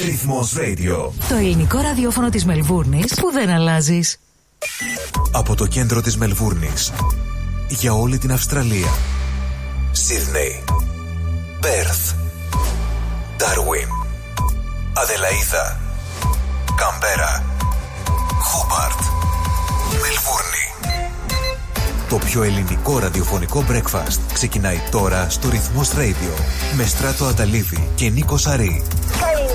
Ρυθμός Radio. Το ελληνικό ραδιόφωνο της Μελβούρνης που δεν αλλάζεις. Από το κέντρο της Μελβούρνης. Για όλη την Αυστραλία. Σίδνεϊ. Πέρθ. Ντάρουιν. Αδελαίδα. Καμπέρα. Χόμπαρτ. Μελβούρνη. Το πιο ελληνικό ραδιοφωνικό breakfast ξεκινάει τώρα στο Ρυθμός Radio με Στράτο Αταλίδη και Νίκο Σαρή.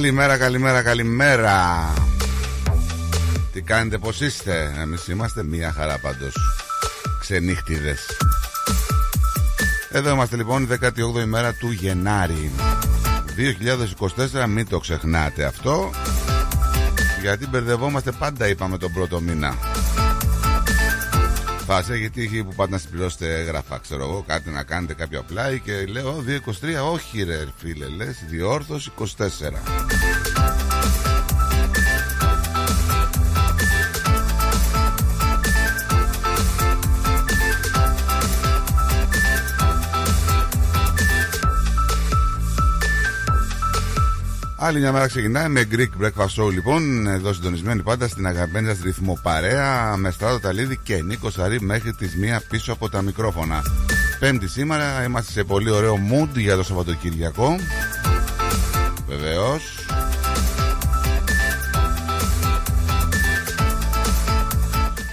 Καλημέρα, καλημέρα, καλημέρα. Τι κάνετε, πώς είστε; Εμείς είμαστε μία χαρά πάντως. Ξενύχτιδες. Εδώ είμαστε λοιπόν, η 18η μέρα του Γενάρη. 2024, μην το ξεχνάτε αυτό. Γιατί μπερδευόμαστε πάντα, είπαμε, τον πρώτο μήνα. Θα σε έχει τύχει που πάτε να συμπληρώσετε έγγραφα, ξέρω εγώ, κάτι να κάνετε κάποιο απλά και λέω 2-23, όχι ρε φίλε, λες, διόρθωση 24. Άλλη μια μέρα ξεκινάει με Greek Breakfast Show λοιπόν Εδώ συντονισμένοι πάντα στην αγαπημένη σας ρυθμό παρέα Με Στράτο Ταλίδη και Νίκο Σαρή μέχρι τις μία πίσω από τα μικρόφωνα. Πέμπτη σήμερα είμαστε σε πολύ ωραίο mood για το Σαββατοκύριακο. Βεβαίως.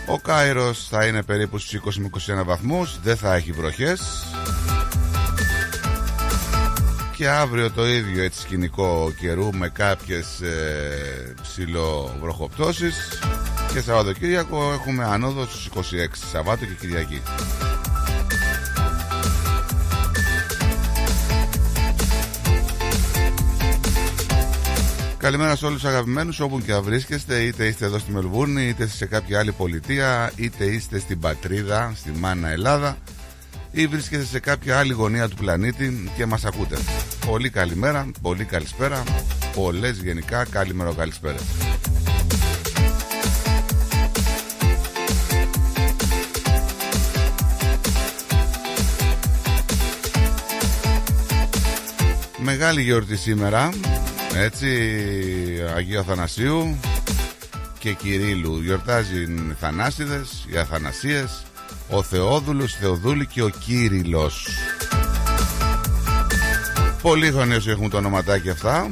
Ο Κάιρος θα είναι περίπου στους 20 21 βαθμούς Δεν θα έχει βροχές και αύριο το ίδιο έτσι σκηνικό καιρού με κάποιες ε, ψηλοβροχοπτώσεις και Σαββατοκύριακο έχουμε ανόδο στους 26 Σαββάτο και Κυριακή. Καλημέρα σε όλους τους αγαπημένους όπου και αν βρίσκεστε είτε είστε εδώ στη Μελβούρνη είτε σε κάποια άλλη πολιτεία είτε είστε στην πατρίδα, στη μάνα Ελλάδα ή βρίσκεστε σε κάποια άλλη γωνία του πλανήτη και μας ακούτε. Πολύ καλημέρα, πολύ καλησπέρα, πολλές γενικά καλημέρα καλησπέρα. Μεγάλη γιορτή σήμερα, έτσι, Αγίου Αθανασίου και Κυρίλου. Γιορτάζει Θανάσιδες, οι Αθανασίες, ο Θεόδουλος, η Θεοδούλη και ο Κύριλος. Πολύχρονοι όσοι έχουν το ονοματάκι αυτά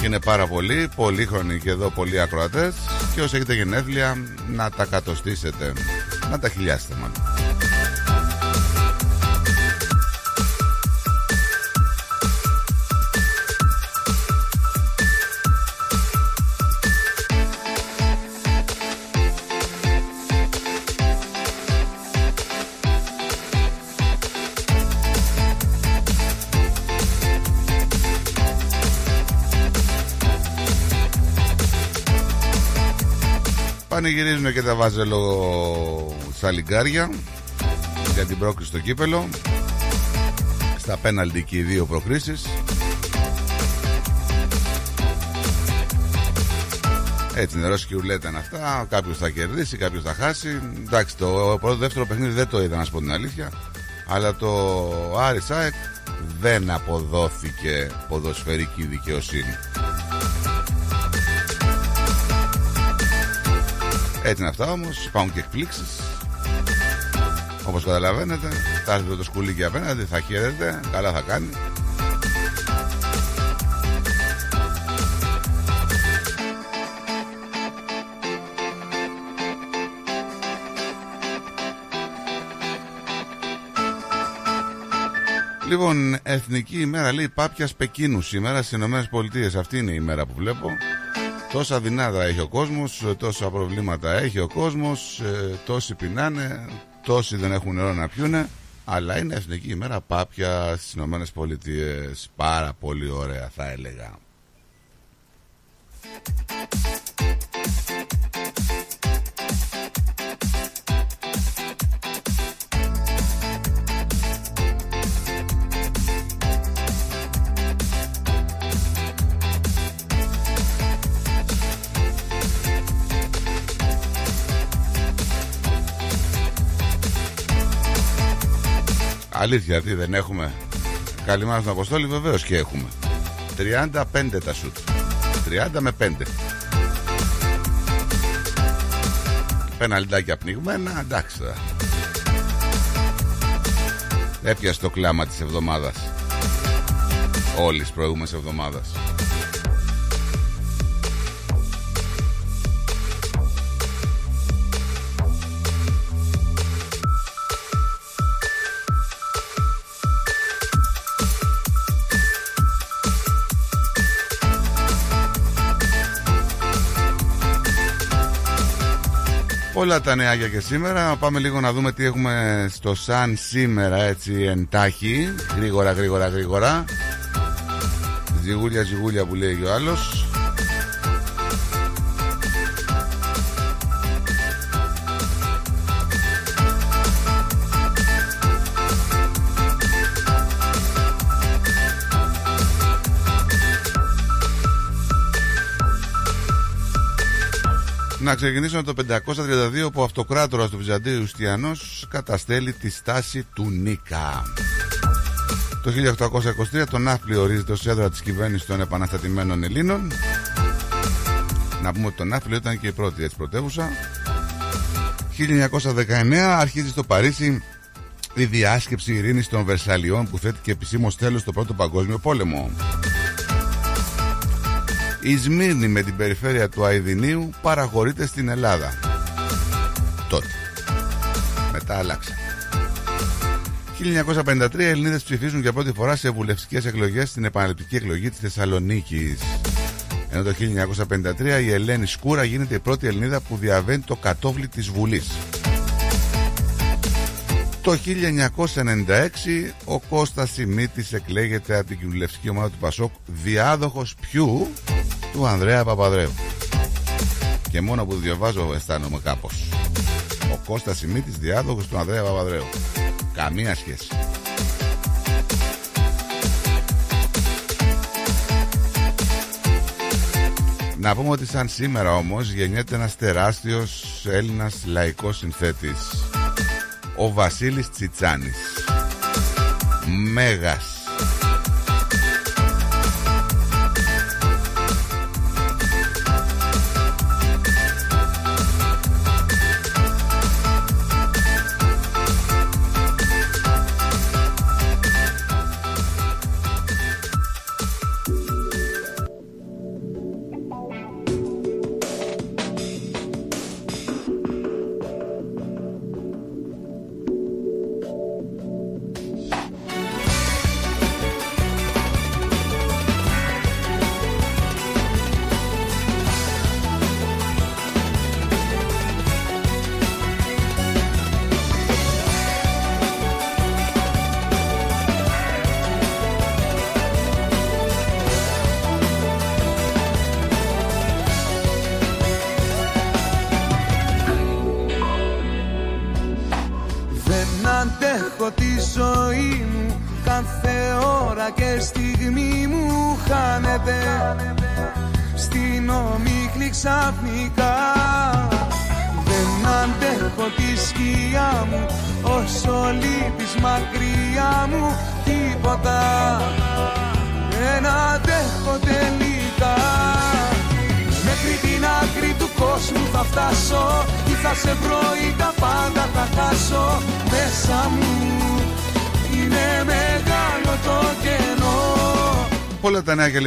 και είναι πάρα πολλοί, πολύχρονοι και εδώ πολλοί ακροατές και όσοι έχετε γενέθλια να τα κατοστήσετε, να τα χιλιάσετε μάλλον. Πανηγυρίζουν και τα βάζελο στα λιγκάρια για την πρόκριση στο κύπελο. Στα πέναλτι και οι δύο προκρίσεις. Έτσι είναι και ουλέτα είναι αυτά. Κάποιος θα κερδίσει, κάποιος θα χάσει. Εντάξει, το πρώτο δεύτερο παιχνίδι δεν το είδα να σου πω την αλήθεια. Αλλά το Άρης Σάεκ δεν αποδόθηκε ποδοσφαιρική δικαιοσύνη. Έτσι είναι αυτά όμως. Υπάρχουν και εκπλήξεις. Όπως καταλαβαίνετε, θα έρθει το σκουλίκι απέναντι, θα χαίρετε, καλά θα κάνει. Λοιπόν, Εθνική ημέρα λέει Πάπιας Πεκίνου σήμερα στις Ηνωμένες Πολιτείες. Αυτή είναι η ημέρα που βλέπω. Τόσα δυνάτα έχει ο κόσμος, τόσα προβλήματα έχει ο κόσμος, τόσοι πεινάνε, τόσοι δεν έχουν νερό να πιούνε. Αλλά είναι Εθνική ημέρα Πάπια στις ΗΠΑ. Πάρα πολύ ωραία, θα έλεγα. Αλήθεια, τι δεν έχουμε. Καλημέρα στον Αποστόλη, βεβαίως και έχουμε. 35 τα σουτ. 30 με 5. Πεναλντάκια πνιγμένα, εντάξει τώρα. Έπιασε το κλάμα της εβδομάδας Όλης της προηγούμενης εβδομάδας Όλα τα νεάκια και σήμερα. Πάμε λίγο να δούμε τι έχουμε στο σαν σήμερα έτσι εντάχει. Γρήγορα, γρήγορα, γρήγορα. Ζυγούλια, ζυγούλια που λέει και ο άλλος. Να ξεκινήσουμε το 532 που ο αυτοκράτορας του Βυζαντίου Στιανός καταστέλει τη στάση του Νίκα. Το 1823 το Ναύπλη ορίζεται ως έδρα της κυβέρνησης των επαναστατημένων Ελλήνων. Να πούμε ότι το Ναύπλη ήταν και η πρώτη έτσι πρωτεύουσα. 1919 αρχίζει στο Παρίσι η διάσκεψη ειρήνης των Βερσαλιών που θέτει και επισήμως τέλος στο Πρώτο Παγκόσμιο Πόλεμο. Η Σμύρνη με την περιφέρεια του Αιδινίου παραχωρείται στην Ελλάδα. Τότε. Μετά άλλαξε. 1953 οι Ελληνίδες ψηφίζουν για πρώτη φορά σε βουλευτικές εκλογές στην επαναληπτική εκλογή της Θεσσαλονίκης. Ενώ το 1953 η Ελένη Σκούρα γίνεται η πρώτη Ελληνίδα που διαβαίνει το κατόβλι της Βουλής. Το 1996 ο Κώστας Σιμίτης εκλέγεται από την κοινοβουλευτική ομάδα του Πασόκ διάδοχος ποιου του Ανδρέα Παπαδρέου. Και μόνο που διαβάζω αισθάνομαι κάπως. Ο Κώστας Σιμίτης διάδοχος του Ανδρέα Παπαδρέου. Καμία σχέση. Να πούμε ότι σαν σήμερα όμως γεννιέται ένας τεράστιος Έλληνας λαϊκός συνθέτης ο Βασίλης Τσιτσάνης. Μέγας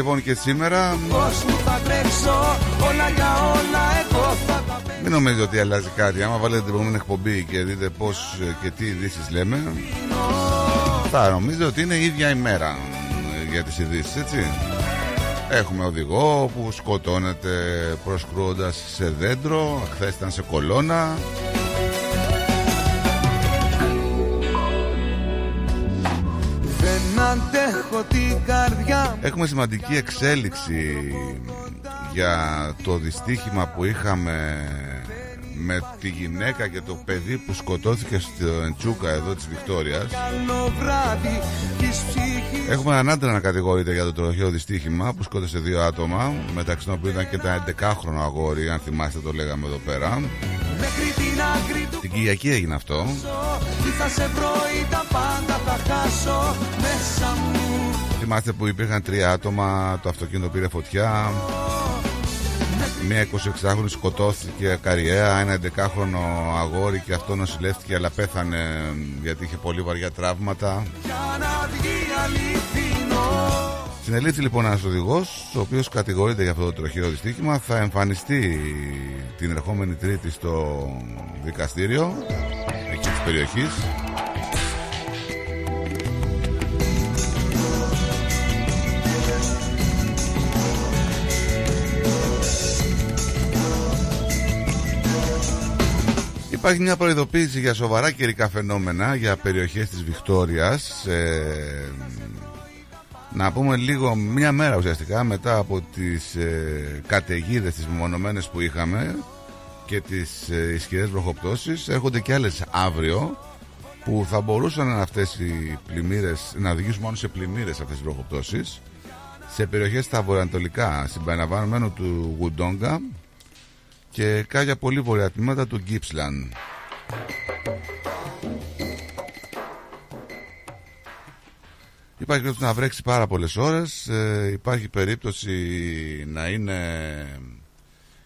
λοιπόν και σήμερα Μην νομίζετε ότι αλλάζει κάτι Άμα βάλετε την επόμενη εκπομπή και δείτε πως και τι ειδήσεις λέμε Θα νομίζω ότι είναι η ίδια ημέρα ε, για τις ειδήσεις, έτσι. Έχουμε οδηγό που σκοτώνεται προσκρούοντας σε δέντρο, χθες ήταν σε κολόνα. Έχουμε σημαντική εξέλιξη για το δυστύχημα που είχαμε με τη γυναίκα και το παιδί που σκοτώθηκε στο Εντσούκα εδώ της Βικτόριας. Καλό βράδυ της ψυχής. Έχουμε έναν άντρα να κατηγορείται για το τροχαίο δυστύχημα που σκότωσε δύο άτομα μεταξύ των οποίων ήταν και τα 11χρονο αγόρι αν θυμάστε το λέγαμε εδώ πέρα. Μέχρι την άκρη του Την Κυριακή έγινε αυτό. ζω Τι θα σε βρω ή τα πάντα θα χάσω Μέσα μου Θυμάστε που υπήρχαν τρία άτομα, το αυτοκίνητο πήρε φωτιά Μία 26χρονη σκοτώθηκε καριέρα, ένα 11χρονο αγόρι και αυτό νοσηλεύτηκε αλλά πέθανε γιατί είχε πολύ βαριά τραύματα. Για να βγει αληθινό Συνελήφθη λοιπόν ένας οδηγός, ο οποίος κατηγορείται για αυτό το τροχαίο δυστύχημα. Θα εμφανιστεί την ερχόμενη Τρίτη στο δικαστήριο εκεί της περιοχής. Υπάρχει μια προειδοποίηση για σοβαρά καιρικά φαινόμενα για περιοχές της Βικτόριας ε, να πούμε λίγο μια μέρα ουσιαστικά μετά από τις ε, καταιγίδες τις μονομένες που είχαμε και τις ε, ισχυρές βροχοπτώσεις έρχονται και άλλες αύριο που θα μπορούσαν αυτές οι πλημμύρες να οδηγήσουν μόνο σε πλημμύρες αυτές τις βροχοπτώσεις σε περιοχές στα βορειοανατολικά συμπεριλαμβανομένου του Γουντόγκα και κάποια πολύ βορειά τμήματα του Γκίψλαν. Υπάρχει περίπτωση να βρέξει πάρα πολλές ώρες ε, Υπάρχει περίπτωση να είναι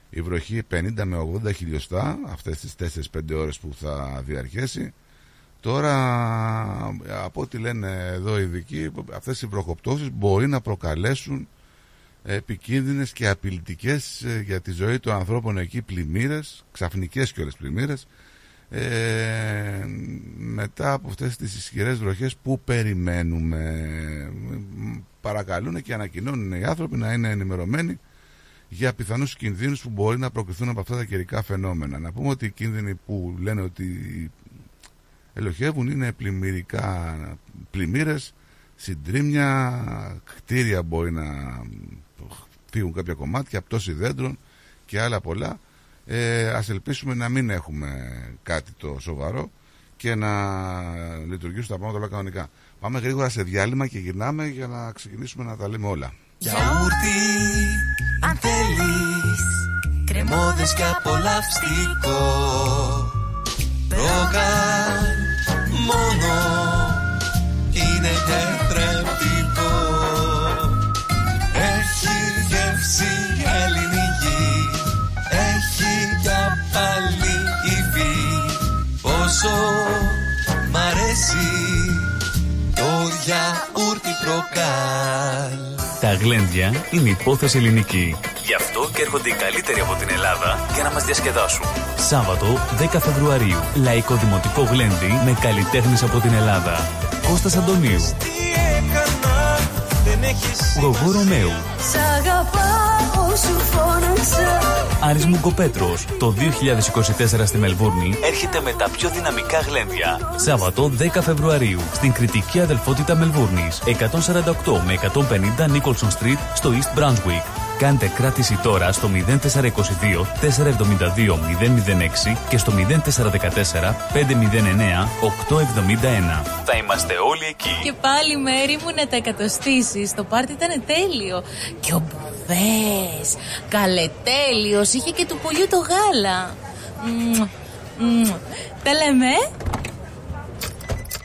η βροχή 50 με 80 χιλιοστά Αυτές τις 4-5 ώρες που θα διαρκέσει Τώρα από ό,τι λένε εδώ οι ειδικοί Αυτές οι βροχοπτώσεις μπορεί να προκαλέσουν επικίνδυνες και απειλητικές ε, για τη ζωή των ανθρώπων εκεί πλημμύρες Ξαφνικές κιόλας πλημμύρες. Ε, μετά από αυτές τις ισχυρές βροχές που περιμένουμε; Παρακαλούν και ανακοινώνουν οι άνθρωποι να είναι ενημερωμένοι για πιθανούς κινδύνους που μπορεί να προκριθούν από αυτά τα καιρικά φαινόμενα. Να πούμε ότι οι κίνδυνοι που λένε ότι ελοχεύουν είναι πλημμυρικά πλημμύρες συντρίμια κτίρια μπορεί να φύγουν κάποια κομμάτια πτώση δέντρων και άλλα πολλά ε, ας ελπίσουμε να μην έχουμε κάτι το σοβαρό και να λειτουργήσουν τα πράγματα όλα κανονικά. Πάμε γρήγορα σε διάλειμμα και γυρνάμε για να ξεκινήσουμε να τα λέμε όλα. Γιαούρτι αν θέλεις Κρεμόδες και απολαυστικό Ρόγαν μόνο Είναι τετρεπτικό Πόσο μ' αρέσει Το γιαούρτι προκάλ Τα γλέντια είναι υπόθεση ελληνική. Γι' αυτό και έρχονται οι καλύτεροι από την Ελλάδα για να μας διασκεδάσουν. Σάββατο 10 Φεβρουαρίου. Λαϊκό Δημοτικό Γλέντι με καλλιτέχνες από την Ελλάδα. Κώστας Αντωνίου. Τι έκανα δεν έχεις Γογό Ρωμαίου. Σ' αγαπάω σου φώναξα Άρης Μουγκοπέτρος. Το 2024 στη Μελβούρνη έρχεται με τα πιο δυναμικά γλέντια. Σάββατο 10 Φεβρουαρίου στην κριτική αδελφότητα Μελβούρνης. 148 με 150 Nicholson Street στο East Brunswick. Κάντε κράτηση τώρα στο 0422 472 006 και στο 0414 509 871. Θα είμαστε όλοι εκεί. Και πάλι μέρη μου να τα εκατοστήσεις. Το πάρτι ήταν τέλειο. Και ο Μπουβές, καλετέλειος, είχε και του πολιού το γάλα. Μμμ, μμμ. Τα λέμε,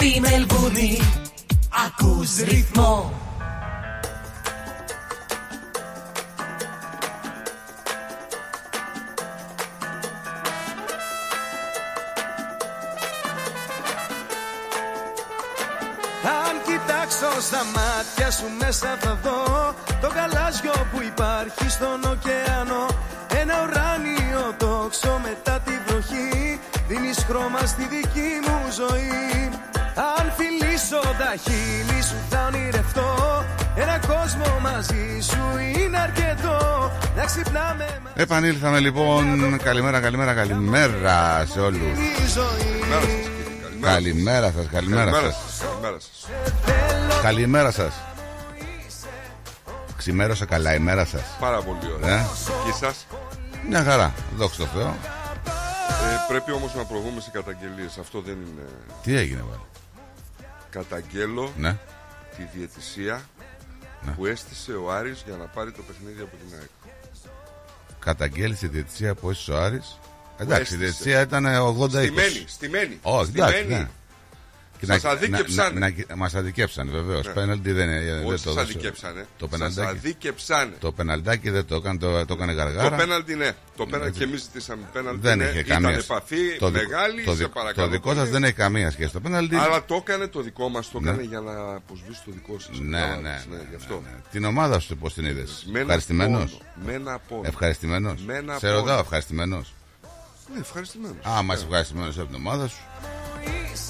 Στη Μελβούνι ακούς ρυθμό. Αν κοιτάξω στα μάτια σου μέσα θα δω Το γαλάζιο που υπάρχει στον ωκεανό Ένα ουράνιο τόξο μετά τη βροχή. Δίνεις χρώμα στη δική μου ζωή. Αν φιλήσω τα χείλη σου θα ονειρευτώ Ένα κόσμο μαζί σου είναι αρκετό Να ξυπνάμε μαζί Επανήλθαμε λοιπόν. Καλημέρα, καλημέρα, καλημέρα σε όλους. τη ζωή Καλημέρα σας, καλημέρα Καλημέρα σας. σας. Καλημέρα σας. Καλημέρα σας. Ξημέρωσα καλά η μέρα σας. Πάρα πολύ ωραία. Ε; Και εσάς Μια χαρά, δόξα τω Θεώ. ε, πρέπει όμως να προβούμε σε καταγγελίες. Αυτό δεν είναι. Τι έγινε, βάλε. Καταγγέλω Ναι. τη διαιτησία Ναι. που έστησε ο Άρης για να πάρει το παιχνίδι από την ΑΕΚ. Καταγγέλησε η διετησία που έσαι ο Άρης. Εντάξει, η έστησε. διετησία ήταν 80-20. Στημένη, στημένη. Όχι, εντάξει, στημένη. ναι. Και Σας να- αδίκεψανε. να- να- Μας αδικέψαν βεβαίως. Ναι. Πέναλτι δεν, είναι- δεν Όχι το σας δώσε. αδικέψανε. Το Σας πεναλτάκι. αδίκεψανε. Το πεναλτάκι δεν το έκανε, το, το έκανε Το γαργάρα. πέναλτι ναι. Το πέναλτι Έτσι. και εμείς ζητήσαμε πέναλτι. δεν ναι. είχε Ήταν καμία επαφή το δικό- μεγάλη. το, σε δικό- παρακαλώ το δικό πολύ. σας δεν έχει καμία σχέση. Το πέναλτι. Αλλά το έκανε το δικό μας, το Ναι. έκανε για να αποσβήσει το δικό σας. Ναι, Κατάλαβες, ναι, ναι, γι' αυτό. ναι, ναι. Την ομάδα σου πώς την είδες; Με ένα Ευχαριστημένος; πόνο, Με ένα πόνο. Ευχαριστημένος. Με ένα Σε πόνο. ρωτάω, ευχαριστημένος; Ναι, ευχαριστημένος. Α, μα ευχαριστημένος από την ομάδα σου.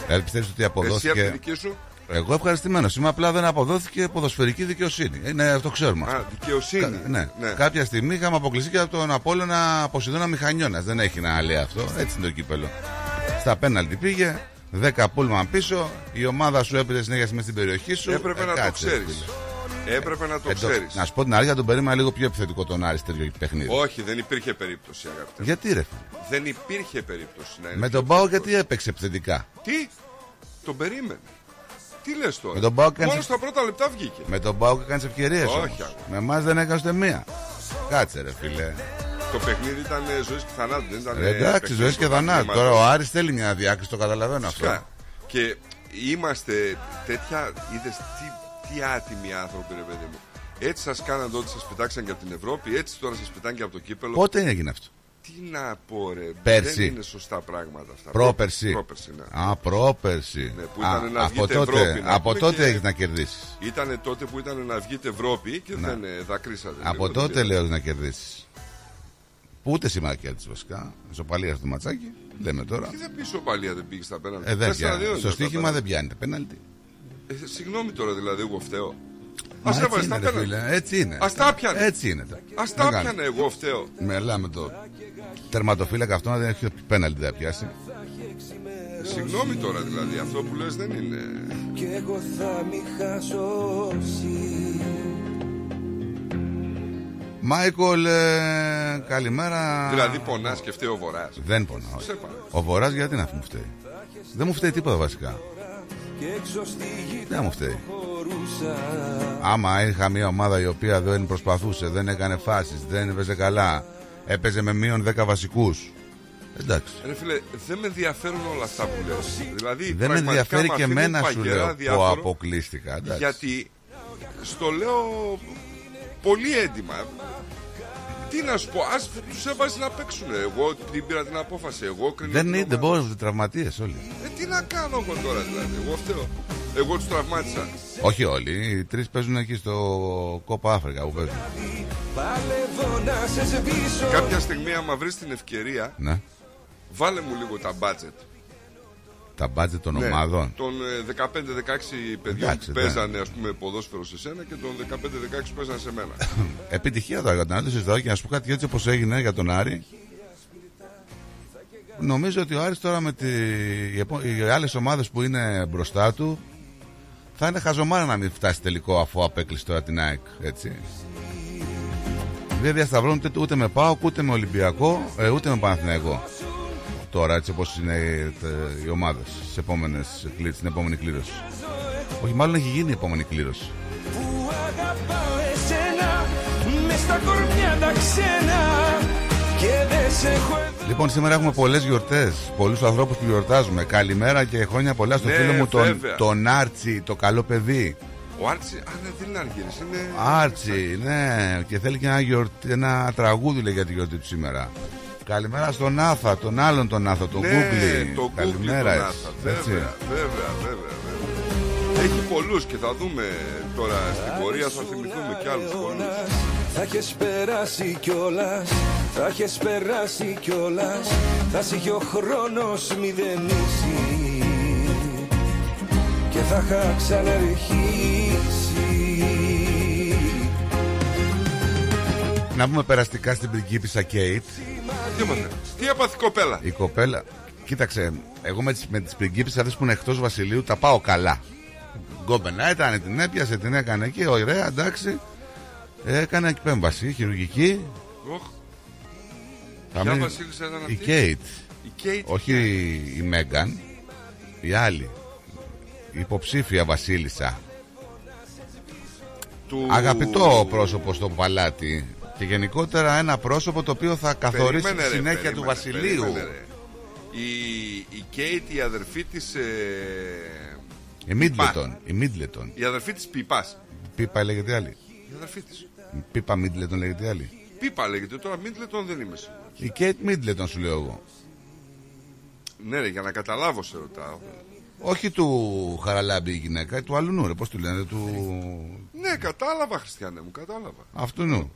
Δηλαδή πιστεύεις ότι Εσύ από τη αποδόθηκε. δική σου; Εγώ ευχαριστημένος. Είμαι απλά δεν αποδόθηκε ποδοσφαιρική δικαιοσύνη. Ε, ναι, αυτό ξέρουμε. Α, δικαιοσύνη. Κα- ναι. Κάποια στιγμή είχαμε αποκλειστεί και από τον Απόλλωνα Ποσειδώνα Μηχανιώνας. Δεν έχει να λέει αυτό. Έτσι είναι το κύπελο. Στα πέναλτι πήγε. 10 πούλμαν πίσω. Η ομάδα σου έπαιζε συνέχεια μέσα στην περιοχή σου. Έπρεπε Ε, να το κάτσε, ξέρεις. Φίλε. Έπρεπε να το Ε, το- ξέρεις. να σου πω την αλήθεια, τον περίμενα λίγο πιο επιθετικό τον Άρη σε τέτοιο παιχνίδι. Όχι, δεν υπήρχε περίπτωση, αγαπητέ. Γιατί ρε φίλε; Δεν υπήρχε περίπτωση να είναι. Με πιο τον Πάο επιθετικός. γιατί έπαιξε επιθετικά; Τι, τον περίμενε. Τι λες τώρα; Με τον Πάο κάνεις- Μόνο στα πρώτα λεπτά βγήκε. Με τον Πάο έκανες ευκαιρίες. Όχι, αγόρι. Με εμάς δεν έκανες ούτε μία. Κάτσε ρε φίλε. Το παιχνίδι ήταν ζωής και θανάτου. Δεν ήταν. Ε, εντάξει, παιχνίδι ζωή και θανάτου. πρωταθλήματος. Τώρα ο Άρης θέλει μια διάκριση, το καταλαβαίνω αυτό. Φυσικά. Και είμαστε τέτοια. Είδες τι, τι άτιμοι άνθρωποι, ρε παιδί μου. Έτσι σας κάναν τότε, σας πετάξαν και από την Ευρώπη, έτσι τώρα σας πετάνε και από το κύπελο. Πότε έγινε αυτό; Τι να πω, ρε. Πέρσι. Δεν είναι σωστά πράγματα αυτά. Πρόπερση. Πρόπερση, ναι. Α, πρόπερση. Ναι, που Α, ήταν να από βγείτε τότε, Ευρώπη, να από πούμε, τότε και- έχεις να κερδίσεις. Ήταν τότε που ήταν να βγείτε Ευρώπη και δεν ε, δακρύσατε. Από λίγο, τότε δεν λέω να κερδίσεις. Που ούτε σήμερα κέρδισε βασικά. Ισοπαλία στο ματσάκι. Λέμε τώρα. Τι θα πει ο Παλία δεν πήγες στα πέναλτι. Ε, δεν Τέσσερα πιάνει. δύο Στο είναι τα στοίχημα δεν πιάνεται. Πέναλτι. Πέναλτι. Ε, συγγνώμη τώρα δηλαδή, εγώ φταίω. Μα Α έτσι έβαλες είναι, τα ρε πέναλτι. φίλε. Έτσι είναι. Α τα πιανε. Έτσι είναι. Α Τι τα να κάνεις. πιανε, εγώ φταίω. Μιλάμε το τερματοφύλακα αυτό να δεν έχει πέναλτι δεν θα πιάσει. Συγγνώμη τώρα δηλαδή, αυτό που λες δεν είναι. Κι εγώ θα μη χασώσει Μάικολ, ε, καλημέρα. Δηλαδή πονάς και φταίει ο Βορρά. Δεν πονάω. Σε παρακαλώ. Ο Βορρά γιατί να μου φταίει; Δεν μου φταίει τίποτα βασικά. Δεν μου φταίει. Άμα είχα μια ομάδα η οποία δεν προσπαθούσε, δεν έκανε φάσεις, δεν έπαιζε καλά, έπαιζε με μείον 10 βασικούς. Εντάξει. Ρε φίλε, δεν με ενδιαφέρουν όλα αυτά που λέω. Δηλαδή, Δεν με πραγματικά ενδιαφέρει με και αφήνουν εμένα σου παγερά λέω που διάφορο, αποκλείστηκα. εντάξει. Γιατί στο λέω πολύ έντιμα. Τι να σου πω, ας τους έβαζε να παίξουν. Εγώ την πήρα την απόφαση. Εγώ κρίνω Δεν την είναι, δεν ομάδα. μπορούν τραυματίες όλοι. Ε, τι να κάνω εγώ τώρα δηλαδή. Εγώ φταίω. Εγώ τους τραυμάτισα. Όχι όλοι. Οι τρεις παίζουν εκεί στο Κόπα Αφρικα που παίζουν. Κάποια στιγμή, άμα βρεις την ευκαιρία, Ναι. βάλε μου λίγο τα budget. Τα μπάτζετ των Ναι, ομάδων. Των ε, 15-16 παιδιών Εντάξει, που ναι. παίζανε ας πούμε, ποδόσφαιρο σε σένα και των 15-16 που παίζανε σε μένα. Επιτυχία τώρα για τον Άρη, το συζητάω και να σου πω κάτι έτσι όπως έγινε για τον Άρη. Νομίζω ότι ο Άρης τώρα με τη... οι, επο... οι άλλες ομάδες που είναι μπροστά του θα είναι χαζομάρα να μην φτάσει τελικό αφού απέκλεισε τώρα την ΑΕΚ. Έτσι. Δεν διασταυρώνουν ούτε, ούτε με ΠΑΟΚ, ούτε με Ολυμπιακό, ε, ούτε με Παναθηναϊκό. Τώρα έτσι όπως είναι οι, τε- οι ομάδες στις επόμενες, κλή- στην επόμενη κλήρωση. Όχι, μάλλον έχει γίνει η επόμενη κλήρωση. Που αγαπάω εσένα Μες στα κορμιά τα ξένα Και δεν σε έχω εδώ Λοιπόν, σήμερα έχουμε πολλές γιορτές. Πολλούς ανθρώπους που γιορτάζουμε. Καλημέρα και χρόνια πολλά στο Ναι, φίλο μου τον, βέβαια. τον Άρτσι, το καλό παιδί. Ο Άρτσι, α ναι, δεν είναι Αργύρης, είναι... Άρτσι, ναι, και θέλει και ένα, γιορτή, ένα τραγούδι λέει, για τη γιορτή του σήμερα. Καλημέρα στον Άθα, τον άλλον τον Άθα, τον ναι, Google. το Καλημέρα, Google τον έτσι. Άθα. έτσι. Βέβαια, βέβαια, βέβαια, βέβαια. Έχει πολλούς και θα δούμε τώρα στην πορεία θα θυμηθούμε κι άλλους πολλούς. Θα έχεις περάσει κιόλας Θα έχεις περάσει κιόλας Θα σε είχε ο χρόνος μηδενίσει Και θα είχα ξαναρχίσει Να πούμε περαστικά στην πριγκίπισσα Κέιτ. Τι έπαθε, τι έπαθε η κοπέλα; Η κοπέλα. Κοίταξε, εγώ με τις, με τις πριγκίπισσες αυτές που είναι εκτός βασιλείου τα πάω καλά. Γκόμενα ήταν, την έπιασε, την έκανε εκεί, ωραία, εντάξει. Έκανε εκπέμβαση χειρουργική. Οχ, Θα Ποια μείνει- βασίλισσα ήταν Η αυτή; Κέιτ. η Κέιτ. Όχι η Μέγκαν. Η άλλη. Η υποψήφια βασίλισσα. του... Αγαπητό πρόσωπο στο παλάτι. Και γενικότερα ένα πρόσωπο το οποίο θα καθορίσει Περίμενε, τη ρε, συνέχεια του περίμενε, βασιλείου. περίμενε, ρε. Η, η Κέιτ, η αδερφή της... Ε... Η Μίτλετον. Η Μίτλετον. Η αδερφή της Πίπας. Πίπα λέγεται άλλη. Η αδερφή της. Η Πίπα Μίτλετον λέγεται άλλη. Πίπα λέγεται, τώρα Μίτλετον δεν είμαι σίγουρος. Η Κέιτ Μίτλετον σου λέω εγώ. Ναι ρε, για να καταλάβω σε ρωτάω. Όχι του Χαραλάμπη η γυναίκα, του αλλού ρε, πώς του λένε, του Ναι, κατάλαβα Χριστιανέ μου, κατάλαβα. αυτού νου.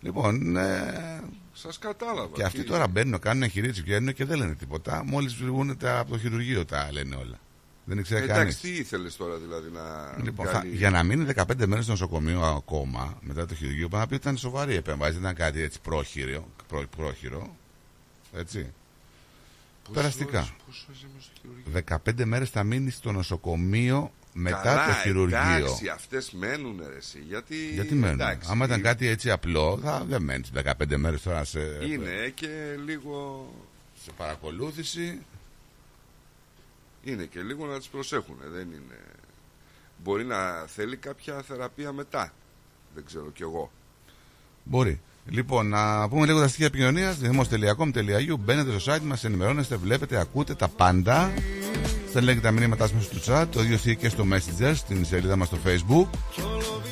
Λοιπόν, ε, Σας κατάλαβα. και αυτοί κύριε. τώρα μπαίνουν, κάνουν εγχειρήσεις, βγαίνουν και δεν λένε τίποτα. Μόλις βγουν τα, από το χειρουργείο τα λένε όλα. Δεν ήξερε κανείς. Εντάξει, τι ήθελες τώρα δηλαδή να Λοιπόν, θα, κάνει... για να μείνει 15 μέρες στο νοσοκομείο ακόμα μετά το χειρουργείο, πάνω να πει ότι ήταν σοβαρή επέμβαση. Δεν ήταν κάτι έτσι πρόχειρο. Πρό, πρόχειρο έτσι. Πόσες περαστικά. ώρες- πόσες ώρες είμαι στο χειρουργείο; 15 μέρες θα μείνει στο νοσοκομείο μετά Καλά, το χειρουργείο. εντάξει, αυτές μένουν ρε εσύ, γιατί... Γιατί μένουν. εντάξει, Άμα ήταν είναι- κάτι έτσι απλό, θα δεν μένει 15 μέρες τώρα σε, Είναι και λίγο... σε παρακολούθηση. Είναι και λίγο να τις προσέχουν, δεν είναι... Μπορεί να θέλει κάποια θεραπεία μετά. Δεν ξέρω κι εγώ. Μπορεί. Λοιπόν, να πούμε λίγο τα στοιχεία επικοινωνίας. Δημos.com.au. Μπαίνετε στο site μας, ενημερώνεστε, βλέπετε, ακούτε τα πάντα. Στέλνετε τα μηνύματά σας μέσω του chat. Το ίδιο ισχύει και στο Messenger, στην σελίδα μας στο Facebook.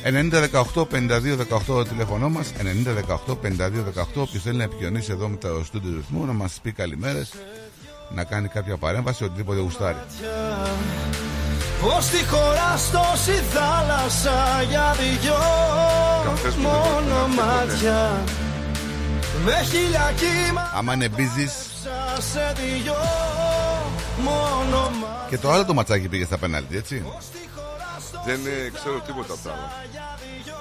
9018-5218 το τηλέφωνό μας. 9018-5218. Όποιος θέλει να επικοινωνήσει εδώ με το στούντιο ρυθμού, να μας πει καλημέρες, να κάνει κάποια παρέμβαση, οτιδήποτε γουστάρει. Πως τη χώρα στο η θάλασσα για δυο Καφές που δεν πρέπει να μόνο πιει ποτέ. μάτια Με χίλια κύματα Άμα είναι busy. Και το άλλο το ματσάκι πήγε στα πέναλτι, έτσι. Δεν ε, ξέρω τίποτα από τα άλλα.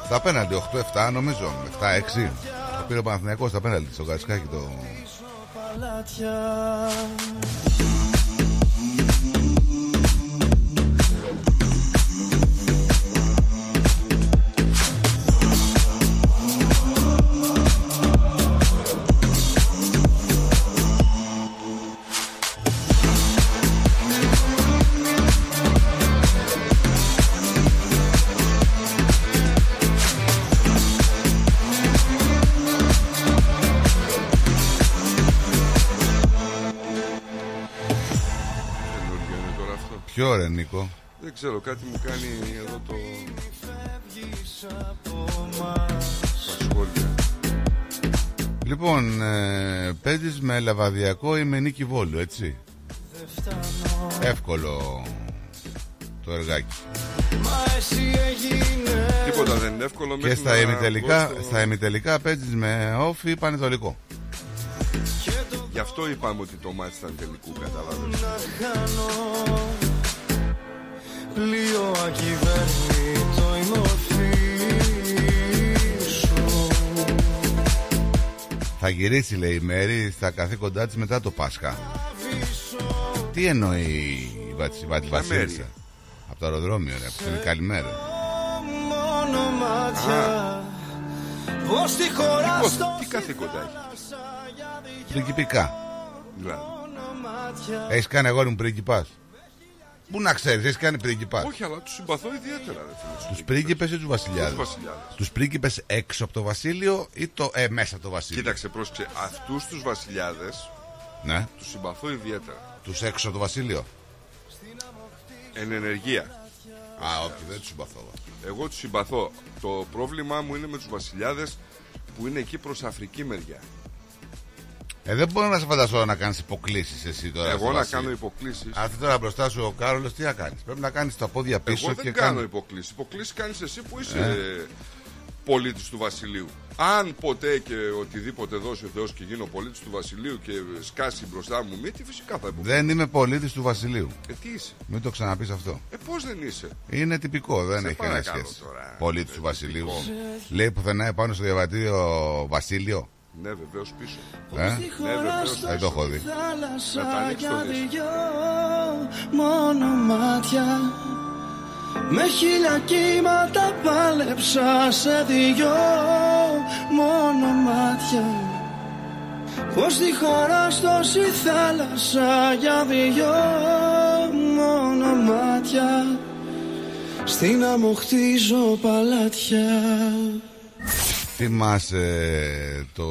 Στα πέναλτι, 8-7 νομίζω. 7-6. Το πήρε ο Παναθηναϊκός στα πέναλτι, στο Καρισκάκι το. Ρε Νίκο. Δεν ξέρω, κάτι μου κάνει εδώ το. Τα σχόλια. Λοιπόν, ε, παίζεις με λαβαδιακό ή με νίκη βόλου, έτσι; Εύκολο το εργάκι. Τίποτα δεν είναι εύκολο Και μέχρι στα να ημιτελικά, μπω στο- στα ημιτελικά παίζεις με off ή πανετολικό; Γι' αυτό είπαμε ότι το μάτι ήταν τελικού, καταλάβες. Πλοίο ακυβέρνητο η μορφή σου Θα γυρίσει λέει η Μέρη στα καθήκοντά της μετά το Πάσχα. Τι εννοεί η Βατ- η Βατ- Ποια Βασίλισσα; Μέρη; Από το αεροδρόμιο, ρε. Που είναι καλημέρα. Μόνο μάτια Πως τη χώρα Πώς, στο τι καθήκοντα έχει; Πριγκιπικά. Δηλαδή. μάτια Έχεις κάνει αγόρι μου πρίγκιπας. Πού να ξέρεις, έχεις κάνει πρίγκιπας; Όχι, αλλά τους συμπαθώ ιδιαίτερα. Ρε, φίλε, Τους πρίγκιπες ή τους βασιλιάδε. Τους βασιλιάδες; Τους πρίγκιπες έξω από το βασίλειο ή το ε, μέσα από το βασίλειο; Κοίταξε, πρόσεξε. Αυτούς τους βασιλιάδες Ναι, τους συμπαθώ ιδιαίτερα. τους έξω από το βασίλειο; Εν ενεργεία. Α, όχι, δεν τους συμπαθώ. εγώ. Εγώ τους συμπαθώ. Το πρόβλημά μου είναι με τους βασιλιάδες που είναι εκεί προς Αφρική μεριά. Ε, δεν μπορώ να σε φανταστώ να κάνεις υποκλήσεις εσύ τώρα. Εγώ στο να βασίλειο. κάνω υποκλήσεις. Αυτή τώρα μπροστά σου ο Κάρολος τι θα κάνεις; Πρέπει να κάνεις τα πόδια πίσω Εγώ και δεν κάνω κάνει. υποκλήσεις. Υποκλήσεις κάνεις εσύ που είσαι Ε. πολίτης του Βασιλείου. Αν ποτέ και οτιδήποτε δώσει ο Θεός και γίνω πολίτης του Βασιλείου και σκάσει μπροστά μου μύτη, φυσικά θα υποκλήσω. Δεν είμαι πολίτης του βασιλείου. Ε, τι είσαι; Μην το ξαναπείς αυτό. Ε, πώς δεν είσαι; Είναι τυπικό, δεν Σε έχει κανένα παρακαλώ σχέση. τώρα. Πολίτης του βασιλείου. Λέει πουθενά επάνω στο διαβατήριο Βασίλειο. Ναι, βεβαίως πίσω. Ε; Ναι, βεβαίως. Δεν το έχω δει. Να τα θάλασσα ανοίξεις για το δεις. δυο μόνο μάτια με χίλια κύματα πάλεψα σε δυο μόνο μάτια Πως τη χώρα στος η θάλασσα για δυο μόνο μάτια Στην άμμο χτίζω παλάτια Θυμάσαι το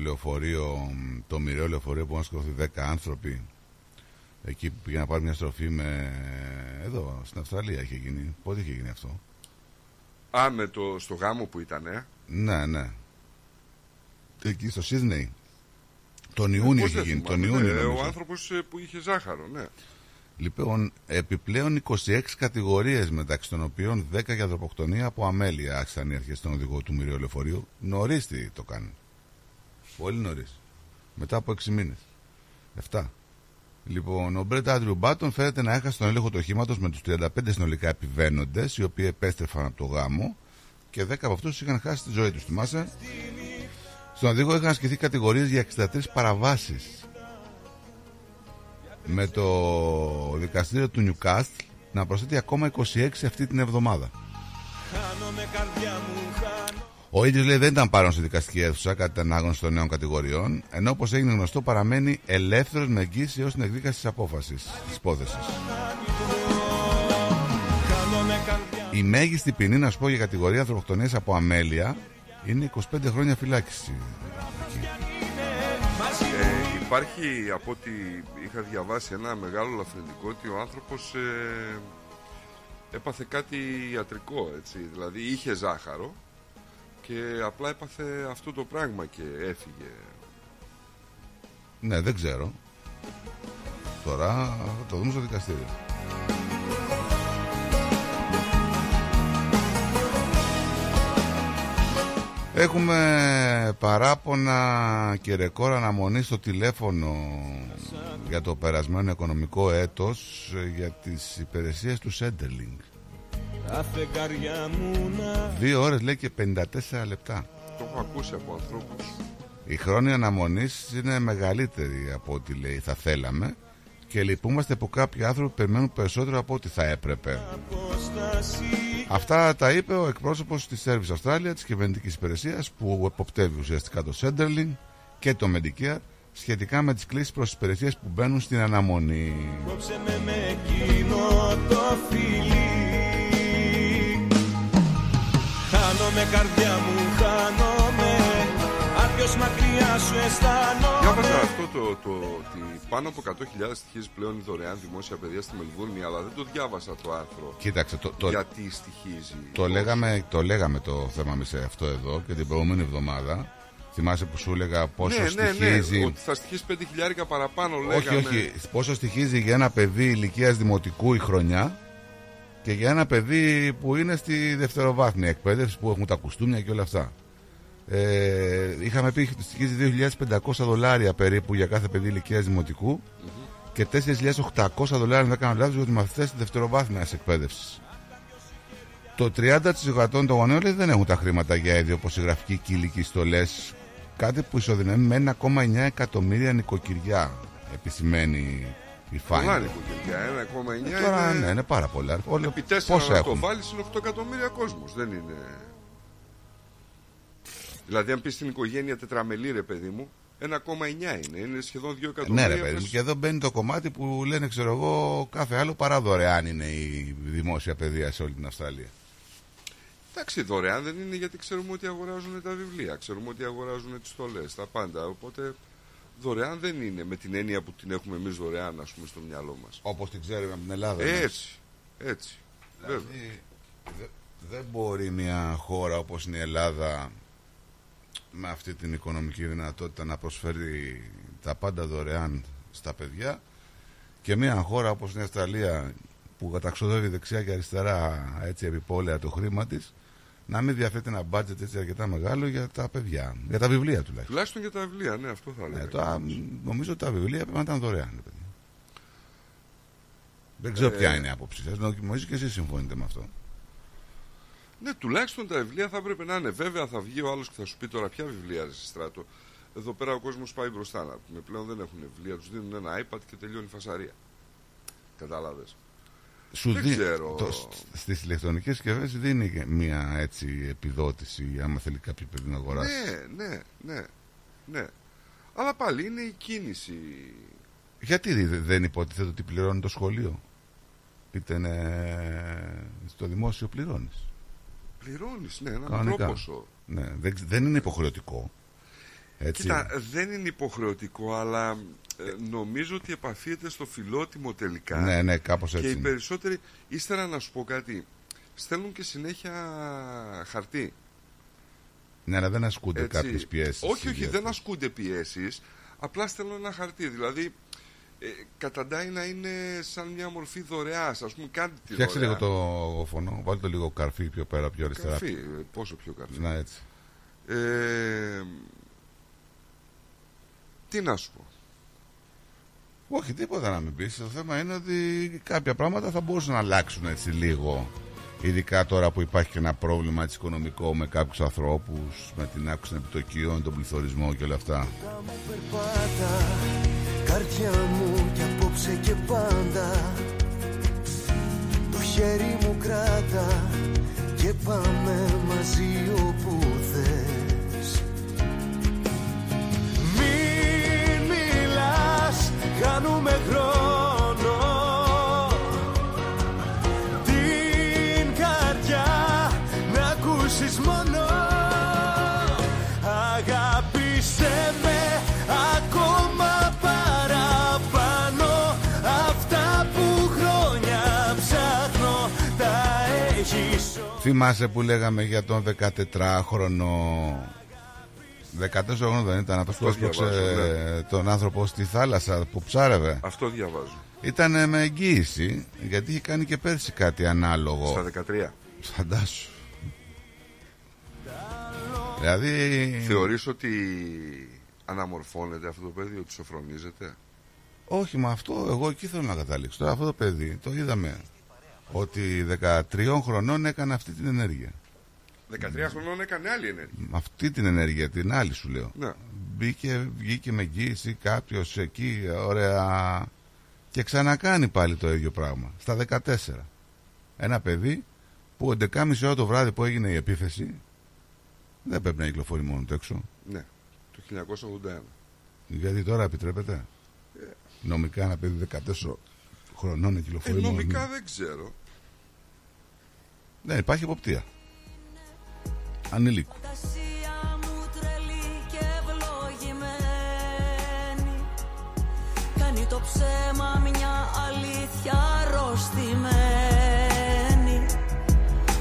λεωφορείο, το μοιραίο λεωφορείο που είχαν σκοτωθεί 10 άνθρωποι; Εκεί που πήγαν να πάρουν μια στροφή με. Εδώ, στην Αυστραλία είχε γίνει. Πότε είχε γίνει αυτό; Α, με το, στο γάμο που ήταν, ε. Ναι, ναι. Εκεί στο Σίδνεϊ. Τον Ιούνιο Πώς είχε δεν γίνει. θυμάμαι, Τον Ιούνιο ναι, νομίζω. Ο άνθρωπος που είχε ζάχαρο, ναι. Λοιπόν, επιπλέον 26 κατηγορίες μεταξύ των οποίων 10 για δροποκτονία από αμέλεια άρχισαν οι αρχές στον οδηγό του μοιραίου λεωφορείου. Νωρίς τι το κάνουν. Πολύ νωρίς. Μετά από 6 μήνες. 7. Λοιπόν, ο Μπρέτ Άντριου Μπάτον φαίνεται να έχασε τον έλεγχο του οχήματος με τους 35 συνολικά επιβαίνοντες, οι οποίοι επέστρεφαν από το γάμο και 10 από αυτούς είχαν χάσει τη ζωή τους. Θυμάσαι; Στον οδηγό είχαν ασκηθεί κατηγορίες για 63 παραβάσεις με το δικαστήριο του Νιουκάστ να προσθέτει ακόμα 26 αυτή την εβδομάδα. Ο ίδιος λέει δεν ήταν παρόν στη δικαστική αίθουσα κατά την ανάγνωση των νέων κατηγοριών, ενώ όπως έγινε γνωστό παραμένει ελεύθερος με εγγύηση έως την εκδίκαση της απόφασης της υπόθεσης. Η μέγιστη ποινή, να σου πω, για κατηγορία ανθρωποκτονίας από αμέλεια είναι 25 χρόνια φυλάκιση. Ε, υπάρχει από ό,τι είχα διαβάσει ένα μεγάλο λαφρεντικό ότι ο άνθρωπος ε, έπαθε κάτι ιατρικό έτσι δηλαδή είχε ζάχαρο και απλά έπαθε αυτό το πράγμα και έφυγε Ναι, δεν ξέρω. Τώρα θα το δούμε στο δικαστήριο. Έχουμε παράπονα και ρεκόρ αναμονή στο τηλέφωνο για το περασμένο οικονομικό έτος ε, για τις υπηρεσίες του Centerlink. Τα φεγγαριά μου να Δύο ώρες λέει και 54 λεπτά. το έχω ακούσει από ανθρώπους Η χρόνια αναμονής είναι μεγαλύτερη από ό,τι λέει θα θέλαμε και λυπούμαστε που κάποιοι άνθρωποι περιμένουν περισσότερο από ό,τι θα έπρεπε. αποστάσει Αυτά τα είπε ο εκπρόσωπος της Service Australia της κυβερνητικής υπηρεσίας που εποπτεύει ουσιαστικά το Centerlink και το Medicare σχετικά με τις κλήσεις προς τις υπηρεσίες που μπαίνουν στην αναμονή. Κόψε με με εκείνο το φιλί Χάνομαι καρδιά μου, χάνομαι Άδειο ποιος μακριά σου αισθάνομαι Διάβαζα αυτό το, το, ότι πάνω από 100.000 στοιχίζει πλέον η δωρεάν δημόσια παιδεία στη Μελβούρνη, αλλά δεν το διάβασα το άρθρο. Κοίταξε, το, το, Γιατί στοιχίζει. το, λέγαμε, το λέγαμε το θέμα με σε αυτό εδώ και την προηγούμενη εβδομάδα. Θυμάσαι που σου έλεγα πόσο ναι, ναι, στοιχίζει. ναι, ότι θα στοιχίσει 5 χιλιάρικα παραπάνω, λέγαμε. όχι, όχι. Πόσο στοιχίζει για ένα παιδί ηλικίας δημοτικού η χρονιά και για ένα παιδί που είναι στη δευτεροβάθμια εκπαίδευση που έχουν τα κουστούμια και όλα αυτά. Ε, είχαμε πει ότι στοιχίζει 2.500 δολάρια περίπου για κάθε παιδί ηλικίας δημοτικού και 4.800 δολάρια, αν δεν κάνω λάθος, για τους μαθητές της δευτεροβάθμιας εκπαίδευσης. Το 30% των γονέων λέει, δεν έχουν τα χρήματα για ιδιοποσυγραφική και ηλική στολές. Κάτι που ισοδυναμεί με 1,9 εκατομμύρια νοικοκυριά, επισημαίνει η Πολλά Finder. νοικοκυριά, 1,9 Ε, Τώρα είναι... ναι, είναι πάρα πολλά. Όλοι Επί 4 πόσα να το έχουν. βάλεις είναι 8 εκατομμύρια κόσμος, δεν είναι... Δηλαδή αν πεις στην οικογένεια τετραμελή ρε παιδί μου, 1,9 είναι, είναι σχεδόν 2 Ναι, εκατομμύρια. ρε παιδί μου, πες- και εδώ μπαίνει το κομμάτι που λένε, ξέρω εγώ, κάθε άλλο παρά δωρεάν είναι η δημόσια παιδεία σε όλη την Αυστραλία. Εντάξει, δωρεάν δεν είναι γιατί ξέρουμε ότι αγοράζουν τα βιβλία, ξέρουμε ότι αγοράζουν τις στολές, τα πάντα. Οπότε δωρεάν δεν είναι με την έννοια που την έχουμε εμείς δωρεάν, ας πούμε, στο μυαλό μας. Όπως την ξέρουμε από την Ελλάδα. Ε, ναι. Έτσι, έτσι. Βέβαια. Δηλαδή, δε- δεν μπορεί μια χώρα όπως είναι η Ελλάδα με αυτή την οικονομική δυνατότητα να προσφέρει τα πάντα δωρεάν στα παιδιά και μια χώρα όπως είναι η Αυστραλία που καταξοδεύει δεξιά και αριστερά έτσι επιπόλαια το χρήμα της να μην διαθέτει ένα budget έτσι αρκετά μεγάλο για τα παιδιά, για τα βιβλία τουλάχιστον. Τουλάχιστον για τα βιβλία, ναι, αυτό θα Ε, λέγαμε. τώρα, νομίζω ότι τα βιβλία πρέπει να ήταν δωρεάν. ρε παιδί. Δεν ξέρω ποια είναι η άποψη σας. Νομίζω και εσείς συμφωνείτε με αυτό. Ναι, τουλάχιστον τα βιβλία θα έπρεπε να είναι. Βέβαια θα βγει ο άλλος και θα σου πει τώρα ποια βιβλία ρε στράτο. Εδώ πέρα ο κόσμος πάει μπροστά να πούμε. Πλέον δεν έχουν βιβλία, τους δίνουν ένα iPad και τελειώνει η φασαρία. Κατάλαβε. Σου Δεν δι- ξέρω. Το, σ- στις ηλεκτρονικές συσκευές δίνει και μια έτσι επιδότηση άμα θέλει κάποιο παιδί να αγοράσει. Ναι, ναι, ναι, ναι. Αλλά πάλι είναι η κίνηση. Γιατί δε- δεν υποτίθεται ότι πληρώνει το σχολείο; Είτε είναι στο δημόσιο πληρώνεις. Πληρώνεις, ναι, ένα μικρό Κανονικά. ποσό. Ναι, δεν, δεν είναι υποχρεωτικό. Έτσι. Κοίτα, δεν είναι υποχρεωτικό, αλλά ε, νομίζω ότι επαφίεται στο φιλότιμο τελικά. Ναι, ναι, κάπως Και έτσι οι είναι. περισσότεροι, ύστερα να σου πω κάτι, στέλνουν και συνέχεια χαρτί. Ναι, αλλά δεν ασκούνται Έτσι. κάποιες πιέσεις. Όχι, όχι, ιδιαίτερες. δεν ασκούνται πιέσεις. Απλά στέλνουν ένα χαρτί. Δηλαδή, ε, καταντάει να είναι σαν μια μορφή δωρεάς. Α πούμε, κάντε τη Φτιάξτε δωρεά. λίγο το φωνό, βάλτε το λίγο καρφί πιο πέρα, πιο αριστερά. Καρφί, ε, πόσο πιο καρφί. Να έτσι. Ε, τι να σου πω. Όχι, τίποτα να μην πεις. Το θέμα είναι ότι κάποια πράγματα θα μπορούσαν να αλλάξουν έτσι λίγο. Ειδικά τώρα που υπάρχει και ένα πρόβλημα έτσι, οικονομικό με κάποιους ανθρώπους, με την άκουση των επιτοκίων, τον πληθωρισμό και όλα αυτά. Περπάτα Καρδιά μου κι απόψε και πάντα. Το χέρι μου κράτα Και πάμε μαζί όπου θες. Μην μιλάς Κάνουμε χρόνο Θυμάσαι που λέγαμε για τον 14χρονο 14χρονο δεν ήταν αυτός που Αυτό έσπρωξε διαβάζω, ναι. τον άνθρωπο στη θάλασσα που ψάρευε. Αυτό διαβάζω. Ήταν με εγγύηση γιατί είχε κάνει και πέρσι κάτι ανάλογο. Στα 13. Φαντάσου. Δηλαδή. Θεωρείς ότι αναμορφώνεται αυτό το παιδί, ότι σοφρονίζεται; Όχι, με αυτό εγώ εκεί θέλω να καταλήξω. Τώρα αυτό το παιδί το είδαμε ότι 13 χρονών έκανε αυτή την ενέργεια. 13 χρονών έκανε άλλη ενέργεια. Με αυτή την ενέργεια, την άλλη σου λέω. Ναι. Μπήκε, βγήκε με εγγύηση κάποιος εκεί, ωραία. Και ξανακάνει πάλι το ίδιο πράγμα. Στα 14. Ένα παιδί που 11.30 ώρα το βράδυ που έγινε η επίθεση δεν πρέπει να κυκλοφορεί μόνο του έξω. Ναι, το 1981. Γιατί τώρα επιτρέπεται; Νομικά ένα παιδί 14 χρονών δεν κυκλοφορεί. Ε, νομικά μόνο. δεν ξέρω. Ναι, υπάρχει και Ανηλίκου. Κάνει το ψέμα μια αλήθεια αρρωστημένη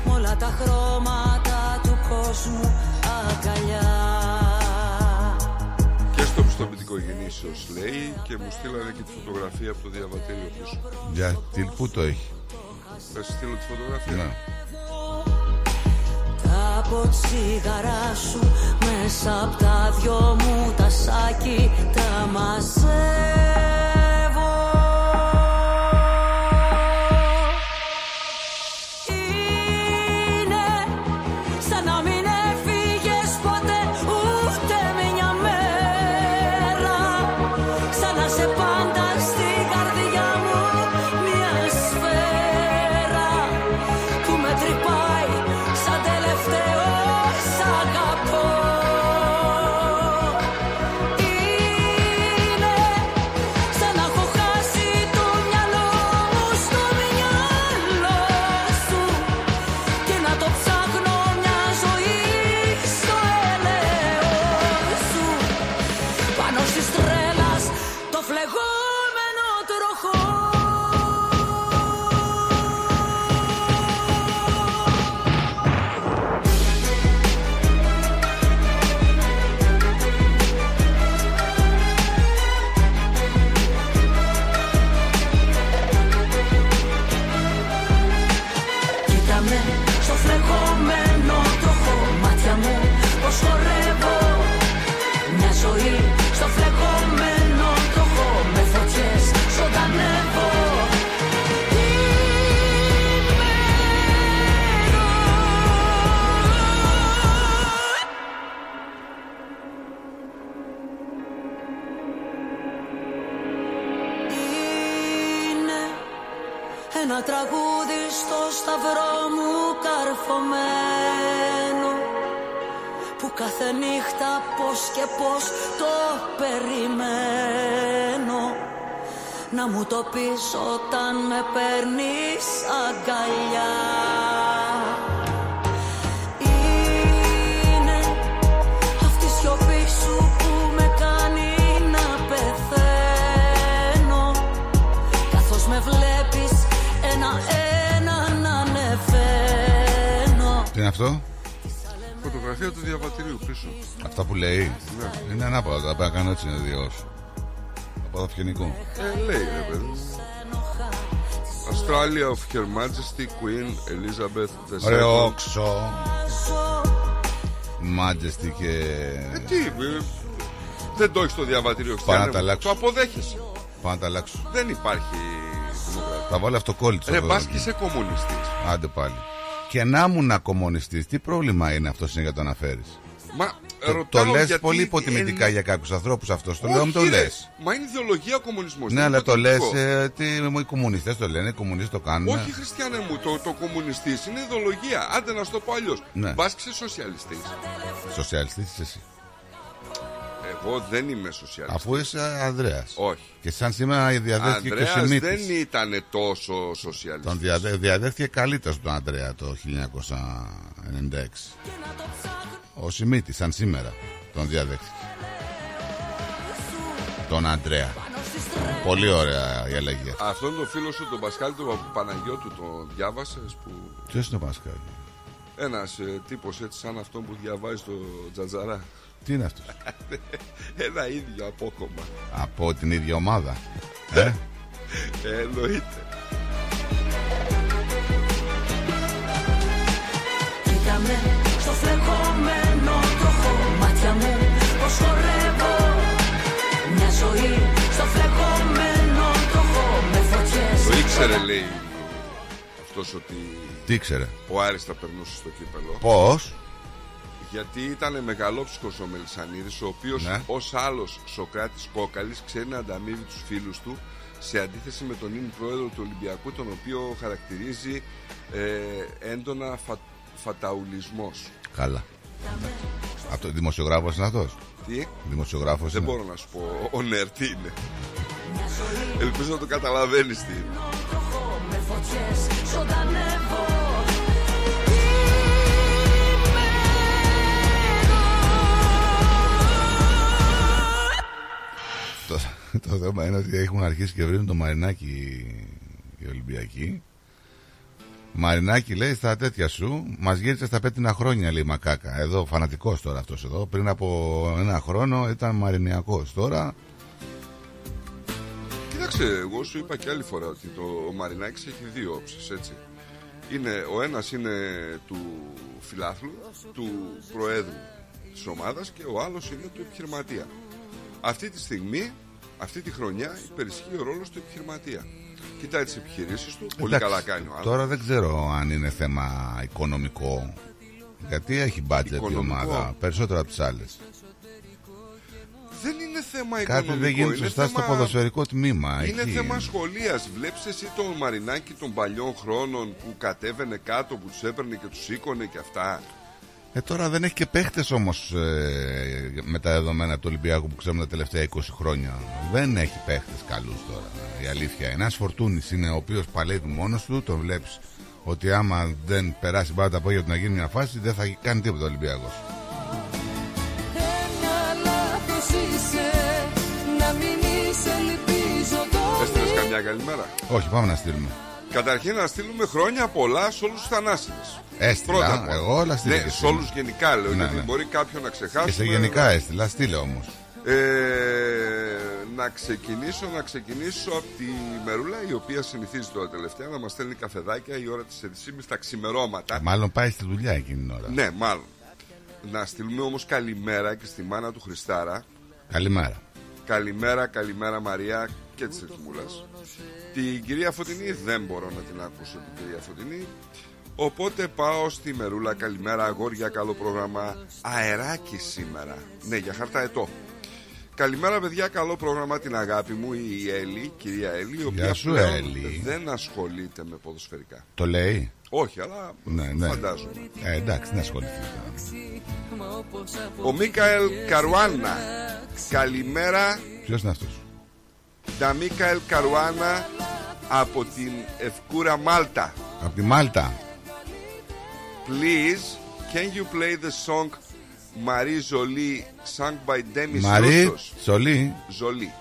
Μ' όλα τα χρώματα του κόσμου στο πιστοποιητικό γεννήσεως λέει και μου στείλανε και τη φωτογραφία από το διαβατήριο πίσω. Για τι, πού το έχει; Θα σου στείλω τη φωτογραφία. Ναι. Τα ποτσίγαρά σου μέσα απ' τα δυο μου τα σάκι τα μαζεύω σταυρό μου καρφωμένο που κάθε νύχτα πως και πως το περιμένω. Να μου το πεις όταν με παίρνεις αγκαλιά αυτό; Φωτογραφία του διαβατηρίου πίσω. Αυτά που λέει; Ναι. Είναι ανάποδα. Τα πρέπει να κάνω έτσι είναι δύο. Από αυγενικό. Ε, λέει ρε παιδί μου. Australia of Her Majesty Queen Elizabeth II. Ρε όξο. Μάντζεστη και. Ε, τι, ε, δεν το έχεις το διαβατήριο Πάω να Χριστιανέ τα μου. αλλάξω. Το αποδέχεσαι. Πάω να τα αλλάξω. Δεν υπάρχει δημοκρατία. Θα βάλω αυτό κόλλητσο. Ρε εδώ. πας και είσαι κομμουνιστής. Άντε πάλι. Και να μου να κομμουνιστή, τι πρόβλημα είναι αυτό είναι για το αναφέρεις; Μα Το, ρωτάω το λες γιατί πολύ υποτιμητικά εν- για κάποιους ανθρώπους αυτό. Το Όχι, λέω, μου το ρε. λες. Μα είναι ιδεολογία ο κομμουνισμός. Ναι, δεν αλλά είναι το λες. υποτιμητικό. τι μου, οι κομμουνιστές το λένε, οι κομμουνιστές το κάνουν. Όχι, Χριστιανέ μου, το, το κομμουνιστής είναι ιδεολογία. Άντε να σου το πω αλλιώς. Ναι. Μπα και είσαι σοσιαλιστής. Σοσιαλιστής είσαι εσύ. Εγώ δεν είμαι σοσιαλιστής. Αφού είσαι Ανδρέας. Όχι. Και σαν σήμερα διαδέχτηκε και ο Ανδρέας Σιμίτης. δεν ήταν τόσο σοσιαλιστής. Τον διαδέ, διαδέχτηκε καλύτερα τον Αντρέα το 1996. Ο Σιμίτης, σαν σήμερα, τον διαδέχτηκε. Τον Αντρέα. Πολύ ωραία η αλλαγή αυτή. Αυτόν τον φίλο σου, τον Πασχάλη, τον Παπαπαναγιώτου, τον διάβασες που. Ποιος είναι ο Πασκάλ. Ένας ε, τύπος έτσι σαν αυτόν που διαβάζει το Τζατζαρά. Τι είναι αυτός; Ένα ίδιο απόκομμα. Από την ίδια ομάδα. ε; Ε, εννοείται. Κοίτα με στο φλεγόμενο τροχό μάτια μου πως χορεύω Μια ζωή στο φλεγόμενο τροχό με φωτιές Το ήξερε, λέει αυτός ότι Τι ήξερε; ο Άρης θα περνούσε στο κύπελο. Πώς; Γιατί ήταν μεγαλόψυχος ο Μελισανίδη, ο οποίος Ναι. ως άλλος Σοκράτης Κόκαλη ξέρει να ανταμείβει τους φίλους του σε αντίθεση με τον ήμουν πρόεδρο του Ολυμπιακού, τον οποίο χαρακτηρίζει ε, έντονα φα, φαταουλισμός. Καλά. Αυτό δημοσιογράφος είναι αυτός; Τι, Δημοσιογράφος δεν είναι. μπορώ να σου πω ο νερ τι είναι; Ελπίζω να το καταλαβαίνεις τι είναι. Το, το θέμα είναι ότι έχουν αρχίσει και βρίζουν το Μαρινάκι οι Ολυμπιακοί. Μαρινάκι λέει στα τέτοια σου, μας γύρισε στα πέτεινα χρόνια, λέει η Μακάκα. Εδώ, φανατικός τώρα αυτός εδώ. Πριν από ένα χρόνο ήταν Μαρινιακός. Τώρα Κοίταξε, εγώ σου είπα και άλλη φορά ότι το ο Μαρινάκης έχει δύο όψεις, έτσι. Είναι, ο ένας είναι του φιλάθλου, του προέδρου της ομάδας και ο άλλος είναι του επιχειρηματία. Αυτή τη στιγμή, αυτή τη χρονιά υπερισχύει ο ρόλος του επιχειρηματία. Κοιτάει τις επιχειρήσεις του, πολύ Εντάξει, καλά κάνει ο άλλος. Τώρα δεν ξέρω αν είναι θέμα οικονομικό. Γιατί έχει budget η Οικονομικό. ομάδα περισσότερο από τις άλλες. Δεν είναι θέμα Κάτι οικονομικό. δεν γίνεται είναι σωστά στο θέμα- ποδοσφαιρικό τμήμα. Είναι εκεί. θέμα σχολείας. Βλέπεις εσύ τον Μαρινάκη των παλιών χρόνων που κατέβαινε κάτω, που τους έπαιρνε και τους σήκωνε και αυτά. Ε, τώρα δεν έχει και παίχτες όμως ε, με τα δεδομένα του Ολυμπιακού που ξέρουμε τα τελευταία 20 χρόνια. Δεν έχει παίχτες καλούς τώρα. Η αλήθεια είναι. Ένας φορτούνης είναι ο οποίος παλεύει μόνος του, τον βλέπεις ότι άμα δεν περάσει πάρα τα πόδια του να γίνει μια φάση, δεν θα κάνει τίποτα ο Ολυμπιακός. Ένα λάθος είσαι Να μην είσαι ελπίζω το Έστειλες καμιά καλημέρα; Όχι, πάμε να στείλουμε. Καταρχήν να στείλουμε χρόνια πολλά σε όλους τους θανάσιδε. Έστειλα, εγώ όλα στείλα. Ναι, και σε εσύ. όλους γενικά λέω, Ναι, γιατί ναι. μπορεί κάποιον να ξεχάσει. Και σε γενικά έστειλα, στείλε όμως. Ε, να ξεκινήσω, να ξεκινήσω από τη Μερούλα, η οποία συνηθίζει τώρα τελευταία να μας στέλνει καφεδάκια η ώρα της 11.30 τα ξημερώματα. Μάλλον πάει στη δουλειά εκείνη την ώρα. Ναι, μάλλον. Να στείλουμε όμως καλημέρα και στη μάνα του Χριστάρα. Καλημέρα. Καλημέρα, καλημέρα Μαρία και της Ρυθμούλα. Την κυρία Φωτεινή δεν μπορώ να την ακούσω την κυρία Φωτεινή. Οπότε πάω στη Μερούλα. Καλημέρα, αγόρια, καλό πρόγραμμα. Αεράκι σήμερα. Ναι, για χαρταετό. Καλημέρα, παιδιά. Καλό πρόγραμμα. Την αγάπη μου, η Έλλη, η κυρία Έλλη, η οποία σου, πλέον Έλλη. δεν ασχολείται με ποδοσφαιρικά. Το λέει; Όχι, αλλά Ναι, ναι. φαντάζομαι. Ε, εντάξει, να ασχοληθεί. Ο Μίκαελ Καρουάνα. Καλημέρα, Ποιος είναι αυτός; Τα Μίκαελ Καρουάνα από την Ευκούρα Μάλτα. Από τη Μάλτα. Please, can you play the song Marie Jolie sung by Demis Μαρή, Roussos? Σολή. Jolie.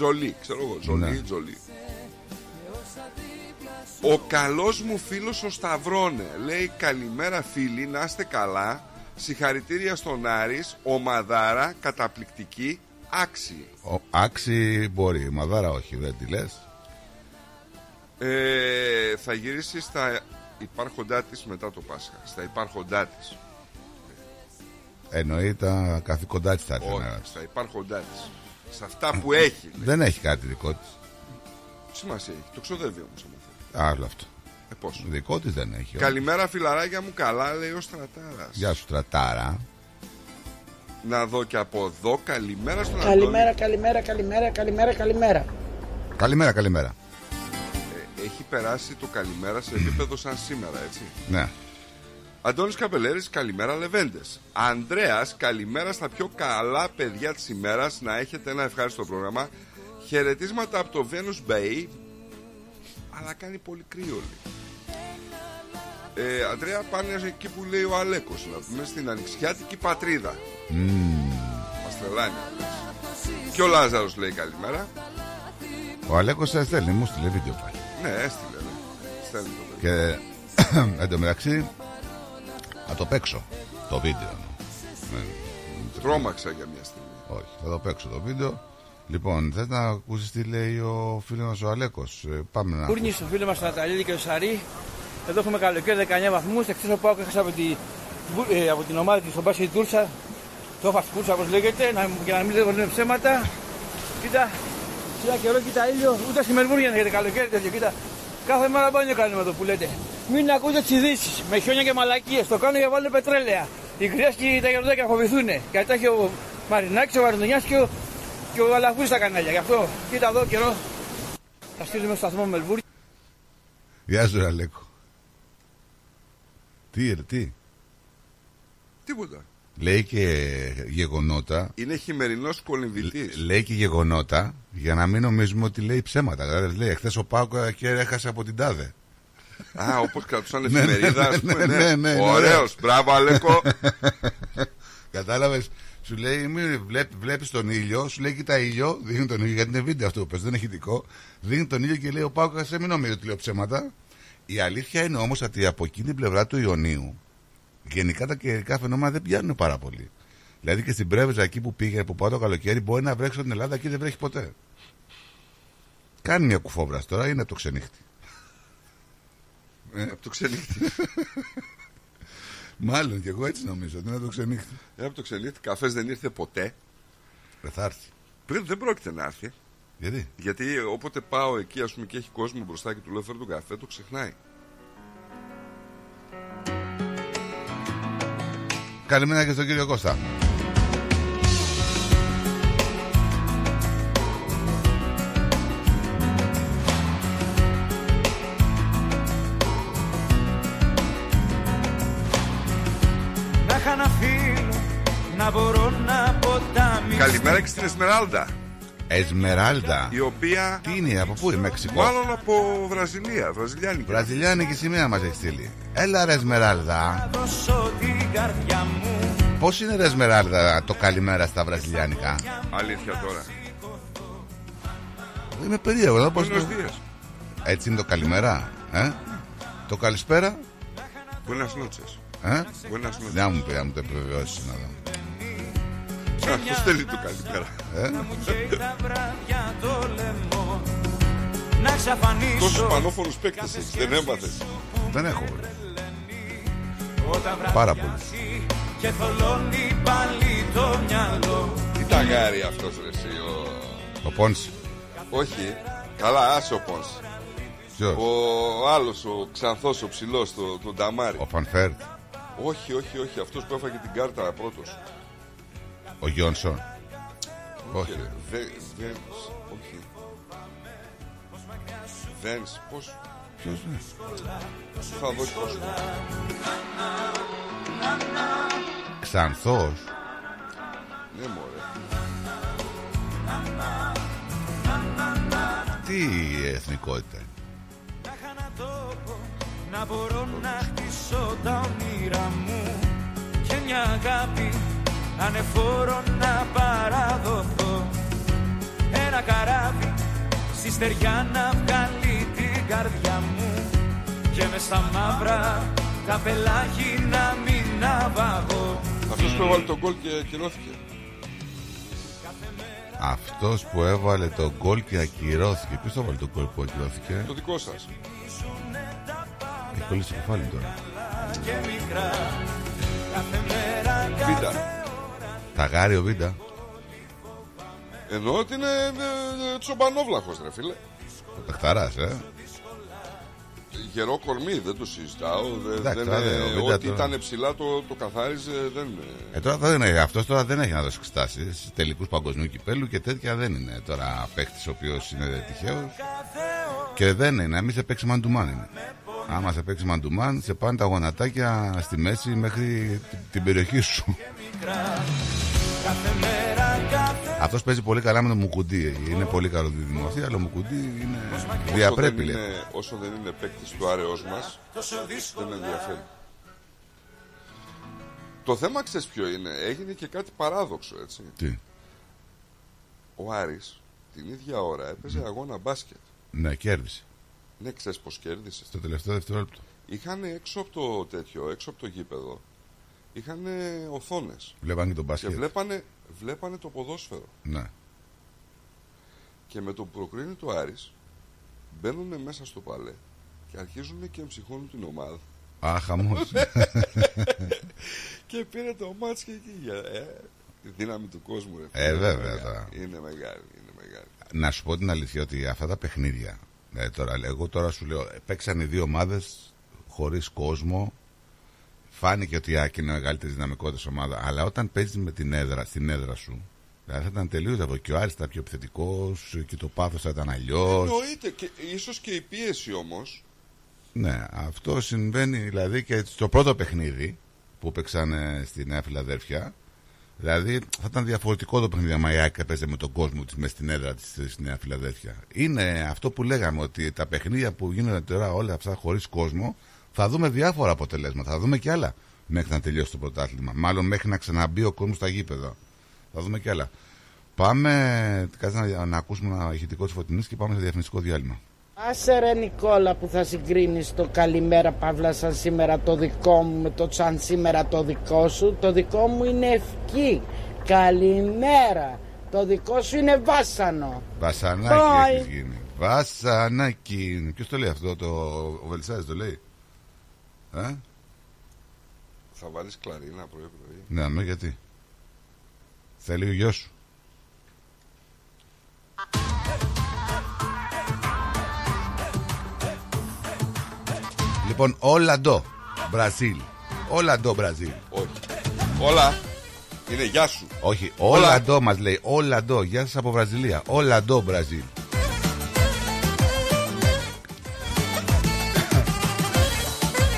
Jolie, ξέρω εγώ. Jolie, Ναι. Jolie. Ο καλός μου φίλος ο Σταυρώνε λέει καλημέρα φίλοι, να είστε καλά. Συγχαρητήρια στον Άρης, ομαδάρα, καταπληκτική, άξιοι. Ο, άξι μπορεί, μαδάρα όχι, δεν τη λες. Ε, θα γυρίσει στα υπάρχοντά της μετά το Πάσχα. Στα υπάρχοντά της. Εννοεί τα καθήκοντά της θα έρθει. Όχι, να- στα υπάρχοντά της. Σε αυτά που έχει. λέει. Δεν έχει κάτι δικό της. Σημασία έχει. Το ξοδεύει όμως. άμα θέλει. Άλλο αυτό. Ε, πώς. Δικό της δεν έχει. Καλημέρα φιλαράκια μου, καλά λέει ο Στρατάρας. Γεια σου, Τρατάρα. Να δω και από εδώ, καλημέρα στον Καλημέρα, καλημέρα, καλημέρα, καλημέρα, καλημέρα. Καλημέρα, καλημέρα. Αντώνη. Ε, έχει περάσει το καλημέρα σε επίπεδο σαν σήμερα, έτσι. Ναι. Αντώνης Καπελέρης, καλημέρα Λεβέντες. Ανδρέας, καλημέρα στα πιο καλά παιδιά της ημέρας. Να έχετε ένα ευχάριστο πρόγραμμα. Χαιρετίσματα από το Venus Bay. Αλλά κάνει πολύ κρύο, λέει. Ε, Ανδρέα, πάνε εκεί που λέει ο Αλέκος, να πούμε, στην ανοιξιάτικη πατρίδα. Μας τρελάνει. ο Αλέκος. Και ο Λάζαρος λέει καλημέρα. Ο Αλέκος σε στέλνει, μου στείλε βίντεο πάλι. Ναι, έστειλε, ναι. Στέλνει το παιδί. Και εν τω μεταξύ θα το παίξω το βίντεο. Ναι. Τρόμαξα για μια στιγμή. Όχι, θα το παίξω το βίντεο. Λοιπόν, θες να ακούσεις τι λέει ο φίλος μα ο Αλέκος; Πάμε να. Κούρνης στο φίλος μας τον Αταλίδη και τον Σαρή. Εδώ έχουμε καλοκαίρι 19 βαθμούς. Εχθέ ο Πάοκ έχασα από, τη, ε, από την ομάδα της στον Πάση Τούρσα. Το Φας Τούρσα όπως λέγεται. Να, για να μην λέγονται ψέματα. Κοίτα, σε ένα καιρό κοίτα ήλιο. Ούτε στη Μελβούρνια να έχετε καλοκαίρι τέτοιο. Κοίτα, κάθε μέρα μπάνιο κάνουμε εδώ που λέτε. Μην ακούτε τις ειδήσεις με χιόνια και μαλακίες. Το κάνω για να βάλουν πετρέλαια. Οι κρυέ και τα γεροντάκια φοβηθούν. Γιατί τα έχει ο Μαρινάκης, ο Βαρδονιά και ο, και ο Αλαφού στα κανάλια. Γι' αυτό κοίτα εδώ καιρό. Θα στείλουμε στο σταθμό Μελβούρνη. Γεια σου, Αλέκο. Τι, ρε, τι; Τίποτα. Λέει και γεγονότα. Είναι χειμερινός κολυμβητής. Λέει και γεγονότα για να μην νομίζουμε ότι λέει ψέματα. Δηλαδή, λέει, χθε ο Πάουκ και έχασε από την τάδε. Α, όπως κρατούσαν Ναι, ναι, εφημερίδα, ας ναι, πούμε. ναι, ναι, ναι, Ωραίος, μπράβο Αλέκο. Κατάλαβες; Σου λέει, μην βλέπει βλέπεις τον ήλιο, σου λέει κοίτα ήλιο, δείχνει τον ήλιο, γιατί είναι βίντεο αυτό που παίζει, δεν έχει δικό. Δείχνει τον ήλιο και λέει: Ο Πάουκα, σε μην νομίζω ότι λέω ψέματα. Η αλήθεια είναι όμως ότι από εκείνη την πλευρά του Ιωνίου, γενικά τα καιρικά φαινόμενα δεν πιάνουν πάρα πολύ. Δηλαδή και στην Πρέβεζα εκεί που πήγε, που πάω το καλοκαίρι, μπορεί να βρέξει στην Ελλάδα και δεν βρέχει ποτέ. Κάνει μια κουφόβρα τώρα, είναι από το ξενύχτη. Ε, από το ξενύχτη. Μάλλον και εγώ έτσι νομίζω, ότι είναι από το ξενύχτη. Ε, από το ξενύχτη, καφές δεν ήρθε ποτέ. Δεν θα έρθει. Πριν δεν πρόκειται να έρθει. Γιατί; Γιατί όποτε πάω εκεί, ας πούμε, και έχει κόσμο μπροστά και του λέω φέρω τον καφέ, το ξεχνάει. Καλημέρα και στον κύριο Κώστα. Να είχα ένα φίλο να μπορώ να ποτάμι Καλημέρα και στην Εσμεράλδα. Εσμεράλδα. Η οποία. Τι είναι, από πού είναι, Μεξικό; Μάλλον από Βραζιλία, Βραζιλιάνικη. Βραζιλιάνικη σημαία μας έχει στείλει. Έλα ρε Εσμεράλδα. δώσω την καρδιά μου Πώς είναι ρε Εσμεράλδα το καλημέρα στα βραζιλιάνικα; Αλήθεια τώρα. Είμαι περίεργο, εδώ πώς Buenos το... días. Έτσι είναι το καλημέρα. Ε; Το καλησπέρα. Buenas noches. Ε; Buenas noches. Δεν μου πει, να μου το επιβεβαιώσεις να δω. Το λαιμό Να εξαφανίσω Τόσους πανόφωνου παίκτες έχεις, δεν έμαθες. Δεν έχω. βρε. Όταν Πάρα πολύ. βραδιάζει και θολώνει πάλι το μυαλό Τι ταγάρι αυτός ρε εσύ, ο... Ο Πόνση. Όχι, καλά, άσε ο Πόνς. Ποιος; Ο άλλος, ο ξανθός, ο ψηλός, το, το νταμάρι. Ο Φαν Βέερτ. Όχι, όχι, όχι, αυτός που έφαγε την κάρτα πρώτος. Ο Γιόνσον. Όχι. Δεν, όχι. Βένς, πώς. Ποιος είναι. Θα δω πώς. Ξανθός. Ναι, μωρέ. Τι εθνικότητα είναι. Να μπορώ να χτίσω τα όνειρά μου Και μια αγάπη ανεφόρο να παραδοθώ Ένα καράβι στη στεριά να βγάλει την καρδιά μου Και μες στα μαύρα τα πελάγι να μην ναυαγώ Αυτός που έβαλε τον γκολ και ακυρώθηκε. Αυτός που έβαλε τον γκολ και ακυρώθηκε. Ποιος το έβαλε τον γκολ που ακυρώθηκε; Το δικό σας. Έχει κολλήσει το κεφάλι τώρα. και Ταγάρι ο Βίντα. Εννοώ ότι είναι ε, ε, τσομπανόβλαχος ρε φίλε. Ο Πεχταράς, ε. Γερό κορμί, δεν το συζητάω. Δεν, Εντάξει, δεν, τώρα ε, δεν- ο Βίντα ό,τι τώρα- ήταν ψηλά το, το καθάριζε. Δεν, Ε, τώρα δεν είναι, αυτός τώρα δεν έχει να δώσει εξετάσεις τελικούς παγκοσμίου κυπέλου και τέτοια δεν είναι τώρα παίχτης ο οποίος είναι τυχαίος και δεν είναι, εμείς σε παίξει man to man είναι. Άμα σε παίξεις man to man, σε πάνε τα γονατάκια στη μέση μέχρι την, την περιοχή σου. Κάθε μέρα κάθε Αυτός παίζει πολύ καλά με το Μουκουντή. Είναι πολύ καλό δημοσία, αλλά ο Μουκουντή είναι διαπρέπει όσο, δεν λέει. είναι, όσο δεν είναι παίκτης του άρεος μας τόσο δύσκολα δεν με ενδιαφέρει. Το θέμα ξέρεις ποιο είναι, έγινε και κάτι παράδοξο έτσι. Τι, Ο Άρης την ίδια ώρα έπαιζε αγώνα μπάσκετ. ναι, κέρδισε. Ναι, ξέρεις πως κέρδισες. Στο τελευταίο δευτερόλεπτο. Είχαν έξω από το τέτοιο, έξω από το γήπεδο, είχαν οθόνες Βλέπαν και τον και μπάσκετ. βλέπανε, βλέπανε το ποδόσφαιρο. Ναι. Και με το που προκρίνει το Άρης, μπαίνουν μέσα στο παλέ και αρχίζουν και εμψυχώνουν την ομάδα. Α, χαμός. Και πήρε το μάτς και εκεί για ε, τη δύναμη του κόσμου. Ρε, Ε, φίλε. βέβαια, Είναι μεγάλη, τώρα. Είναι μεγάλη, είναι μεγάλη. να σου πω την αλήθεια ότι αυτά τα παιχνίδια. Ε, τώρα, εγώ τώρα σου λέω, ε, παίξαν οι δύο ομάδες χωρίς κόσμο. Φάνηκε ότι η Άκη είναι μεγαλύτερη δυναμικότητα ομάδας. Αλλά όταν παίζεις με την έδρα, στην έδρα σου, δηλαδή θα ήταν τελείως διαφορετικό. Και ο Άρης ήταν πιο επιθετικός και το πάθος θα ήταν αλλιώς. Εννοείται και ίσως και η πίεση όμως Ναι, αυτό συμβαίνει δηλαδή και στο πρώτο παιχνίδι που παίξαν ε, στη Νέα Φιλαδέρφια. Δηλαδή θα ήταν διαφορετικό το παιχνίδι άμα η ΑΕΚ έπαιζε με τον κόσμο της μες στην έδρα της στη Νέα Φιλαδέρφια. Είναι αυτό που λέγαμε ότι τα παιχνίδια που γίνονται τώρα όλα αυτά χωρίς κόσμο θα δούμε διάφορα αποτελέσματα. Θα δούμε και άλλα μέχρι να τελειώσει το πρωτάθλημα. Μάλλον μέχρι να ξαναμπεί ο κόσμος στα γήπεδα. Θα δούμε και άλλα. Πάμε, κάτσε να, να ακούσουμε ένα ηχητικό της φωτεινής και πάμε σε διαφημιστικό διάλειμμα. Άσε ρε Νικόλα που θα συγκρίνεις το καλημέρα Παύλα σαν σήμερα το δικό μου με το σαν σήμερα το δικό σου Το δικό μου είναι ευκή Καλημέρα Το δικό σου είναι βάσανο Βασανάκι Bye. έχεις γίνει. Βασανάκι. Ποιος το λέει αυτό, το... ο Βελσάζη το λέει; Ε; Θα βάλεις κλαρίνα πρωί-πρωί. Ναι, ναι, γιατί; Θέλει ο γιος σου. Λοιπόν, όλα ντο. Μπραζίλ. Όλα ντο Μπραζίλ. Όχι. Όλα είναι γεια σου. Όχι, όλα ντο μας λέει. Όλα ντο. Γεια σας από Βραζιλία. Όλα ντο Μπραζίλ.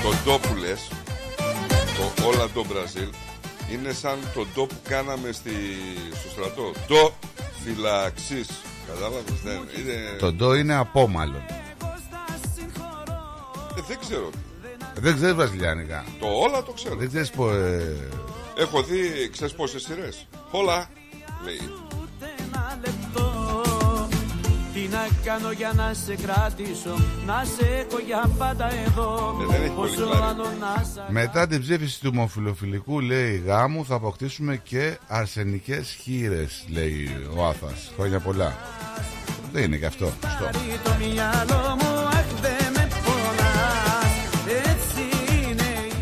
Το ντο που λες, το όλα το Μπραζίλ, είναι σαν το ντο που κάναμε στη, στο στρατό. Ντο φυλαξής. Κατάλαβες, δεν είναι... Το ντο είναι από μάλλον. Ε, δεν ξέρω. Δεν ξέρεις βραζιλιάνικα. Το όλα το ξέρω. Δεν ξέρεις πω. Ε... Έχω δει, ξέρεις πόσες σειρές. Όλα, λέει. Τι να κάνω για να σε κρατήσω Να σε έχω για πάντα εδώ Ε, δεν έχει πολύ Πόσο κλάρι. άλλο να σ' Μετά την ψήφιση του ομοφιλοφιλικού, λέει γάμου, θα αποκτήσουμε και αρσενικές χείρες, λέει ο Άθας. Χρόνια πολλά. Δεν είναι και αυτό. Σωστό.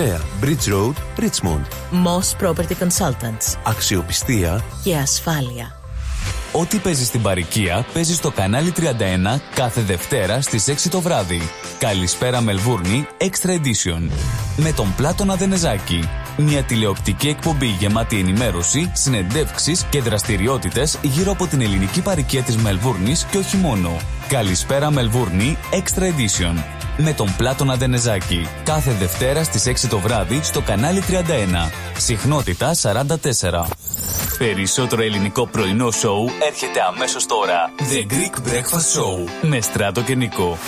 Bridge Road, Richmond. Moss Property Consultants. Αξιοπιστία Και ασφάλεια. Ό,τι παίζεις στην παροικία παίζεις στο κανάλι 31 κάθε Δευτέρα στις 6 το βράδυ. Καλησπέρα Μελβούρνη Extra Edition. Με τον Πλάτωνα Δενεζάκη. Μια τηλεοπτική εκπομπή γεμάτη ενημέρωση, συνεντεύξεις και δραστηριότητες γύρω από την ελληνική παροικία της Μελβούρνης και όχι μόνο. Καλησπέρα Μελβούρνη Extra Edition. Με τον Πλάτωνα Δενεζάκη. Κάθε Δευτέρα στις 6 το βράδυ στο κανάλι 31. Συχνότητα 44. Περισσότερο ελληνικό πρωινό σοου έρχεται αμέσως τώρα. The Greek Breakfast Show με Στράτο και Νικό.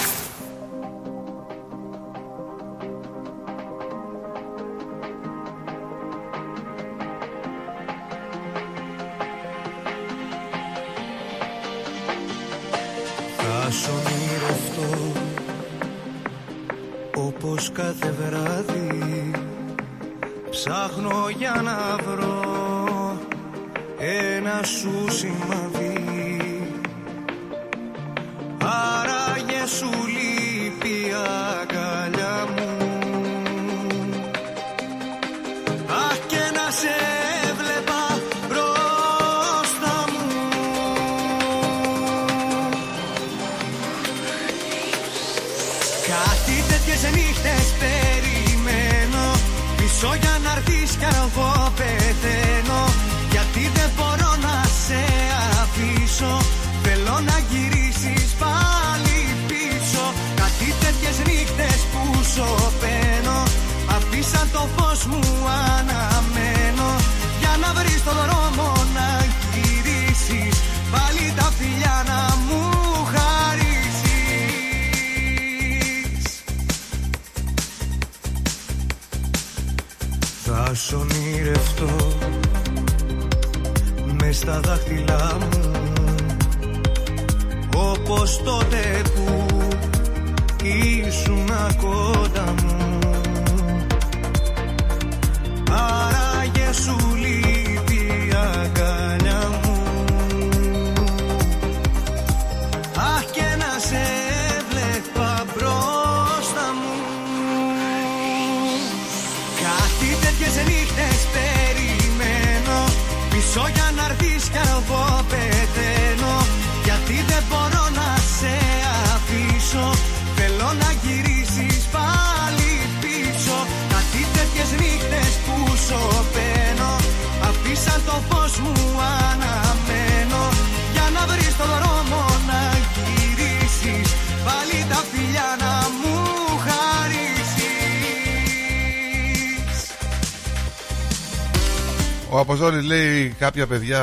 Ο Αποστόλης λέει κάποια παιδιά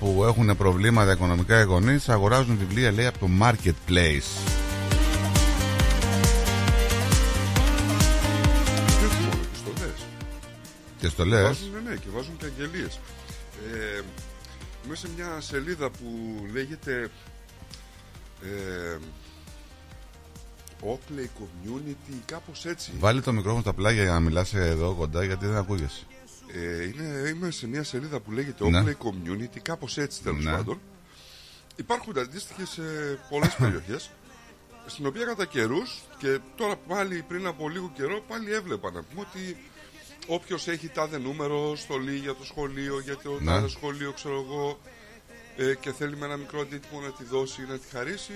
που έχουν προβλήματα οικονομικά οι γονείς αγοράζουν βιβλία λέει από το marketplace. Και όχι μόνο, και στολές. Και στολές. Βάζουν, ναι, ναι, και βάζουν και αγγελίες. Ε, μέσα σε μια σελίδα που λέγεται ε, Oakley Community, κάπως έτσι. Βάλει το μικρόφωνο στα πλάγια για να μιλάς εδώ κοντά γιατί δεν ακούγεσαι. Ε, είναι, είμαι σε μια σελίδα που λέγεται Ναι. Oakley Community, κάπως έτσι τέλος Ναι. πάντων. Υπάρχουν αντίστοιχες σε πολλές περιοχές, στην οποία κατά καιρούς και τώρα πάλι πριν από λίγο καιρό πάλι έβλεπα να πούμε ότι όποιος έχει τάδε νούμερο στολή για το σχολείο, για το Ναι. τάδε σχολείο, ξέρω εγώ, ε, και θέλει με ένα μικρό αντίτιμο να τη δώσει ή να τη χαρίσει,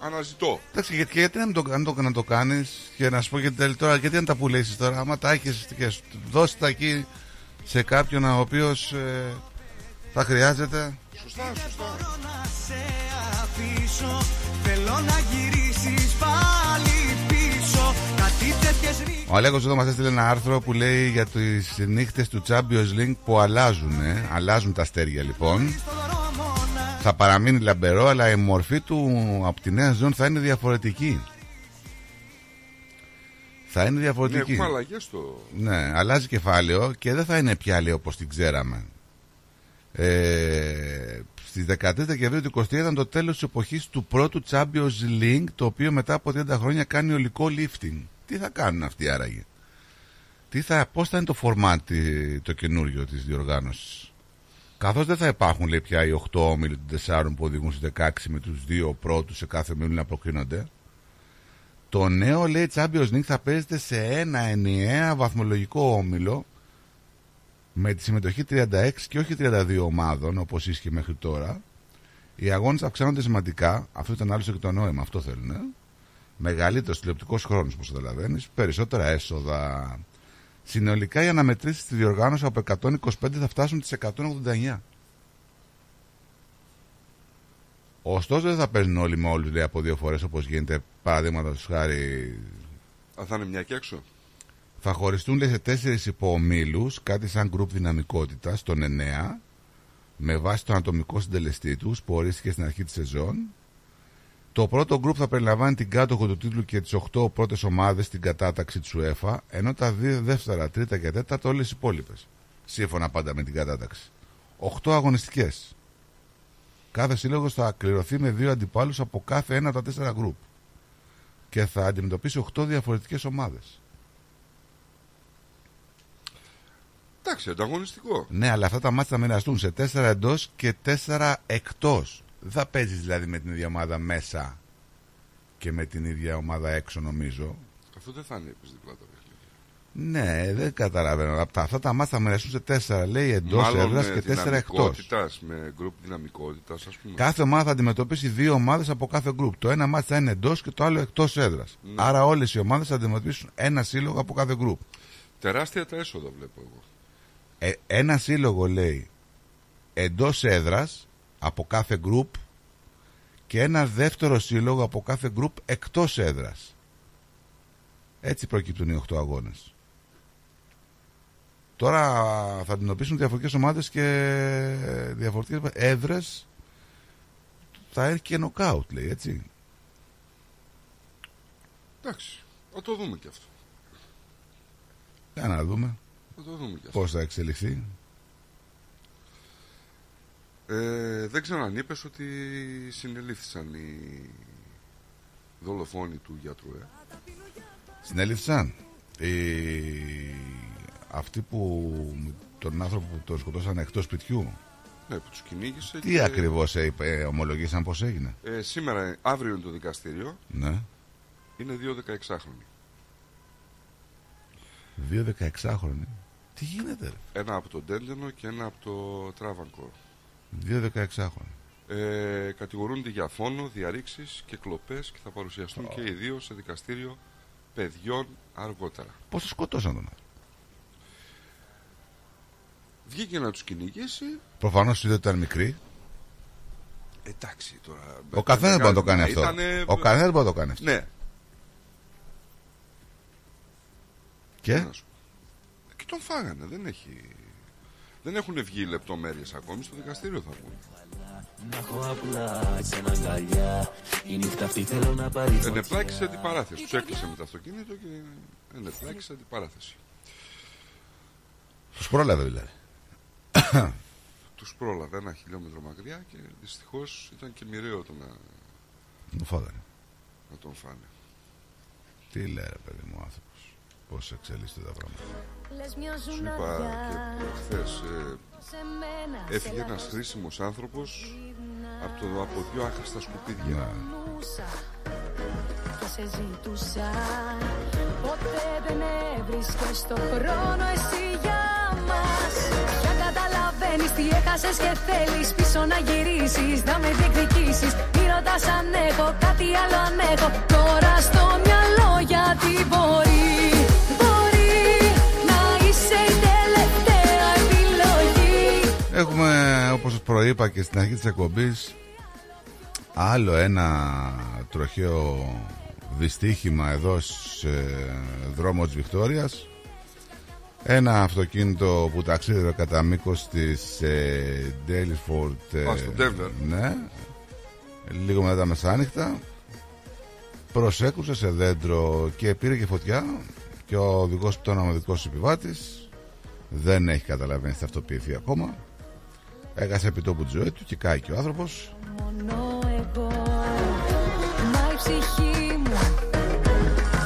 αναζητώ. Εντάξει, γιατί, και γιατί να, μην το, αν το, να το κάνεις και να σου πω γιατί τώρα, γιατί να τα πουλήσεις τώρα, άμα τα έχεις και σ- δώσεις τα εκεί σε κάποιον ο οποίος ε, θα χρειάζεται. Σωστά, σωστά. να σε αφήσω Θέλω να γυρίσεις πάλι πίσω Κάτι τέτοιες νύχτες Ο Αλέκος εδώ μας έστειλε ένα άρθρο που λέει για τις νύχτες του Champions League που αλλάζουν, ε. αλλάζουν τα αστέρια λοιπόν. Θα παραμείνει λαμπερό, αλλά η μορφή του από τη νέα ζώνη θα είναι διαφορετική. Θα είναι Ναι, διαφορετική. έχουμε αλλαγές στο... Ναι, αλλάζει κεφάλαιο και δεν θα είναι πια λέει όπως την ξέραμε. Ε, στις 13 Δεκεμβρίου του 23 ήταν το τέλος της εποχής του πρώτου Champions League το οποίο μετά από 30 χρόνια κάνει ολικό lifting. Τι θα κάνουν αυτοί άραγε; Τι θα, πώς θα είναι το format τη- το καινούριο της διοργάνωσης; Καθώς δεν θα υπάρχουν λέει πια οι 8 όμιλοι των 4 που οδηγούν στους 16 με τους δύο πρώτους σε κάθε μήλο να προκρίνονται. Το νέο λέει Champions League θα παίζεται σε ένα ενιαία βαθμολογικό όμιλο με τη συμμετοχή 36 και όχι 32 ομάδων όπως ίσχυε μέχρι τώρα. Οι αγώνες αυξάνονται σημαντικά. Αυτό ήταν άλλωστε και το νόημα, αυτό θέλουν. Ε; Μεγαλύτερος τηλεοπτικός χρόνος, όπως καταλαβαίνεις. Περισσότερα έσοδα. Συνολικά οι αναμετρήσεις στη διοργάνωση από 125 θα φτάσουν τις 189. Ωστόσο δεν θα παίζουν όλοι με όλους από δύο φορές όπως γίνεται παραδείγματα χάρη Α, θα είναι μια και έξω. θα χωριστούν λέει, σε τέσσερις υποομίλου, κάτι σαν γκρουπ δυναμικότητας, των εννέα, με βάση τον ατομικό συντελεστή τους που ορίστηκε στην αρχή της σεζόν. Το πρώτο γκρουπ θα περιλαμβάνει την κάτοχο του τίτλου και τις 8 πρώτες ομάδες στην κατάταξη της UEFA, ενώ τα δύο δεύτερα, τρίτα και τέταρτα όλες οι υπόλοιπες. Σύμφωνα πάντα με την κατάταξη. 8 αγωνιστικές. Κάθε σύλλογος θα κληρωθεί με δύο αντιπάλους από κάθε ένα από τα τέσσερα γκρουπ. Και θα αντιμετωπίσει 8 διαφορετικές ομάδες. Εντάξει, ανταγωνιστικό. Ναι, αλλά αυτά τα μάτια θα μοιραστούν σε 4 εντός και 4 εκτός. Δεν θα παίζεις δηλαδή με την ίδια ομάδα μέσα και με την ίδια ομάδα έξω, νομίζω. Αυτό δεν θα είναι επιστηπλά τα παιχνίδια. Ναι, δεν καταλαβαίνω. Από τα- αυτά τα μάτια θα μοιραστούν σε 4 λέει εντός Μάλλον έδρας με και 4 εκτός. δυναμικότητας, Με γκρουπ δυναμικότητας, ας πούμε. Κάθε ομάδα θα αντιμετωπίσει δύο ομάδες από κάθε γκρουπ. Το ένα μάτι θα είναι εντός και το άλλο εκτός έδρας. Ναι. Άρα όλες οι ομάδες θα αντιμετωπίσουν ένα σύλλογο από κάθε γκρουπ. Τεράστια τα έσοδα βλέπω εγώ. Ε, ένα σύλλογο λέει εντός έδρας από κάθε γκρουπ και ένα δεύτερο σύλλογο από κάθε γκρουπ εκτός έδρας. Έτσι προκύπτουν οι 8 αγώνες. Τώρα θα αντιμετωπίσουν διαφορετικές ομάδες και διαφορετικές έδρες. Θα έρθει και νοκάουτ, λέει έτσι. Εντάξει, θα το δούμε και αυτό. Για να δούμε Θα το δούμε και αυτό. πώς θα εξελιχθεί. Ε, δεν ξέρω αν είπες ότι συνελήφθησαν οι δολοφόνοι του γιατρού. Ε. Συνέληφθησαν. Οι... Αυτοί που τον άνθρωπο που τον σκοτώσαν εκτός σπιτιού. Ναι, που τους κυνήγησε. Τι και- ακριβώς είπε, ομολογήσαν πώς έγινε; Ε, σήμερα, αύριο είναι το δικαστήριο. Ναι. Είναι δύο 16χρονοι. Δύο 16χρονοι. Τι γίνεται, ρε; Ένα από τον Τέντενο και ένα από το Τράβανκορ. Δύο 16 χρόνια. Ε, κατηγορούνται για φόνο, διαρρήξεις και κλοπές και θα παρουσιαστούν και οι δύο σε δικαστήριο παιδιών αργότερα. Πώς το σκοτώσαν τον. Βγήκε να τους κυνηγήσει. Προφανώς είδε ότι ήταν μικρή. Εντάξει τώρα. Ο καθένας μπορεί να το κάνει αυτό. Ήτανε- Ο καθένας μπορεί να το κάνει αυτό. Ναι. Και; Να σου πω. Και τον φάγανε. Δεν έχει... Δεν έχουν βγει οι λεπτομέρειες ακόμη. Στο δικαστήριο θα βγουν. Να έχω απλά εσένα αγκαλιά Η νύχτα αυτή θέλω να πάρει Ενεπλάκησε αντιπαράθεση. Τους έκλεισε με το αυτοκίνητο και ενεπλάκησε αντιπαράθεση. τους πρόλαβε δηλαδή. Τους πρόλαβε ένα χιλιόμετρο μακριά και δυστυχώς ήταν και μοιραίο το να, Τον φάγανε. να τον φάνε. Τι λέει, ρε παιδί μου, άνθρωπο. Πώς εξελίσσεται τα πράγματα. Σου είπα και χθε. έφυγε ένας χρήσιμος άνθρωπος από, το, από δύο άχρηστα σκουπίδια. Και σε ζητούσα. Ποτέ δεν έβρισκες το χρόνο εσύ για μας. Πια καταλαβαίνεις τι έχασες και θέλεις Πίσω να γυρίσεις, να με διεκδικήσεις. Μη ρωτάς αν έχω κάτι άλλο αν έχω. Τώρα στο μυαλό γιατί μπορεί όπως σας προείπα και στην αρχή της εκπομπής, άλλο ένα τροχαίο δυστύχημα εδώ σε δρόμο της Βικτόριας. Ένα αυτοκίνητο που ταξίδευε κατά μήκος της ε, Ντέλιφορτ. ε, Α, στο Denver. Ναι. Λίγο μετά τα μεσάνυχτα. Προσέκουσε σε δέντρο και πήρε και φωτιά και ο οδηγός που ήταν ο οδικός επιβάτης δεν έχει καταλαβαίνει θα αυτοποιηθεί ακόμα. Έχασε επιτόπου τη ζωή του και κάει και ο άνθρωπος. μόνο εγώ Μα η ψυχή μου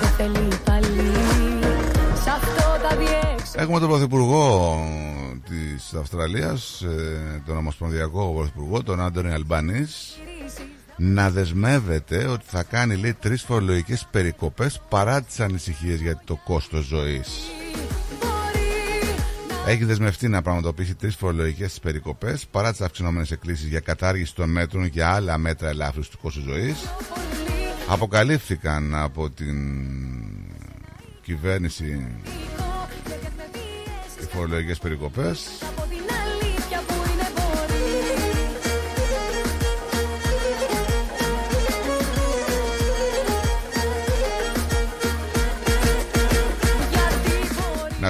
δεν θέλει πάλι Σ' αυτό τα διέξω Έχουμε τον Πρωθυπουργό της Αυστραλίας, ε, τον Ομοσπονδιακό Πρωθυπουργό, τον Άντωνι Αλμπανής, να δεσμεύεται ότι θα κάνει λέει τρεις φορολογικές περικοπές παρά τις ανησυχίες για το κόστος ζωής. Έχει δεσμευτεί να πραγματοποιήσει τρεις φορολογικές περικοπές παρά τις αυξηνόμενε εκκλήσεις για κατάργηση των μέτρων και άλλα μέτρα ελάφρυνση του κόστους ζωής. Αποκαλύφθηκαν από την κυβέρνηση οι φορολογικές περικοπές.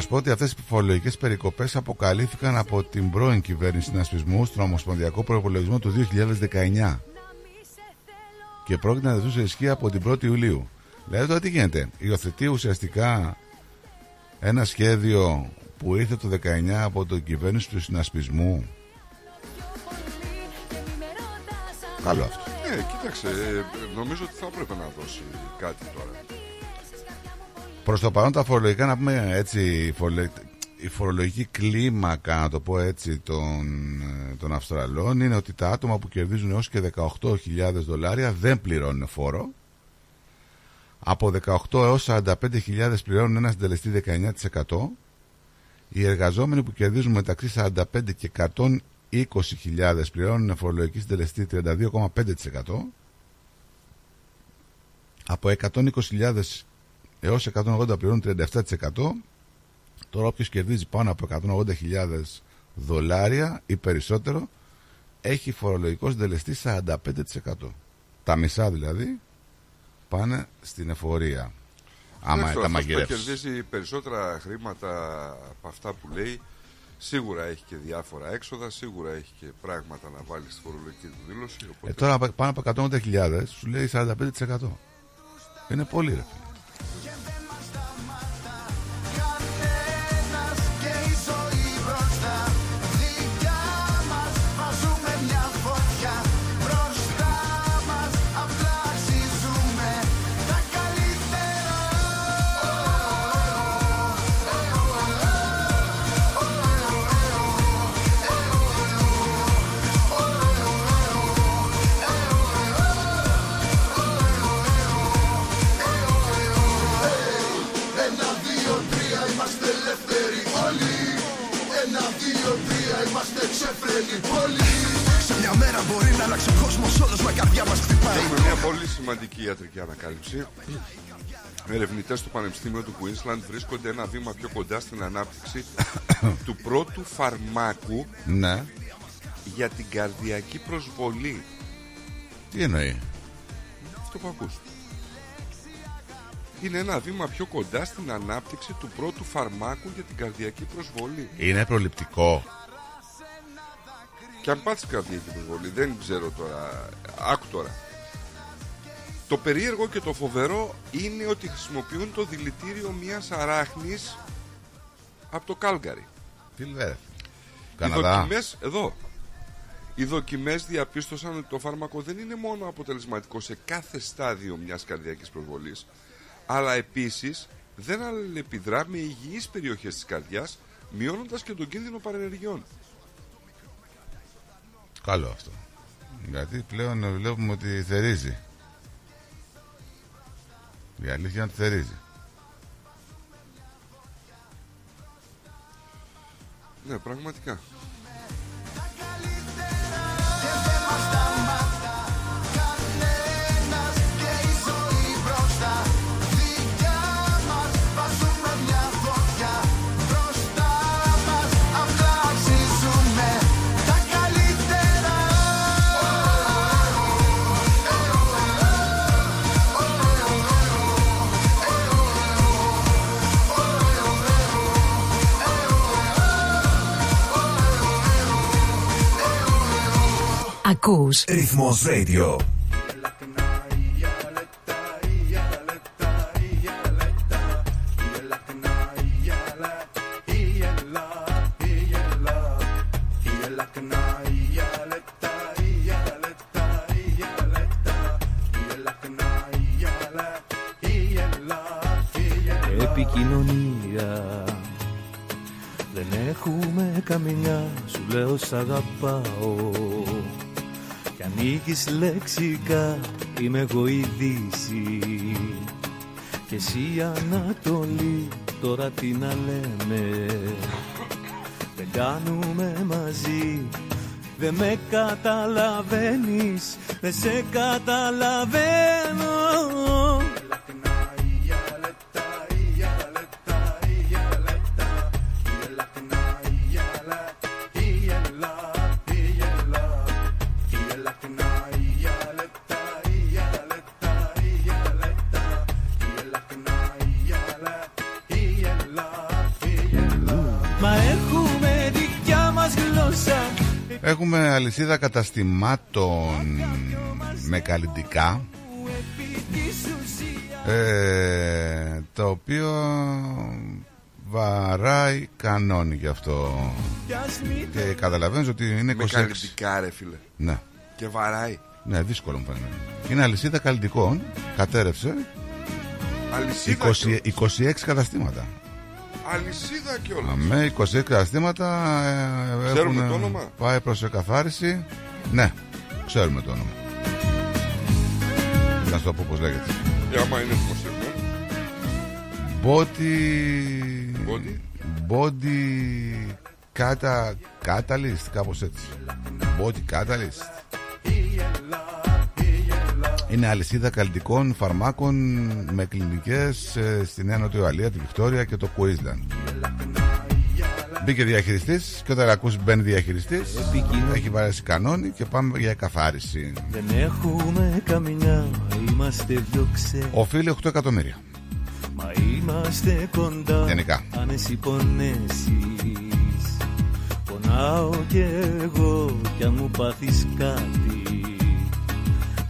Να σου πω ότι αυτές οι φορολογικές περικοπές αποκαλύφθηκαν από την πρώην κυβέρνηση συνασπισμού στον Ομοσπονδιακό Προπολογισμό του 2019 και πρόκειται να δεθούν σε ισχύ από την 1η Ιουλίου. Δηλαδή τώρα τι γίνεται, υιοθετεί ουσιαστικά ένα σχέδιο που ήρθε το 19 από την κυβέρνηση του συνασπισμού. Καλό αυτό. Ναι, κοίταξε, ε, νομίζω ότι θα έπρεπε να δώσει κάτι τώρα. Προς το παρόν τα φορολογικά, να πούμε έτσι, η φορολο- η φορολογική κλίμακα, να το πω έτσι, των, ε, των Αυστραλών είναι ότι τα άτομα που κερδίζουν έως και 18.000 δολάρια δεν πληρώνουν φόρο. Από 18 έως 45.000 πληρώνουν ένα συντελεστή 19%. Οι εργαζόμενοι που κερδίζουν μεταξύ 45 και 120.000 πληρώνουν φορολογική συντελεστή 32,5%. Από 120.000 έως 180 πληρώνουν 37%. Τώρα όποιος κερδίζει πάνω από 180.000 δολάρια ή περισσότερο έχει φορολογικό συντελεστή 45%. Τα μισά δηλαδή πάνε στην εφορία. Άμα Εντάξει, τα αυτός που μαγειρεύσεις. κερδίζει περισσότερα χρήματα από αυτά που λέει, σίγουρα έχει και διάφορα έξοδα, σίγουρα έχει και πράγματα να βάλει στη φορολογική του δήλωση. Οπότε... Ε, τώρα απ- πάνω από 180.000 σου λέει 45%. Είναι πολύ ρε φίλε. Ξεφρενή πόλη Σε μια μέρα μπορεί να αλλάξει ο κόσμος όλος Μα η καρδιά μας χτυπάει Έχουμε μια πολύ σημαντική ιατρική ανακάλυψη. Ερευνητές του Πανεπιστήμιου του Queensland βρίσκονται ένα βήμα πιο κοντά στην ανάπτυξη του πρώτου φαρμάκου Ναι. για την καρδιακή προσβολή. Τι εννοεί; Αυτό που ακούς. Είναι ένα βήμα πιο κοντά στην ανάπτυξη του πρώτου φαρμάκου για την καρδιακή προσβολή. Είναι προληπτικό. Και αν πάθεις καρδιακή προσβολή, δεν ξέρω τώρα. Άκου τώρα. Το περίεργο και το φοβερό είναι ότι χρησιμοποιούν το δηλητήριο μιας αράχνης από το Κάλγκαρι. Τι λέει. Οι Καναδά. δοκιμές, εδώ. Οι δοκιμές διαπίστωσαν ότι το φάρμακο δεν είναι μόνο αποτελεσματικό σε κάθε στάδιο μιας καρδιακής προσβολής, αλλά επίσης δεν αλληλεπιδρά με υγιείς περιοχές της καρδιάς, μειώνοντας και τον κίνδυνο παρενεργειών. Καλό αυτό. Γιατί πλέον βλέπουμε ότι θερίζει. Η αλήθεια είναι ότι θερίζει. Ναι, πραγματικά. Ακούς. Ρυθμός Radio. Επικοινωνία. Δεν έχουμε καμιά Σου λέω σ' αγαπάω Κι ανοίγεις λεξικά Είμαι εγώ η Δύση. Και εσύ η Ανατολή Τώρα τι να λέμε. Δεν κάνουμε μαζί Δεν με καταλαβαίνεις Δεν σε καταλαβαίνω αλυσίδα καταστημάτων με καλλιτικά ε, το οποίο βαράει κανόνι γι' αυτό. Και καταλαβαίνεις ότι είναι 26 Με καλλιτικά ρε φίλε. ναι, Και βαράει. ναι δύσκολο μου φαίνεται. Είναι αλυσίδα καλλιτικών κατέρευσε. Αλυσίδα 20, 26 καταστήματα Αλυσίδα κιόλα. με 26 καταστήματα ε, Ξέρουμε έχουν το όνομα; πάει προς εκαθάριση ναι, ξέρουμε το όνομα να σου το πω πως λέγεται Και άμα είναι δημοσιευμένο. Body. Body. Body. Κάτα. Catalyst, κάπως έτσι. Body Catalyst. Είναι αλυσίδα καλλιτικών φαρμάκων με κλινικές ε, στη Νέα Νοτιοαλία, τη Βικτόρια και το Queensland. Μπήκε διαχειριστής και όταν ακούσει μπαίνει διαχειριστής έχει βαρέσει κανόνι και πάμε για εκαθάριση. Δεν έχουμε καμιά Είμαστε δυο ξέ Οφείλει 8 εκατομμύρια. Μα είμαστε κοντά Γενικά. Αν εσύ πονέσεις Πονάω κι εγώ Κι αν μου πάθεις κάτι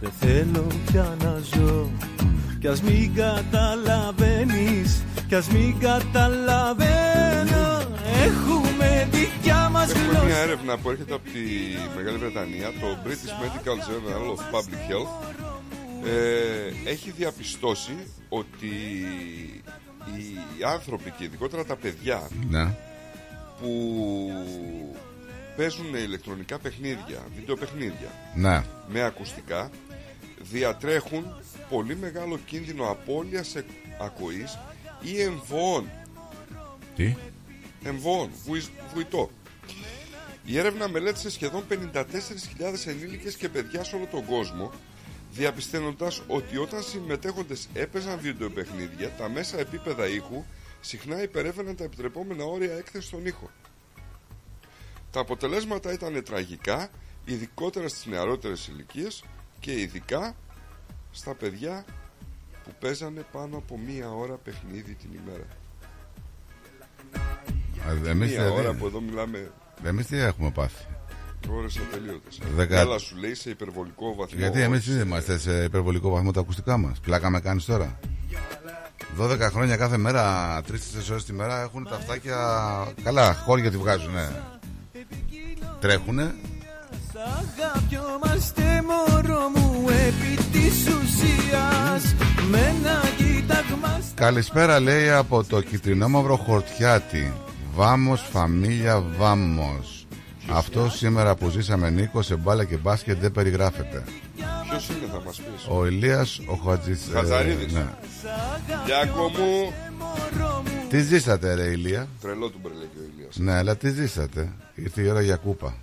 Δεν θέλω πια να ζω Κι ας μην καταλαβαίνεις Κι ας μην καταλαβαίνω Έχουμε δικιά μας Έχουμε μια γλώσσα έρευνα που έρχεται από τη Μεγάλη Βρετανία, το British Medical Journal of Public Health, ε, έχει διαπιστώσει ότι οι άνθρωποι και ειδικότερα τα παιδιά Ναι. που παίζουν ηλεκτρονικά παιχνίδια, βίντεο παιχνίδια Ναι. με ακουστικά διατρέχουν πολύ μεγάλο κίνδυνο απώλειας εκ- ακοής ή εμβοών. Τι; Εμβοών, βουι- βουητό. Η έρευνα μελέτησε σχεδόν 54.000 ενήλικες και παιδιά σε όλο τον κόσμο, διαπιστώνοντας ότι όταν συμμετέχοντες έπαιζαν βιντεοπαιχνίδια, τα μέσα επίπεδα ήχου συχνά υπερεύαιναν τα επιτρεπόμενα όρια έκθεσης στον ήχο. Τα αποτελέσματα ήταν τραγικά, ειδικότερα στις νεαρότερες ηλικίες και ειδικά στα παιδιά που παίζανε πάνω από μία ώρα παιχνίδι την ημέρα. Α, Εμείς μία δηλαδή- ώρα που εδώ μιλάμε Εμείς τι έχουμε πάθει. ώρες ατελείωτες. Δεκα- Έλα σου λέει σε υπερβολικό βαθμό. Γιατί εμείς όχι δεν σε- είμαστε σε υπερβολικό βαθμό τα ακουστικά μας. Πλάκα με κάνεις τώρα. 12 χρόνια κάθε μέρα, 3-4 ώρες τη μέρα έχουν τα αυτάκια. Καλά, χώρια τη βγάζουν. Ναι. Τρέχουνε. Αγαπιόμαστε μωρό μου επί της ουσίας Με ένα κοίταγμα Καλησπέρα λέει από το κυτρινόμαυρο χορτιάτι. Βάμος, φαμίλια, βάμος. Αυτό σήμερα που ζήσαμε Νίκο σε μπάλα και μπάσκετ δεν περιγράφεται. Ποιος είναι θα μας πεις; Ο Ηλίας ο Χατζης... ε, Χατζαρίδης. ναι. Γιάκο μου. Τι ζήσατε ρε Ηλία; Τρελό του μπρελέκι ο Ηλίας. Ναι, αλλά τι ζήσατε; Ήρθε η ώρα για κούπα.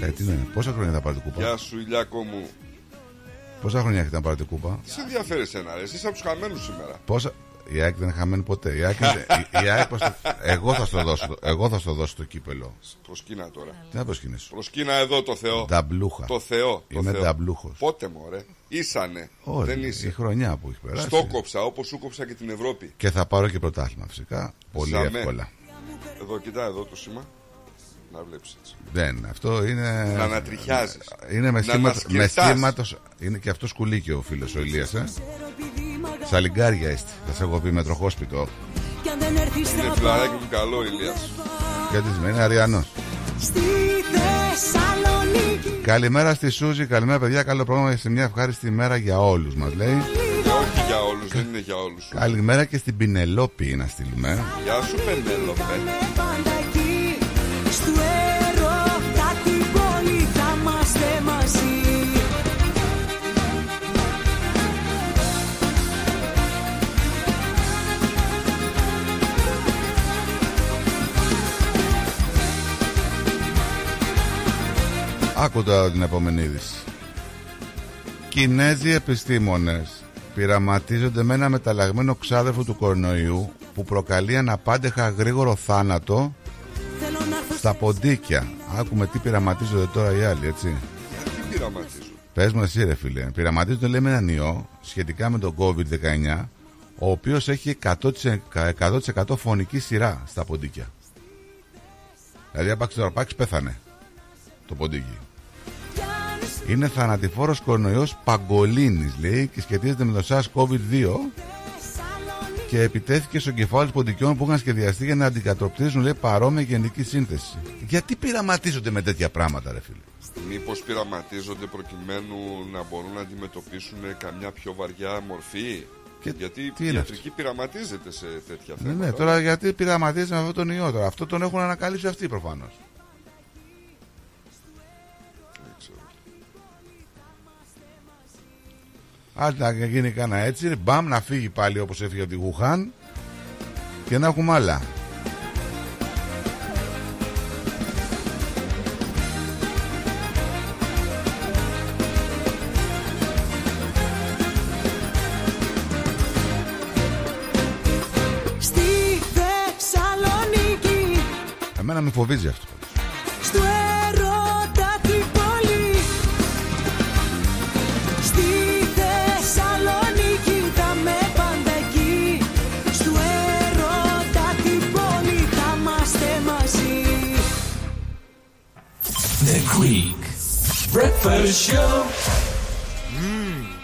Ε, τι είναι, πόσα χρόνια θα πάρετε κούπα; Γεια σου Ηλιάκο μου. Πόσα χρόνια έχετε να πάρετε κούπα; Τι σε ενδιαφέρει εσένα ρε, εσύ είσαι από τους χαμένους σήμερα. Πόσα. Η ΑΕΚ δεν είναι χαμένη ποτέ. Η ΑΕΚ, είναι- η, η ΑΕΚ πως το- εγώ, θα στο δώσω, εγώ θα στο δώσω το κύπελο. Προσκύνα τώρα. Τι να προσκυνήσω. Προσκύνα εδώ το Θεό. Νταμπλούχα. Το Θεό. Το Είμαι Θεό. νταμπλούχος. Πότε μωρέ. Ήσανε. Όχι, δεν η είσαι. χρονιά που έχει περάσει. Στο κόψα όπως σου κόψα και την Ευρώπη. Και θα πάρω και πρωτάθλημα φυσικά. Πολύ Ζαμέ. εύκολα. Εδώ κοιτά εδώ το σήμα. Να βλέπεις έτσι. Δεν, αυτό είναι. Να ανατριχιάζεις. Είναι με Να σήματο. Με ανασκερτάς. σήματος- Είναι και αυτός σκουλίκι ο φίλος ο Ηλίας, ε. Σαλιγκάρια είστε. Θα σε έχω πει μετροχόσπιτο. Κι αν δεν έρθεις Είναι θα φιλαράκι μου καλό ο Ηλίας. Γιατί σημαίνει Αριανός. στη Θεσσαλονίκη Καλημέρα στη Σούζη, καλημέρα παιδιά. Καλό πρόγραμμα σε μια ευχάριστη ημέρα για όλους μας λέει. Όχι για όλους, δεν είναι για όλους. Καλημέρα και στην Πινελόπη να στείλουμε. Γεια σου Πενέλοπε. Άκου τώρα την επόμενη είδηση. Κινέζοι επιστήμονες πειραματίζονται με ένα μεταλλαγμένο ξάδερφο του κορονοϊού που προκαλεί αναπάντεχα γρήγορο θάνατο στα ποντίκια. Άκουμε τι πειραματίζονται τώρα οι άλλοι, έτσι. Τι πειραματίζουν. Πες μου εσύ ρε φίλε, πειραματίζονται λέει με έναν ιό σχετικά με τον COVID-19 ο οποίος έχει 100%, 100% φωνική σειρά στα ποντίκια. Δηλαδή άπαξ τώρα άπαξ πέθανε το ποντίκι. Είναι θανατηφόρος κορονοϊός παγκολίνης λέει και σχετίζεται με το SARS-CoV-2 και επιτέθηκε στο κεφάλι ποντικιών που είχαν σχεδιαστεί για να αντικατοπτρίζουν λέει παρόμοια γενική σύνθεση. Γιατί πειραματίζονται με τέτοια πράγματα ρε φίλε; Μήπως πειραματίζονται προκειμένου να μπορούν να αντιμετωπίσουν καμιά πιο βαριά μορφή; Γιατί τι η είναι ιατρική πειραματίζεται σε τέτοια Ναι, θέματα. ναι, τώρα γιατί πειραματίζεται με αυτόν τον ιό τώρα; Αυτό τον έχουν ανακαλύψει αυτοί προφανώς. Άντε να γίνει κανένα έτσι, μπαμ να φύγει πάλι όπως έφυγε από τη Γουχάν και να έχουμε άλλα. Στη Θεσσαλονίκη Εμένα με φοβίζει αυτό. The Greek Breakfast Show. Hmm.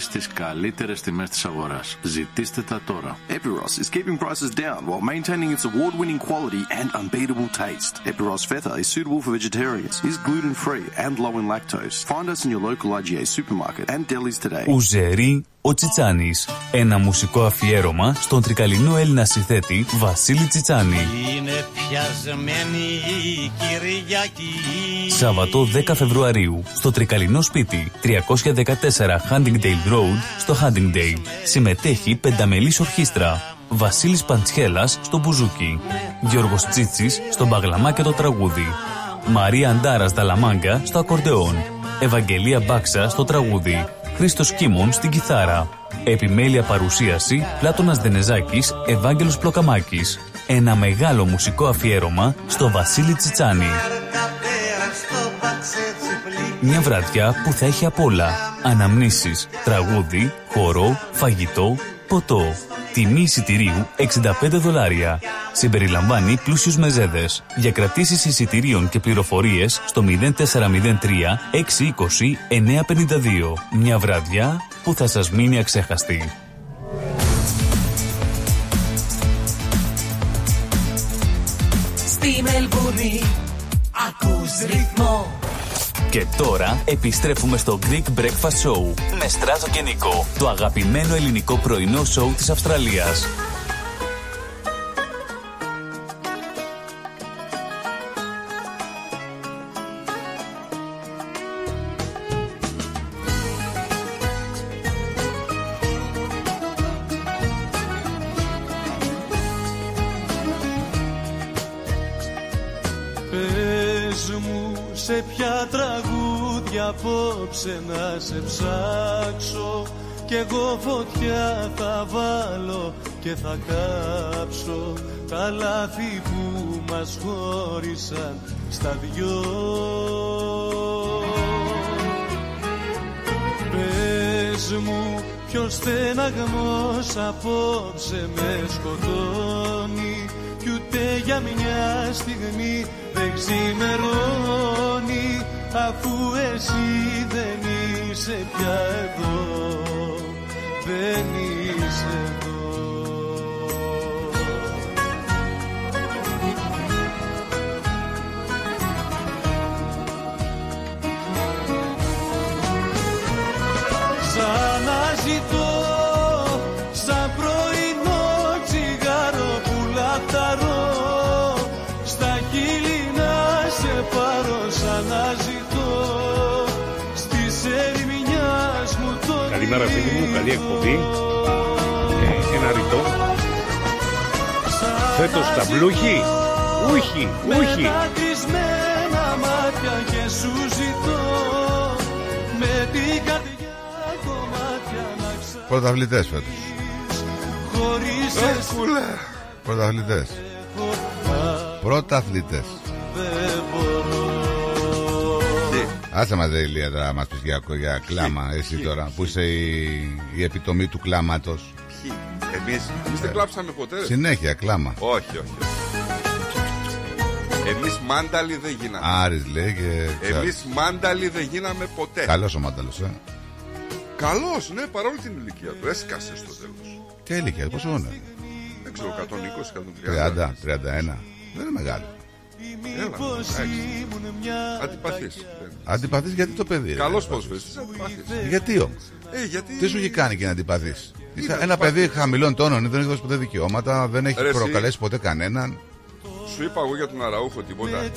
όλες τις καλύτερες τιμές της αγοράς. Ζητήστε τα τώρα. Epiros is keeping prices down while maintaining its award-winning quality and unbeatable taste. Epiros Feta is suitable for vegetarians, is gluten-free and low in lactose. Find us in your local IGA supermarket and delis today. Ουζερί ο Τσιτσάνης. Ένα μουσικό αφιέρωμα στον τρικαλινό Έλληνα συνθέτη Βασίλη Τσιτσάνη. Είναι πιασμένη η Κυριακή. Σάββατο 10 Φεβρουαρίου στο τρικαλινό σπίτι 314 Huntingdale Road στο Huntingdale. Συμμετέχει πενταμελής ορχήστρα. Βασίλης Παντσχέλας στο μπουζούκι. Γιώργος Τσίτσης στο μπαγλαμά και το τραγούδι. Μαρία Αντάρας Δαλαμάγκα στο ακορντεόν. Ευαγγελία Μπάξα στο τραγούδι. Χρήστος Κίμων στην κιθάρα. Επιμέλεια παρουσίαση Πλάτωνας Δενεζάκης, Ευάγγελος Πλοκαμάκης. Ένα μεγάλο μουσικό αφιέρωμα στο Βασίλη Τσιτσάνη. Μια βραδιά που θα έχει απ' όλα. Αναμνήσεις, τραγούδι, χορό, φαγητό, ποτό. Τιμή εισιτηρίου 65 δολάρια. Συμπεριλαμβάνει πλούσιους μεζέδες. Για κρατήσεις εισιτηρίων και πληροφορίες στο 0403 620 952. Μια βραδιά που θα σας μείνει αξέχαστη. Στη Μελβούνι ακούς ρυθμό. Και τώρα επιστρέφουμε στο Greek Breakfast Show με Στράτο και Νικό, το αγαπημένο ελληνικό πρωινό σοου της Αυστραλίας. Απόψε να σε ψάξω Κι εγώ φωτιά θα βάλω και θα κάψω. Τα λάθη που μας χώρισαν στα δυο. Πες μου ποιος στεναγμός απόψε με σκοτώνει κι ούτε για μια στιγμή δεν ξημερώνει αφού εσύ δεν είσαι πια εδώ δεν είσαι εδώ. Σαν να ζητώ Καλημέρα φίλοι μου, καλή εκπομπή. Ε, ένα ρητό. Φέτος τα μπλούχη. Ούχι, ούχι. Με δακρυσμένα μάτια και σου ζητώ με την καρδιά κομμάτια να ξα... Πρωταθλητές φέτος. Χωρίς εσύ Πρωταθλητές. Πρωταθλητές. Άσε μας δε Ηλία τώρα να μας πεις για, για κλάμα εσύ τώρα που είσαι η, η επιτομή του κλάματος. Ποιοι; Εμείς, εμείς δεν κλάψαμε ποτέ. ρε. Συνέχεια κλάμα. Όχι, όχι. Εμείς μάνταλοι δεν γίναμε. Άρης λέει και Εμείς μάνταλοι δεν γίναμε ποτέ. Καλός ο Μάνταλος ε. Καλός, ναι, παρόλη την ηλικία του. Έσκασε στο τέλος. Τι ηλικία, πόσο είναι; Δεν ξέρω, 120, 130. 30, 31. Δεν είναι μεγάλο. Έλα, εντάξει. Αντιπαθής. Αντιπαθείς γιατί το παιδί. ρε. Καλός ποδοσφαιριστής, αντιπαθής. Γιατί όμως; Ε, γιατί... Τι σου έχει κάνει και να αντιπαθείς; Είναι Είσαι ένα αντιπαθής. παιδί χαμηλών τόνων, δεν έχεις δώσει ποτέ δικαιώματα, δεν έχει Ρε, εσύ. προκαλέσει ποτέ κανέναν. Σου είπα εγώ για τον Αραούχο τίποτα.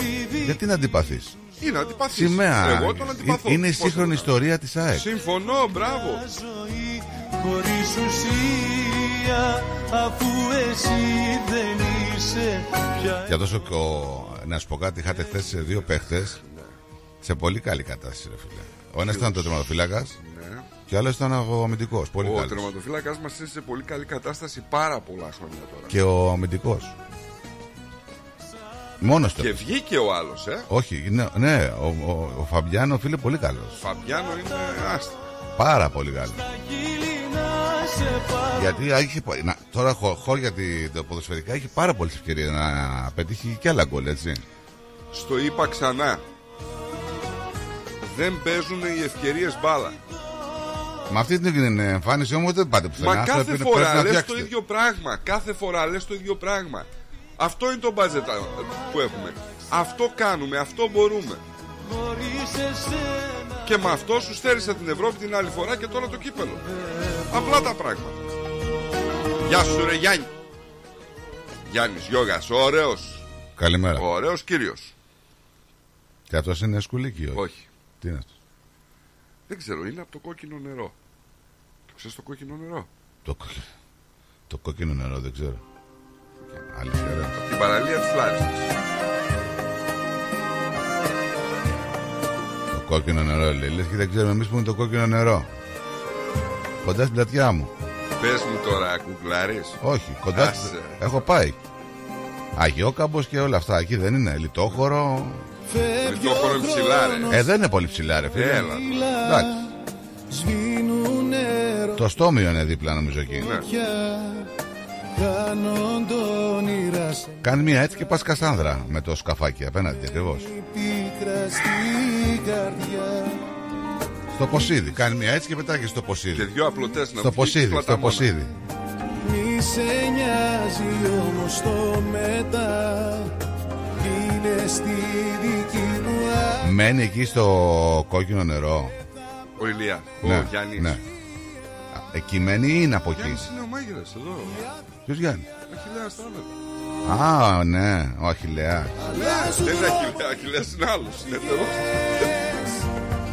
Γιατί να αντιπαθείς; Είναι αντιπαθής. Σημαία. Εγώ τον αντιπαθώ. Είναι η Πώς σύγχρονη δεν ιστορία της ΑΕΚ. Συμφωνώ, μπράβο. χωρίς ουσία αφού εσύ δεν είσαι πια Για τόσο ο... να σου πω κάτι, είχατε χθες δύο παίχτες σε πολύ καλή κατάσταση, ρε φίλε. Ο ένας ήταν το τερματοφύλακας Ναι. και ο άλλος ήταν ο αμυντικός. Πολύ Ο καλός. τερματοφύλακας μας είναι σε πολύ καλή κατάσταση πάρα πολλά χρόνια τώρα. Και ο αμυντικός. Μόνος του. Και βγήκε ο άλλος, ε. Όχι, ναι, ναι ο, ο, ο Φαμπιάνο φίλε πολύ καλός. Φαμπιάνο είναι άστα. Πάρα πολύ καλός. χείλη να σε πάρω Γιατί έχει, να, τώρα χω, χω για τη- τα ποδοσφαιρικά έχει πάρα πολλές ευκαιρίες να πετύχει και άλλα γκολ, έτσι. Στο είπα ξανά. Δεν παίζουν οι ευκαιρίες μπάλα. Με αυτή την εμφάνιση όμως δεν πάτε πουθενά. Μα κάθε Πρέπει- πρέπει φορά να λες το φτιάξετε. ίδιο πράγμα. Κάθε φορά λες το ίδιο πράγμα. Αυτό είναι το budget που έχουμε. Αυτό κάνουμε, αυτό μπορούμε. Και με αυτό σου στέρισα την Ευρώπη την άλλη φορά και τώρα το κύπελο. Απλά τα πράγματα. Γεια σου ρε Γιάννη. Γιάννης Γιώγας, ωραίος. Καλημέρα. Ωραίος κύριος. Και αυτός είναι σκουλίκι, όχι; Όχι. Τι είναι αυτό; Δεν ξέρω, είναι από το κόκκινο νερό. Το ξέρεις το κόκκινο νερό; Το, κο- το κόκκινο νερό δεν ξέρω. Αλήθεια, ρε. Από την παραλία της Λάρισας. Το κόκκινο νερό λέει. Λες και δεν ξέρουμε εμείς που είναι το κόκκινο νερό. Κοντά στην πλατιά μου. Πες μου τώρα, κουκλάρης. Όχι, κοντά. Άσε. Έχω πάει. Αγιόκαμπος και όλα αυτά. Εκεί δεν είναι. Λιτόχωρο. Λιτόχωρο είναι ψηλά, ρε. Ε, δεν είναι πολύ ψηλά, ρε φίλε. Έλα. Εντάξει. Σβήνουν νερό Το στόμιο είναι δίπλα, νομίζω εκεί. Ναι. πια Κάνουν τον όνειρα σε Κάνει μία έτσι και πας Κασάνδρα με το σκαφάκι απέναντι ακριβώς. πίκρα στην καρδιά Στο Ποσίδι. Κάνει μία έτσι και πετάγεις στο Και Ποσίδι. δυο απλωτές να Στο βγει Ποσίδι, στο πλαταμόνα. Ποσίδι. Μη σε νοιάζει όμως το μετά Μένει εκεί στο κόκκινο νερό. Ο Ηλία, Ναι, ο Γιάννης. ναι. Εκεί μένει ή είναι από εκεί; Γιάννης είναι ο μάγειρας εδώ. Ποιος Γιάννη; Ο Αχιλέας τώρα. Α, ναι, ο Αχηλέα. Δεν είναι Αχιλέα, ο Αχιλέας είναι άλλος, είναι εδώ.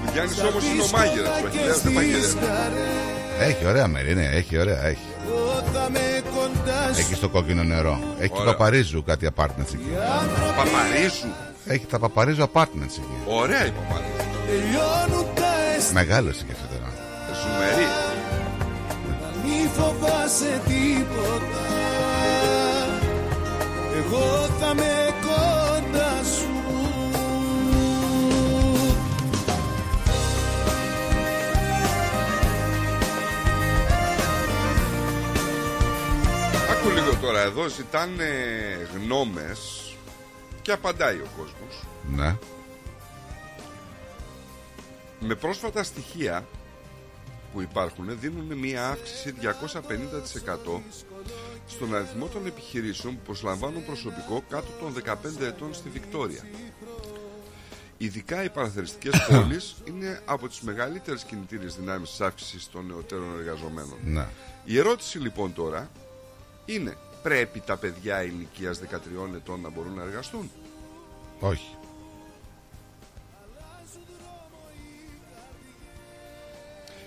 Ο Γιάννης όμως είναι ο μάγειρας, ο Αχιλέας δεν μαγειρεύει. Έχει ωραία μέρη, ναι, έχει ωραία, έχει. Εκεί στο κόκκινο νερό. Έχει Ωραία. Παπαρίζου κάτι apartments εκεί. Παπαρίσου. Έχει τα Παπαρίζου apartments εκεί. Ωραία η Παπαρίσου. Τελειώνουν τα αισθήματα Μεγάλο και αυτό τώρα. Ζουμερή. Μη φοβάσαι τίποτα Εγώ θα με Άκου λίγο τώρα εδώ, ζητάνε γνώμες και απαντάει ο κόσμος. Ναι. Με πρόσφατα στοιχεία που υπάρχουν δίνουν μια αύξηση 250% στον αριθμό των επιχειρήσεων που προσλαμβάνουν προσωπικό κάτω των 15 ετών στη Βικτόρια. Ειδικά οι παραθεριστικές πόλεις είναι από τις μεγαλύτερες κινητήριες δυνάμεις της αύξησης των νεωτέρων εργαζομένων. Ναι. Η ερώτηση λοιπόν τώρα είναι πρέπει τα παιδιά ηλικίας 13 ετών να μπορούν να εργαστούν. Όχι.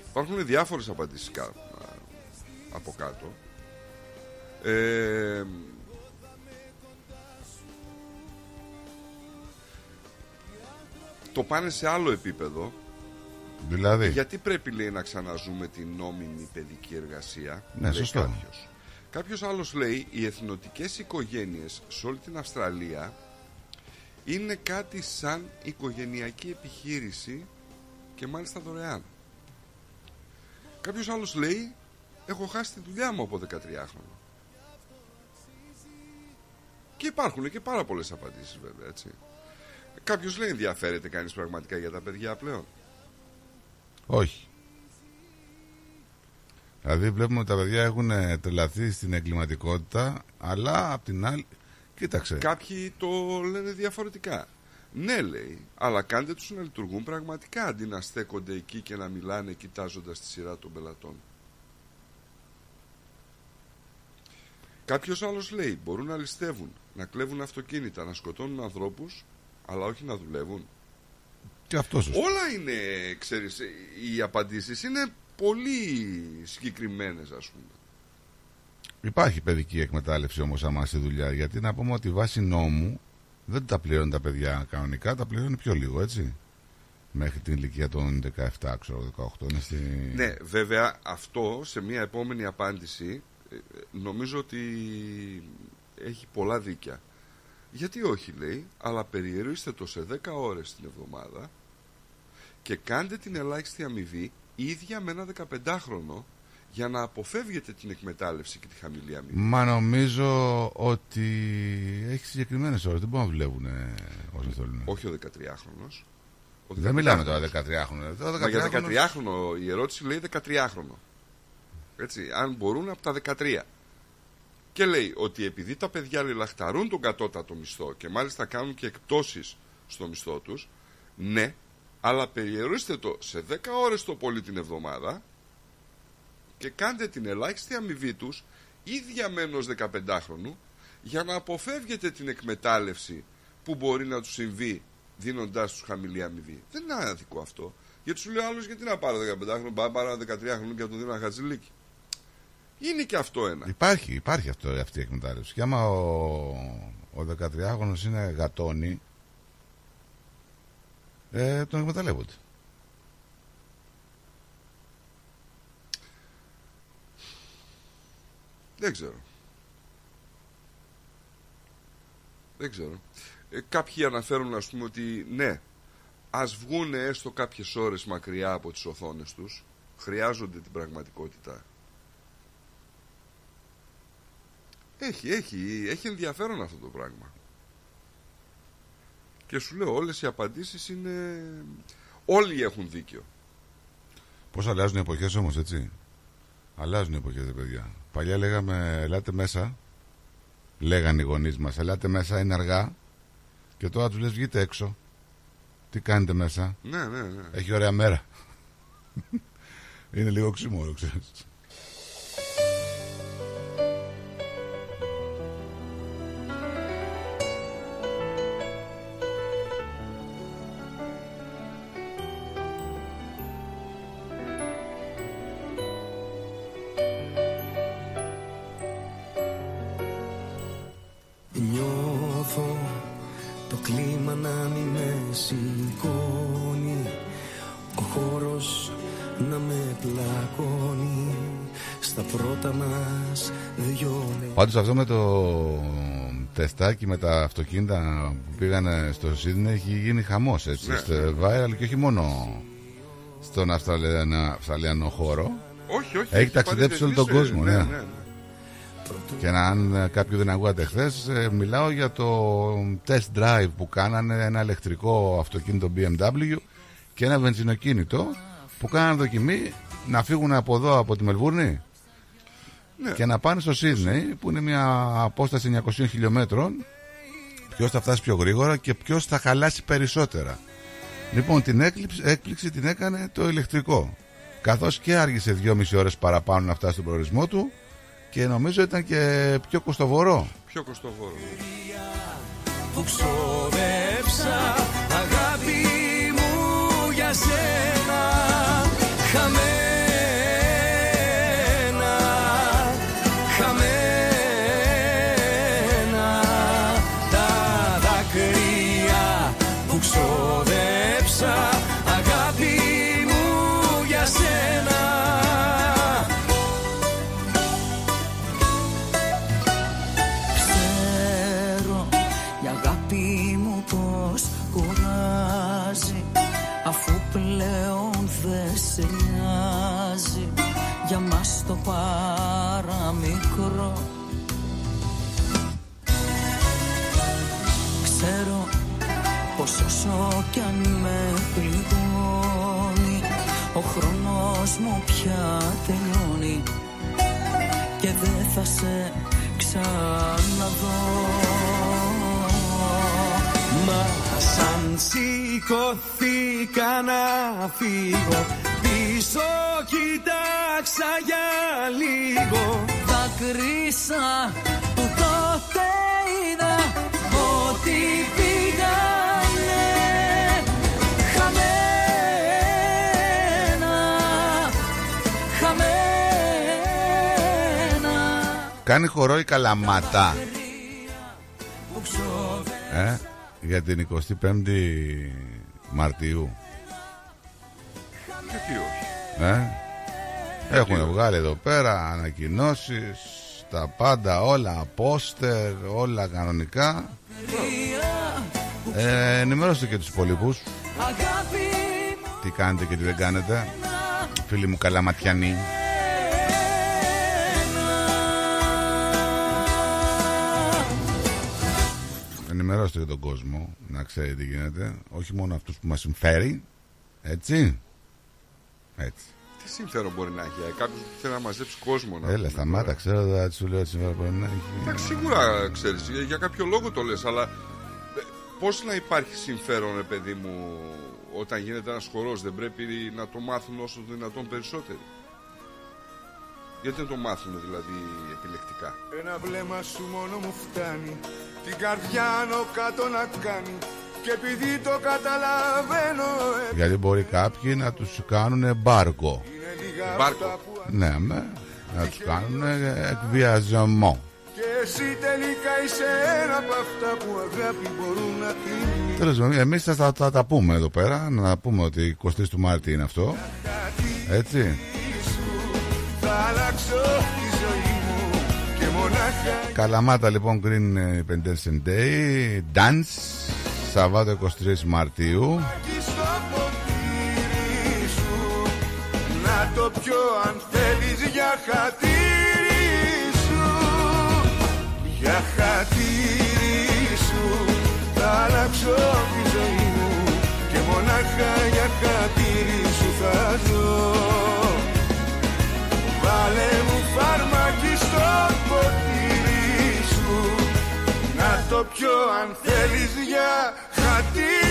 Υπάρχουν διάφορες απαντήσεις κα- από κάτω. Ε, το πάνε σε άλλο επίπεδο. Δηλαδή; Γιατί πρέπει λέει να ξαναζούμε την νόμιμη παιδική εργασία. Ναι, λέει σωστό. Κάποιος. Κάποιος άλλος λέει οι εθνοτικές οικογένειες σε όλη την Αυστραλία είναι κάτι σαν οικογενειακή επιχείρηση και μάλιστα δωρεάν. Κάποιος άλλος λέει έχω χάσει τη δουλειά μου από 13 χρόνια. Και υπάρχουν και πάρα πολλές απαντήσεις βέβαια έτσι. Κάποιος λέει ενδιαφέρεται κανείς πραγματικά για τα παιδιά πλέον. Όχι. Δηλαδή βλέπουμε ότι τα παιδιά έχουν ε, τρελαθεί στην εγκληματικότητα, αλλά απ' την άλλη. Κοίταξε. Κάποιοι το λένε διαφορετικά. Ναι, λέει, αλλά κάντε τους να λειτουργούν πραγματικά αντί να στέκονται εκεί και να μιλάνε κοιτάζοντας τη σειρά των πελατών. Κάποιος άλλος λέει, μπορούν να ληστεύουν, να κλέβουν αυτοκίνητα, να σκοτώνουν ανθρώπους, αλλά όχι να δουλεύουν. Και αυτός σωστό. Όλα είναι, ξέρεις, οι απαντήσεις είναι πολύ συγκεκριμένες ας πούμε. Υπάρχει παιδική εκμετάλλευση όμως άμα στη δουλειά. Γιατί να πούμε ότι βάσει νόμου δεν τα πληρώνουν τα παιδιά κανονικά, τα πληρώνουν πιο λίγο, έτσι. Μέχρι την ηλικία των 17, ξέρω, 18. Είναι στη... Ναι, βέβαια αυτό σε μια επόμενη απάντηση ε, νομίζω ότι έχει πολλά δίκια. Γιατί όχι λέει, αλλά περιορίστε το σε 10 ώρες την εβδομάδα και κάντε την ελάχιστη αμοιβή ίδια με ένα 15χρονο για να αποφεύγετε την εκμετάλλευση και τη χαμηλή αμοιβή. Μα νομίζω ότι έχει συγκεκριμένες ώρες. Δεν μπορούν να δουλεύουν όσο θέλουν. Όχι ο 13χρονος. Ο Δεν μιλάμε τώρα 13χρονο. Τώρα Μα για 13χρονος 13χρονο η ερώτηση λέει 13χρονο. Έτσι, αν μπορούν από τα 13. Και λέει ότι επειδή τα παιδιά λαχταρούν τον κατώτατο μισθό και μάλιστα κάνουν και εκπτώσεις στο μισθό τους, ναι, αλλά περιορίστε το σε 10 ώρες το πολύ την εβδομάδα και κάντε την ελάχιστη αμοιβή τους ίδια μένως 15χρονου για να αποφεύγετε την εκμετάλλευση που μπορεί να τους συμβεί δίνοντάς τους χαμηλή αμοιβή. Δεν είναι άδικο αυτό. Γιατί σου λέει άλλος γιατί να πάρω 15χρονο, πάω να πάρω ένα 13χρονο και να του δίνω ένα χατζηλίκι. Είναι και αυτό ένα. Υπάρχει, υπάρχει αυτό, αυτή η εκμετάλλευση. Και άμα ο, ο 13χρονος είναι γατόνι, ε, τον εκμεταλλεύονται. Δεν ξέρω. Δεν ξέρω. Ε, κάποιοι αναφέρουν ας πούμε ότι ναι, ας βγούνε έστω κάποιες ώρες μακριά από τις οθόνες τους, χρειάζονται την πραγματικότητα. Έχει, έχει, έχει ενδιαφέρον αυτό το πράγμα. Και σου λέω όλες οι απαντήσεις είναι... Όλοι έχουν δίκιο. Πώς αλλάζουν οι εποχές όμως, έτσι; Αλλάζουν οι εποχές, παιδιά. Παλιά λέγαμε, ελάτε μέσα. Λέγανε οι γονείς μας, ελάτε μέσα, είναι αργά. Και τώρα τους λες, βγείτε έξω. Τι κάνετε μέσα; Ναι, ναι, ναι. Έχει ωραία μέρα. είναι λίγο ξύμορο, ξέρεις. Κλίμα να μην με σηκώνει Ο χώρος να με πλακώνει Στα πρώτα μας δυο λεπτά Πάντως αυτό με το τεστάκι με τα αυτοκίνητα που πήγαν στο Σίδνε έχει γίνει χαμός έτσι Ναι. στο viral και όχι μόνο στον Αυστραλιανό, Αυστραλιανό χώρο Όχι, όχι. έχει ταξιδέψει όλο τον διεθνείς, κόσμο ε, ναι. ναι, ναι. Και να, αν ε, κάποιοι δεν ακούγατε χθες, μιλάω για το test drive που κάνανε ένα ηλεκτρικό αυτοκίνητο BMW και ένα βενζινοκίνητο που κάνανε δοκιμή να φύγουν από εδώ από τη Μελβούρνη Ναι. και να πάνε στο Σίδνεϊ που είναι μια απόσταση 900 χιλιόμετρων. Ποιος θα φτάσει πιο γρήγορα και ποιος θα χαλάσει περισσότερα. Λοιπόν την έκπληξη, έκπληξη την έκανε το ηλεκτρικό καθώς και άργησε 2,5 ώρες παραπάνω να φτάσει στον προορισμό του και νομίζω ήταν και πιο κοστοβορό Πιο κοστοβόρο. που ξοδέψα αγάπη μου για σένα παραμικρό. Ξέρω πως όσο κι αν με πληγώνει Ο χρόνος μου πια τελειώνει και δεν θα σε ξαναδώ. Μα σαν σηκωθήκα να φύγω Πίσω κοίταξα για λίγο. Δάκρυσα που τότε είδα ότι πήγανε χαμένα Χαμένα. Κάνει χορό η Καλαμάτα. Που ξοδε- ε, για την 25η Μαρτίου Γιατί όχι; ε; έχουν βγάλει εδώ πέρα ανακοινώσεις τα πάντα όλα πόστερ όλα κανονικά ε, ενημερώστε και τους υπολείπους Αγάπη τι κάνετε και τι δεν κάνετε φίλοι μου καλαματιανοί ενημερώσετε και τον κόσμο να ξέρει τι γίνεται. Όχι μόνο αυτούς που μας συμφέρει. Έτσι. Έτσι. Τι συμφέρον μπορεί να έχει, κάποιος που θέλει να μαζέψει κόσμο. Να Έλα, πούμε, σταμάτα, τώρα. ξέρω, δεν σου λέω ότι σήμερα μπορεί να έχει. Εντάξει, σίγουρα ξέρεις, για κάποιο λόγο το λες, αλλά πώς να υπάρχει συμφέρον, ρε παιδί μου, όταν γίνεται ένας χορός, δεν πρέπει να το μάθουν όσο το δυνατόν περισσότεροι. Γιατί δεν το μάθουν δηλαδή επιλεκτικά; Ένα βλέμμα σου μόνο μου φτάνει Την καρδιά άνω κάτω να κάνει Και επειδή το καταλαβαίνω ε, Γιατί μπορεί κάποιοι να τους κάνουν μπάρκο. λίγα Μπάρκο. αυτά που Ναι, με, να τους κάνουν εκβιασμό. Και εσύ τελικά είσαι ένα από αυτά που αγάπη μπορούν να κλείνουν Τέλος πάντων, εμείς θα, θα, θα τα πούμε εδώ πέρα. Να πούμε ότι 23 του Μάρτη είναι αυτό. Έτσι. Καλαμάτα λοιπόν Green Independence Day. Dance. Σαββάτο 23 Μαρτίου. εκεί στο ποτήρι σου Να το πιω αν θέλεις για χατήρι σου Για χατήρι σου Θα αλλάξω τη ζωή μου Και μονάχα για χατήρι σου θα ζω Βάλε μου φάρμακι στο ποτήρι σου. Να το πιω αν θέλεις για χατήρι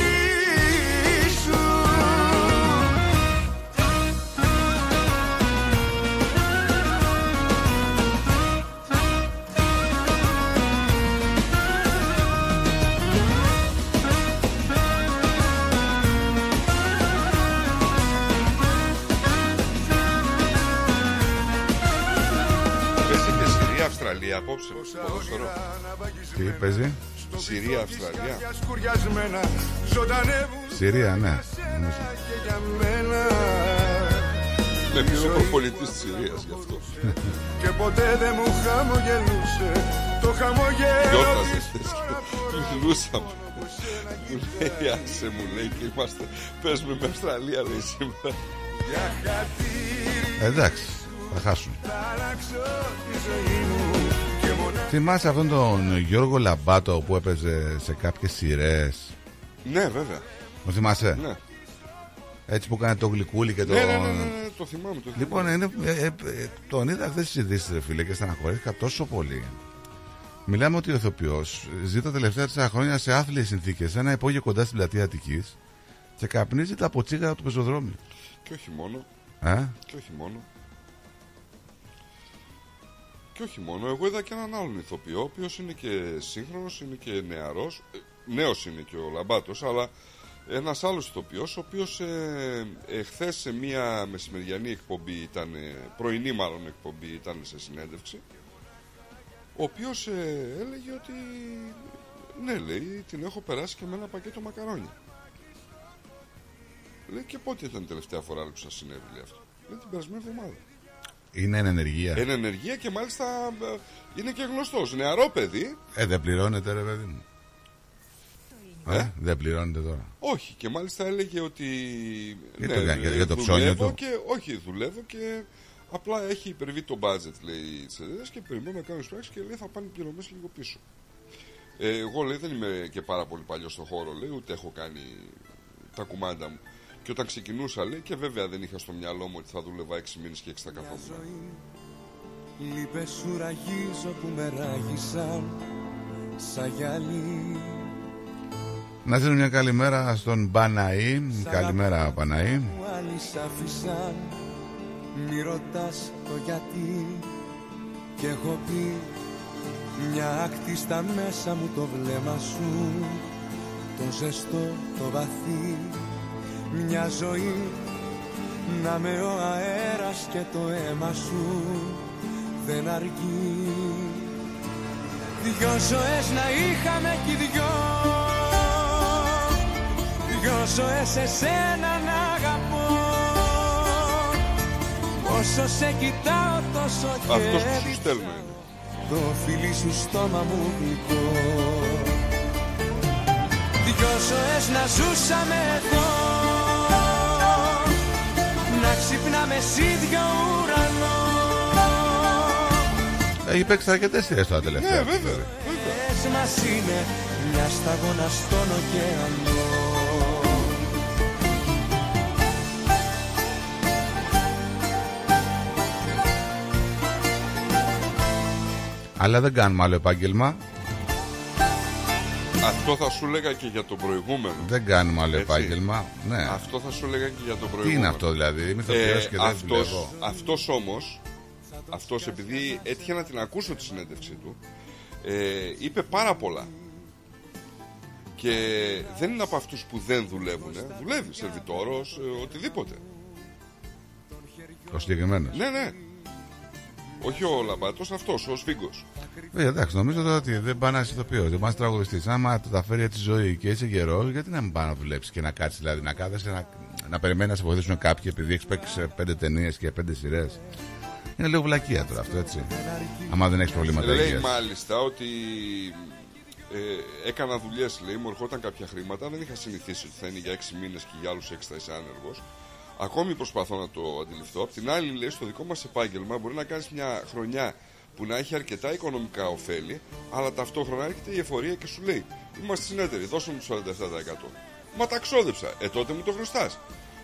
Αυστραλία απόψε. ποδόσφαιρο. Τι παίζει; Συρία, Αυστραλία. Σκουριασμένα ζωντανεύουν Συρία, ναι. νομίζω. και για μένα Με ποιο είναι ο προπονητή της Συρίας γι' αυτό. Και ποτέ δεν μου χαμογελούσε Το χαμογέλο Γιόρταζε της χθες τώρα και μιλούσαμε. Μου λέει, άσε μου λέει και είμαστε. Παίζουμε με Αυστραλία λέει σήμερα. Για χατήρι Εντάξει, θα χάσουν. θα αλλάξω τη ζωή μου Και μονάχα Θυμάσαι αυτόν τον Γιώργο Λαμπάτο που έπαιζε σε κάποιες σειρές; Ναι, βέβαια. Το θυμάσαι; Ναι. Έτσι που έκανε το γλυκούλι και το. Ναι, ναι, ναι, ναι, ναι, το θυμάμαι. Το Λοιπόν, θυμάμαι. είναι, ε, ε, ε, τον είδα χθες στις ειδήσεις, ρε φίλε, και στεναχωρήθηκα τόσο πολύ. Μιλάμε ότι ο ηθοποιός ζει τα τελευταία τέσσερα χρόνια σε άθλιες συνθήκες, σε ένα υπόγειο κοντά στην πλατεία Αττικής και καπνίζει τα ποτσίγαρα του πεζοδρόμιου. Και όχι μόνο. Ε; Και όχι μόνο. Και όχι μόνο. Εγώ είδα και έναν άλλον ηθοποιό, ο οποίος είναι και σύγχρονος, είναι και νεαρός. Νέος είναι και ο Λαμπάτος, αλλά ένας άλλος ηθοποιός, ο οποίος ε, εχθέ σε μία μεσημεριανή εκπομπή, ήταν, πρωινή μάλλον εκπομπή, ήταν σε συνέντευξη. Ο οποίος έλεγε ότι ναι, λέει, την έχω περάσει και με ένα πακέτο μακαρόνια. Λέει και πότε ήταν η τελευταία φορά που σας συνέβη λέει αυτό. Λέει την περασμένη εβδομάδα. Είναι εν ενεργεία. Είναι ενεργεία και μάλιστα ε, είναι και γνωστός. Νεαρό παιδί. Ε, δεν πληρώνεται, ρε παιδί μου. Ε, δεν πληρώνεται τώρα. Όχι, και μάλιστα έλεγε ότι. Για το- για- ε, για το ψώνιο δουλεύω του. Και, όχι, δουλεύω και απλά έχει υπερβεί το budget, λέει, της εταιρεία και περιμένω να κάνω εισπράξει και λέει θα πάνε οι πληρωμές λίγο πίσω. Ε, εγώ λέει δεν είμαι και πάρα πολύ παλιός στο χώρο, λέει, ούτε έχω κάνει τα κουμάντα μου. Και όταν ξεκινούσα, λέει, και βέβαια δεν είχα στο μυαλό μου ότι θα δούλευα 6 μήνες και 6 τα καθόμουν. Λείπες σου ραγίζω που με ράγισαν Σαν γυαλί Να στείλω μια καλημέρα στον Παναή. Καλημέρα, Παναή. που άλλοι σ' άφησαν Μη ρωτάς το γιατί Κι έχω πει Μια άκτη στα μέσα μου το βλέμμα σου Το ζεστό, το βαθύ Μια ζωή Να με ο αέρας και το αίμα σου Δεν αρκεί. Δυο ζωές να είχαμε κι οι δυο Δυο ζωές εσένα να αγαπώ. Όσο σε κοιτάω τόσο Αυτός που σου χαίρι στέλνω. Το φιλί σου στόμα μου γλυκό. Δυο ζωές να ζούσαμε εδώ Να ξυπνάμε σίδιο ουρανό Έχει παίξει αρκετές σειρές τώρα τελευταία. Ναι, βέβαια. Πες μας είναι μια σταγόνα στον ωκεανό Αλλά δεν κάνουμε άλλο επάγγελμα. Αυτό θα σου έλεγα και για το προηγούμενο. Δεν κάνουμε άλλο Έτσι. επάγγελμα. Ναι. Αυτό θα σου έλεγα και για το προηγούμενο. Τι είναι αυτό δηλαδή, είμαι ηθοποιός και δεν αυτός, δουλεύω. αυτός όμως, αυτός επειδή έτυχε να την ακούσω τη συνέντευξή του, ε, είπε πάρα πολλά. Και δεν είναι από αυτούς που δεν δουλεύουν. Δουλεύει, σερβιτόρος, ε, οτιδήποτε. Ο συγκεκριμένος. Ναι, ναι. Όχι ο Λαμπάτος, αυτός, ο Σφίγκος. Ε, εντάξει, νομίζω τώρα ότι δεν πάει να είσαι ηθοποιό, δεν πάει τραγουδιστής. Άμα το τα φέρει έτσι η ζωή και είσαι γερό, γιατί να μην πάει να δουλέψει και να κάτσει, δηλαδή να κάθεσαι να, να περιμένει να σε βοηθήσουν κάποιοι επειδή έχεις παίξει σε πέντε ταινίες και πέντε σειρές. Είναι λίγο βλακεία τώρα αυτό, έτσι. Άμα δεν έχεις προβλήματα Λέει υγείας. μάλιστα ότι ε, έκανα δουλειές, λέει, μου ερχόταν κάποια χρήματα. Δεν είχα συνηθίσει ότι θα είναι για 6 μήνες και για άλλους 6 θα είσαι άνεργος. Ακόμη προσπαθώ να το αντιληφθώ. Απ' την άλλη, λέει, στο δικό μας επάγγελμα μπορεί να κάνεις μια χρονιά που να έχει αρκετά οικονομικά ωφέλη, αλλά ταυτόχρονα έρχεται η εφορία και σου λέει: Είμαστε συνέτεροι, δώσε μου το 47%. Μα τα ξόδεψα. Ε, τότε μου το χρωστάς.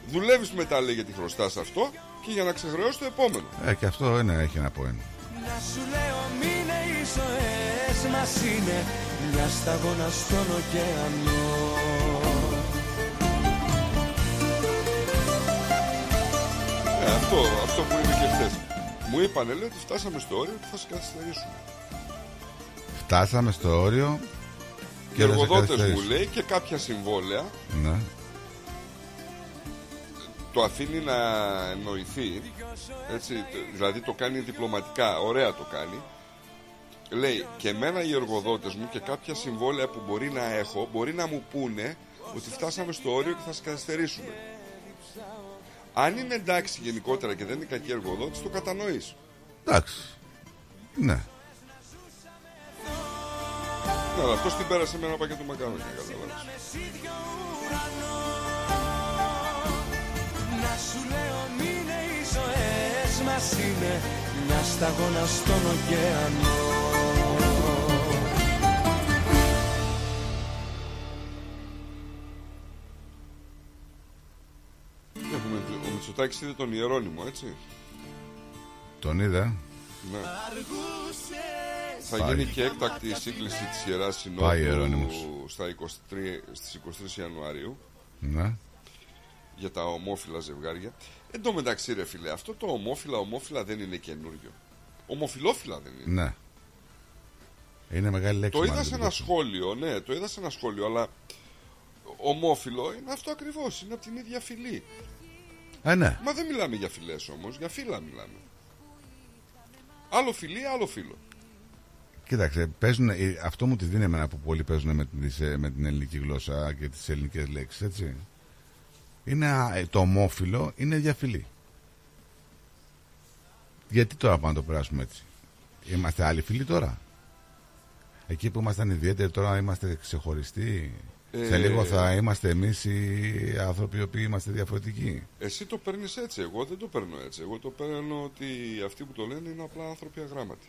Δουλεύεις μετά, λέει, γιατί χρωστάς αυτό και για να ξεχρεώσει το επόμενο. Ε, και αυτό είναι, έχει ένα point. Να σου λέω μείνε οι ζωές μας είναι μια σταγόνα στον ωκεανό αυτό, αυτό που είπε και χθες. Μου είπανε, λέει, ότι φτάσαμε στο όριο και θα σε καθυστερήσουμε. Φτάσαμε στο όριο Και και οι δεν σε εργοδότες μου καθυστερήσουν. λέει και κάποια συμβόλαια Ναι. το αφήνει να εννοηθεί. Έτσι, το- δηλαδή το κάνει διπλωματικά, ωραία το κάνει. Λέει και εμένα οι εργοδότες μου και κάποια συμβόλαια που μπορεί να έχω μπορεί να μου πούνε ότι φτάσαμε στο όριο και θα σε καθυστερήσουμε. Αν είναι εντάξει γενικότερα και δεν είναι κακή εργοδότης, το κατανοείς. Εντάξει. Ναι. Ναι, αλλά αυτός την πέρασε με ένα πακέτο μακαρόνια, καταλάβεις. Να σου λέω μείνε οι ζωές μας είναι μια σταγόνα στον ωκεανό Έχουμε, ο Μητσοτάκης είδε τον Ιερώνυμο, έτσι. Τον είδα. Ναι. Θα Πάει. γίνει και έκτακτη σύγκληση της Ιεράς Πάει, Συνόδου Ιερώνυμος. στα 23, στις 23 Ιανουαρίου Ναι. για τα ομόφυλα ζευγάρια. Εν τω μεταξύ ρε φίλε, αυτό το ομόφυλα ομόφυλα δεν είναι καινούριο. Ομοφυλόφυλα δεν είναι. Ναι. Είναι μεγάλη λέξη. Το είδα μάλλον, σε δεν ένα το- σχόλιο, ναι, το είδα σε ένα σχόλιο, αλλά ομόφυλο είναι αυτό ακριβώς, είναι από την ίδια φυλή. Ε, ναι. Μα δεν μιλάμε για φυλές όμως, για φύλλα μιλάμε. Άλλο φιλί, άλλο φίλο. Κοίταξε, παίζουν, ε, αυτό μου τη δίνει εμένα που πολλοί παίζουν με, τις, ε, με την ελληνική γλώσσα και τις ελληνικές λέξεις, έτσι. Είναι, α, ε, το ομόφυλο είναι διαφυλή. Γιατί τώρα πάμε να το περάσουμε έτσι; Είμαστε άλλοι φίλοι τώρα; Εκεί που ήμασταν ιδιαίτεροι τώρα είμαστε ξεχωριστοί; Σε Ε, λίγο θα είμαστε εμείς οι άνθρωποι οι οποίοι είμαστε διαφορετικοί. Εσύ το παίρνεις έτσι, εγώ δεν το παίρνω έτσι. Εγώ το παίρνω ότι αυτοί που το λένε είναι απλά άνθρωποι αγράμματοι.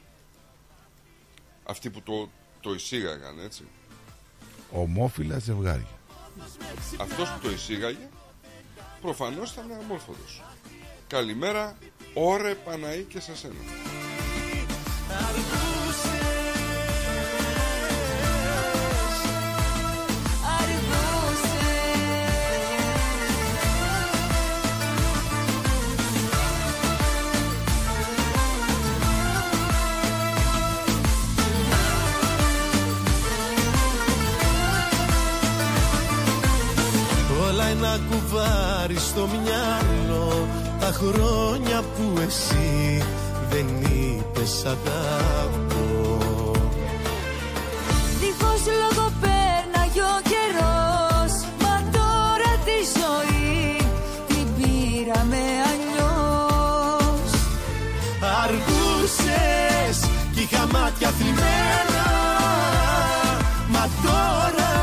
Αυτοί που το, το εισήγαγαν, έτσι. Ομόφυλα ζευγάρια. Αυτός που το εισήγαγε, προφανώς ήταν αμόρφωτος. Καλημέρα, ωρε Παναή και σε σένα. Όλα ένα κουβάρι στο μυαλό. Τα χρόνια που εσύ δεν είπες αγαπώ. Δίχως λόγο πέρναγε ο καιρός Μα τώρα τη ζωή την πήραμε αλλιώς. Αργούσες κι είχα μάτια θλιμμένα Μα τώρα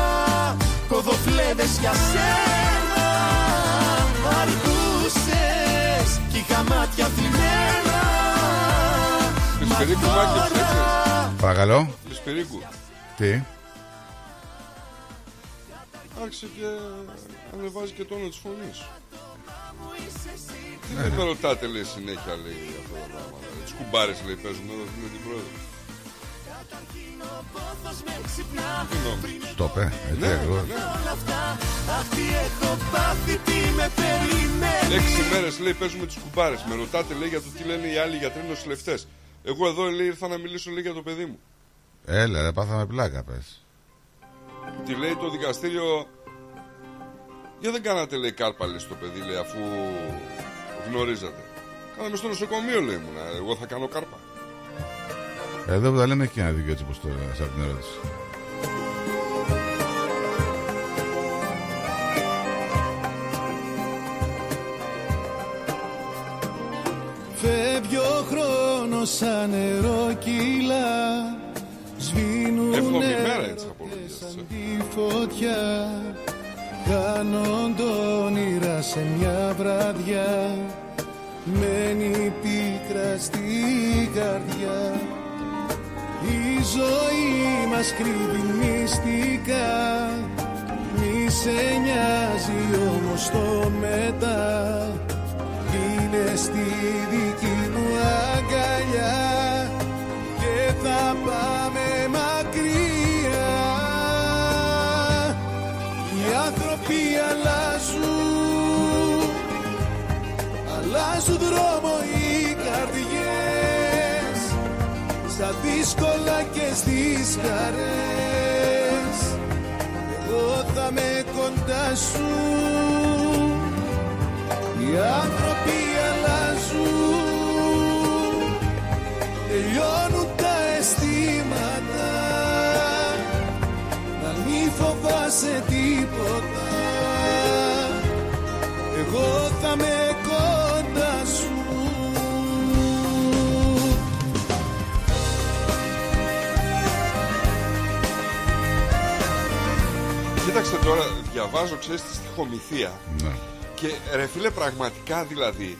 κοδοφλέβες για σένα Σπυρίκου, μάκεψε, έτσι. Παρακαλώ. Σπυρίκου. Τι; άρχισε και ανεβάζει και τόνο της φωνής. Ναι, Δεν ναι. με ρωτάτε λέει συνέχεια λέει αυτά τα πράγματα. Τις κουμπάρες λέει παίζουμε εδώ με την πρόεδρο. Τι νόμιζες. Το είπε, έτσι Ναι, εγώ. ναι. Αυτή έχω πάθει τι με περιμένει Έξι μέρες λέει παίζουμε τις κουμπάρες. Με ρωτάτε λέει για το τι λένε οι άλλοι γιατροί νοσηλευτές. Εγώ εδώ λέει ήρθα να μιλήσω λέει για το παιδί μου. Έλα, ρε, πάθαμε πλάκα, πες. Τι λέει το δικαστήριο. Για δεν κάνατε λέει κάρπα λέει στο παιδί λέει αφού γνωρίζατε. Κάναμε στο νοσοκομείο λέει ήμουνα. Εγώ θα κάνω κάρπα. Εδώ που τα λέμε έχει ένα δίκιο έτσι πως το σε αυτή την ερώτηση. Φεύγει ο χρόνος σαν νερό κύλα Σβήνουνε Εύχομαι ημέρα έτσι έρωτες απολογίες. σαν τη φωτιά. Κάνονται όνειρα σε μια βραδιά Μένει πίκρα στην καρδιά. Η ζωή μας κρύβει μυστικά Μη σε νοιάζει όμως το μετά. Είναι στη δική μου αγκαλιά και θα πάμε μακριά. Οι άνθρωποι αλλάζουν αλλάζουν δρόμο οι καρδιές στα δύσκολα και στις χαρές. Εγώ θα με κοντά σου. Οι άνθρωποι Τελειώνουν τα αισθήματα Να μη φοβάσαι τίποτα Εγώ θα με κοντά σου Κοίταξε τώρα, διαβάζω ξέρεις τη στοιχομηθεία. Ναι. Και ρε φίλε, πραγματικά δηλαδή,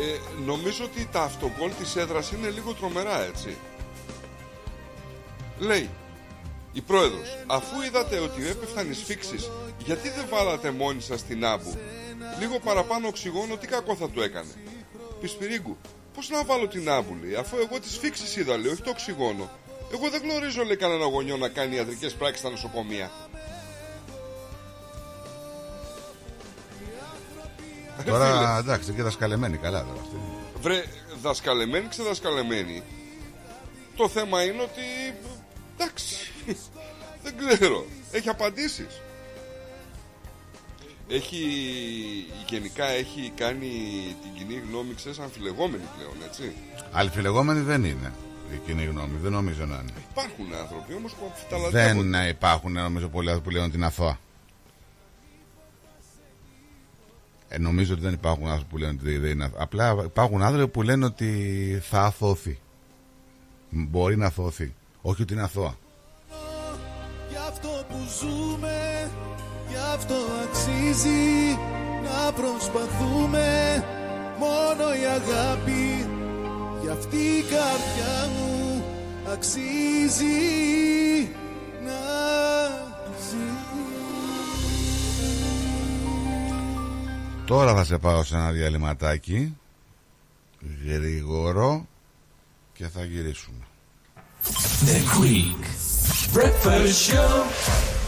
ε, νομίζω ότι τα αυτογκόλ της έδρας είναι λίγο τρομερά, έτσι. Λέει, η πρόεδρος, αφού είδατε ότι έπεφταν οι σφίξεις, γιατί δεν βάλατε μόνοι σας την άμπου; Λίγο παραπάνω οξυγόνο, τι κακό θα του έκανε. Πισπυρίγκου, πώς να βάλω την άμπου, λέει, αφού εγώ τις σφίξεις είδα, λέει, όχι το οξυγόνο. Εγώ δεν γνωρίζω, λέει, κανένα γονιό να κάνει ιατρικές πράξεις στα νοσοκομεία. Τώρα εντάξει, και δασκαλεμένοι καλά τώρα αυτοί. Βρε, δασκαλεμένοι, ξεδασκαλεμένοι. Το θέμα είναι ότι. Εντάξει. Δεν ξέρω. Έχει απαντήσεις. Έχει. Γενικά έχει κάνει την κοινή γνώμη, ξέρεις, αμφιλεγόμενη πλέον, έτσι. Αλφιλεγόμενοι δεν είναι η κοινή γνώμη, δεν νομίζω να είναι. Υπάρχουν άνθρωποι όμως που αμφιταλαντεύονται. Δεν ε, υπάρχουν νομίζω πολλοί άνθρωποι που λένε ότι είναι αθώα. Ε, νομίζω ότι δεν υπάρχουν άνθρωποι που λένε ότι δεν είναι αθώα. Απλά υπάρχουν άνθρωποι που λένε ότι θα αθώθει. Μπορεί να αθώθει. Όχι ότι είναι αθώα. Γι' αυτό που ζούμε Γι' αυτό αξίζει Να προσπαθούμε Μόνο η αγάπη Γι' αυτή η καρδιά μου Αξίζει Να Τώρα θα σε πάω σε ένα διαλυματάκι γρήγορο και θα γυρίσουμε. The Greek Breakfast Show.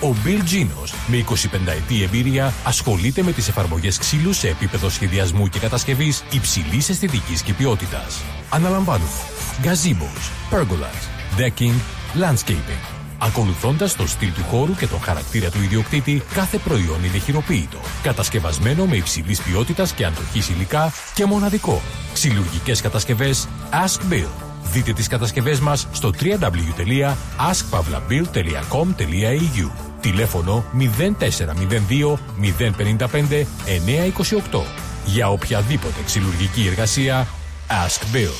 Ο Bill Genos, με 25 ετή εμπειρία, ασχολείται με τις εφαρμογές ξύλου σε επίπεδο σχεδιασμού και κατασκευής υψηλής αισθητικής και ποιότητας. Αναλαμβάνουμε gazebos, pergolas, decking, landscaping. Ακολουθώντας το στυλ του χώρου και τον χαρακτήρα του ιδιοκτήτη, κάθε προϊόν είναι χειροποίητο. Κατασκευασμένο με υψηλής ποιότητας και αντοχής υλικά και μοναδικό. Ξυλουργικές κατασκευές Ask Bill. Δείτε τις κατασκευές μας στο www.askpavlabill.com.au Τηλέφωνο 0402 055 928 Για οποιαδήποτε ξυλουργική εργασία Ask Bill.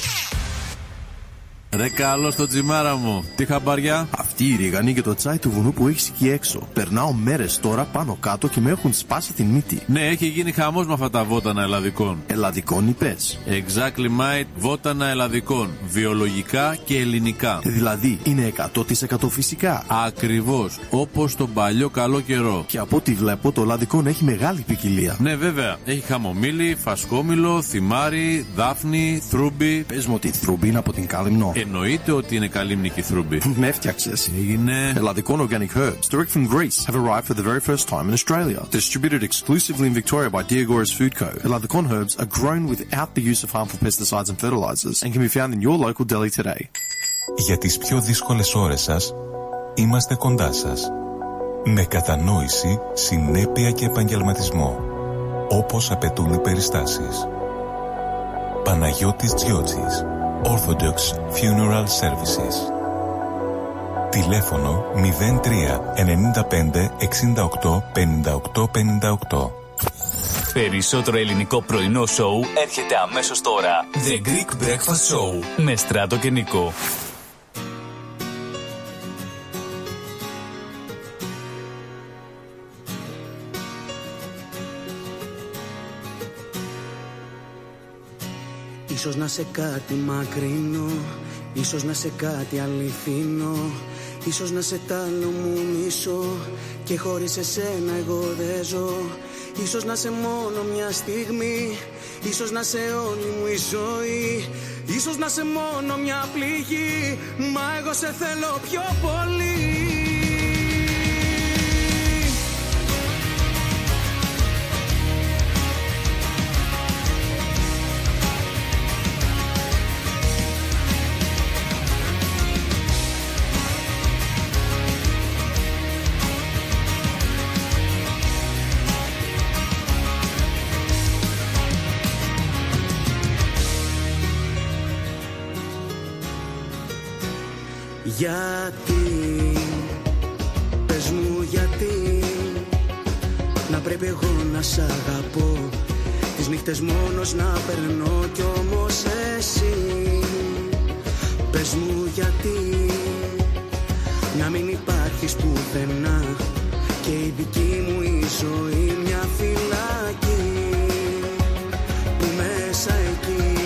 Ρε καλό στο τσιμάρα μου. Τι χαμπαριά. Αυτή η ρίγανη και το τσάι του βουνού που έχεις εκεί έξω. Περνάω μέρες τώρα πάνω κάτω και με έχουν σπάσει την μύτη. Ναι, έχει γίνει χαμός με αυτά τα βότανα ελλαδικών. Ελλαδικών είπες. Exactly mate, βότανα ελλαδικών. Βιολογικά και ελληνικά. Δηλαδή είναι 100% φυσικά. Ακριβώς. Όπως τον παλιό καλό καιρό. Και από ό,τι βλέπω το ελλαδικών έχει μεγάλη ποικιλία. Ναι, βέβαια. Έχει χαμομήλι, φασκόμηλο, θυμάρι, δάφνη, θρούμπι. Πες μου ότι η θρούμπι είναι από την κάλυμνο. Εννοείται ότι είναι καλύμνικη θρούμπι. Με έφτιαξε. Έγινε. Ελλαδικών organic herbs, direct from Greece, have arrived for the very first time in Australia. Distributed exclusively in Victoria by Diagoras Food Co. Eladicon herbs are grown without the use of harmful pesticides and fertilizers and can be found in your local deli today. Για τις πιο δύσκολες ώρες σας, είμαστε κοντά σας. Με κατανόηση, συνέπεια και επαγγελματισμό. Όπως απαιτούν οι περιστάσεις. Παναγιώτης Τζιότσης. Orthodox Funeral Services. Τηλέφωνο 03 95 68 58 58. Περισσότερο ελληνικό πρωινό σοου έρχεται αμέσως τώρα. The Greek Breakfast Show με Στράτο και Νικό. Ίσως να σε κάτι μακρινό Ίσως να σε κάτι αληθινό Ίσως να σε τ' άλλο μου μισό Και χωρίς εσένα εγώ δεν ζω. Ίσως να σε μόνο μια στιγμή Ίσως να σε όλη μου η ζωή Ίσως να σε μόνο μια πληγή Μα εγώ σε θέλω πιο πολύ Γιατί, πες μου γιατί Να πρέπει εγώ να σ' αγαπώ. Τις νύχτες μόνος να περνώ κι όμως εσύ. Πες μου γιατί Να μην υπάρχεις πουθενά. Και η δική μου η ζωή μια φυλακή. Που μέσα εκεί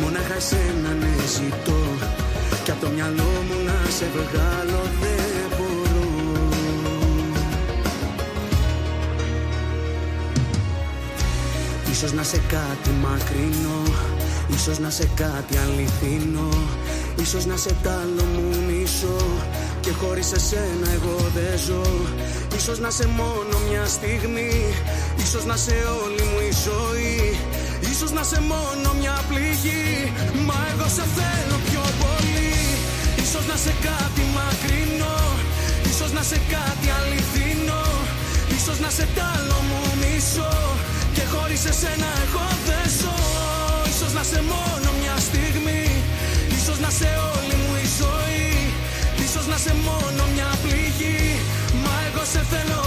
Μόναχα εσένα σε βγάλω δεν μπορώ. Ίσως να σε κάτι μακρινό Ίσως να σε κάτι αληθινό Ίσως να σε τ' άλλο μου μισό. Και χωρίς εσένα εγώ δεν ζω. Ίσως να σε μόνο μια στιγμή Ίσως να σε όλη μου η ζωή. Ίσως να σε μόνο μια πληγή Μα εγώ σε θέλω σε κάτι μακρινό. Ίσως να σε κάτι αληθινό. Ίσως να σε τ' άλλο μου μισό. Και χωρίς εσένα εγώ δεν ζω. Ίσως να σε μόνο μια στιγμή. Ίσως να σε όλη μου η ζωή. Ίσως να σε μόνο μια πληγή. Μα εγώ σε θέλω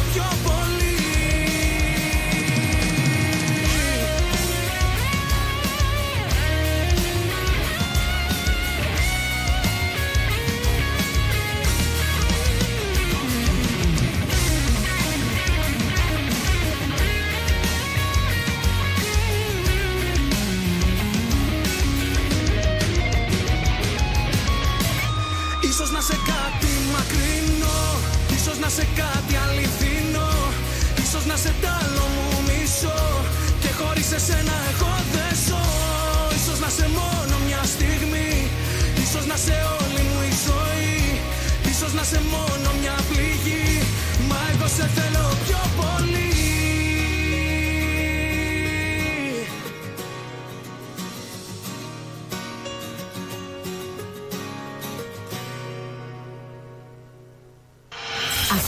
σε τ' άλλο μου μισό Και χωρίς εσένα εγώ δεν ζω. Ίσως να σε μόνο μια στιγμή Ίσως να σε όλη μου η ζωή Ίσως να σε μόνο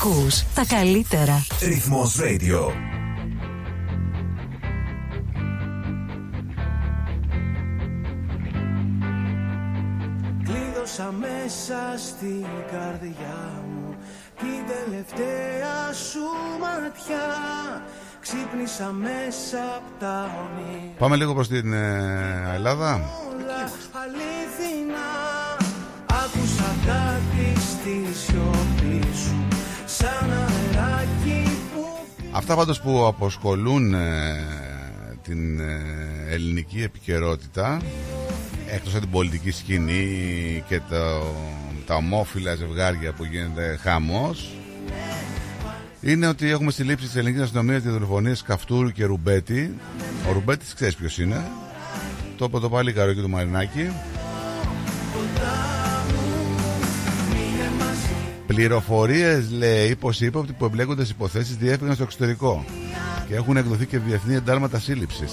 Ακούς τα καλύτερα. Ρυθμός Radio. Κλείδωσα μέσα στην καρδιά μου την τελευταία σου ματιά Ξύπνησα μέσα από τα όνειρα Πάμε λίγο προς την ε, Ελλάδα. όλα αλήθινα Άκουσα κάτι στη σιωπή Αυτά πάντως που αποσχολούν ε, την ε, ελληνική επικαιρότητα εκτός από την πολιτική σκηνή και το, τα ομόφυλα ζευγάρια που γίνεται χαμός είναι ότι έχουμε συλλήψει της ελληνικής αστυνομίας τη δολοφονίες Καυτούρου και Ρουμπέτη. Ο Ρουμπέτης ξέρεις ποιος είναι; Το είπε το πάλι καρόκι του Μαρινάκη Πληροφορίες λέει πως οι ύποπτοι που εμπλέκονται στις υποθέσεις διέφυγαν στο εξωτερικό και έχουν εκδοθεί και διεθνή εντάλματα σύλληψης.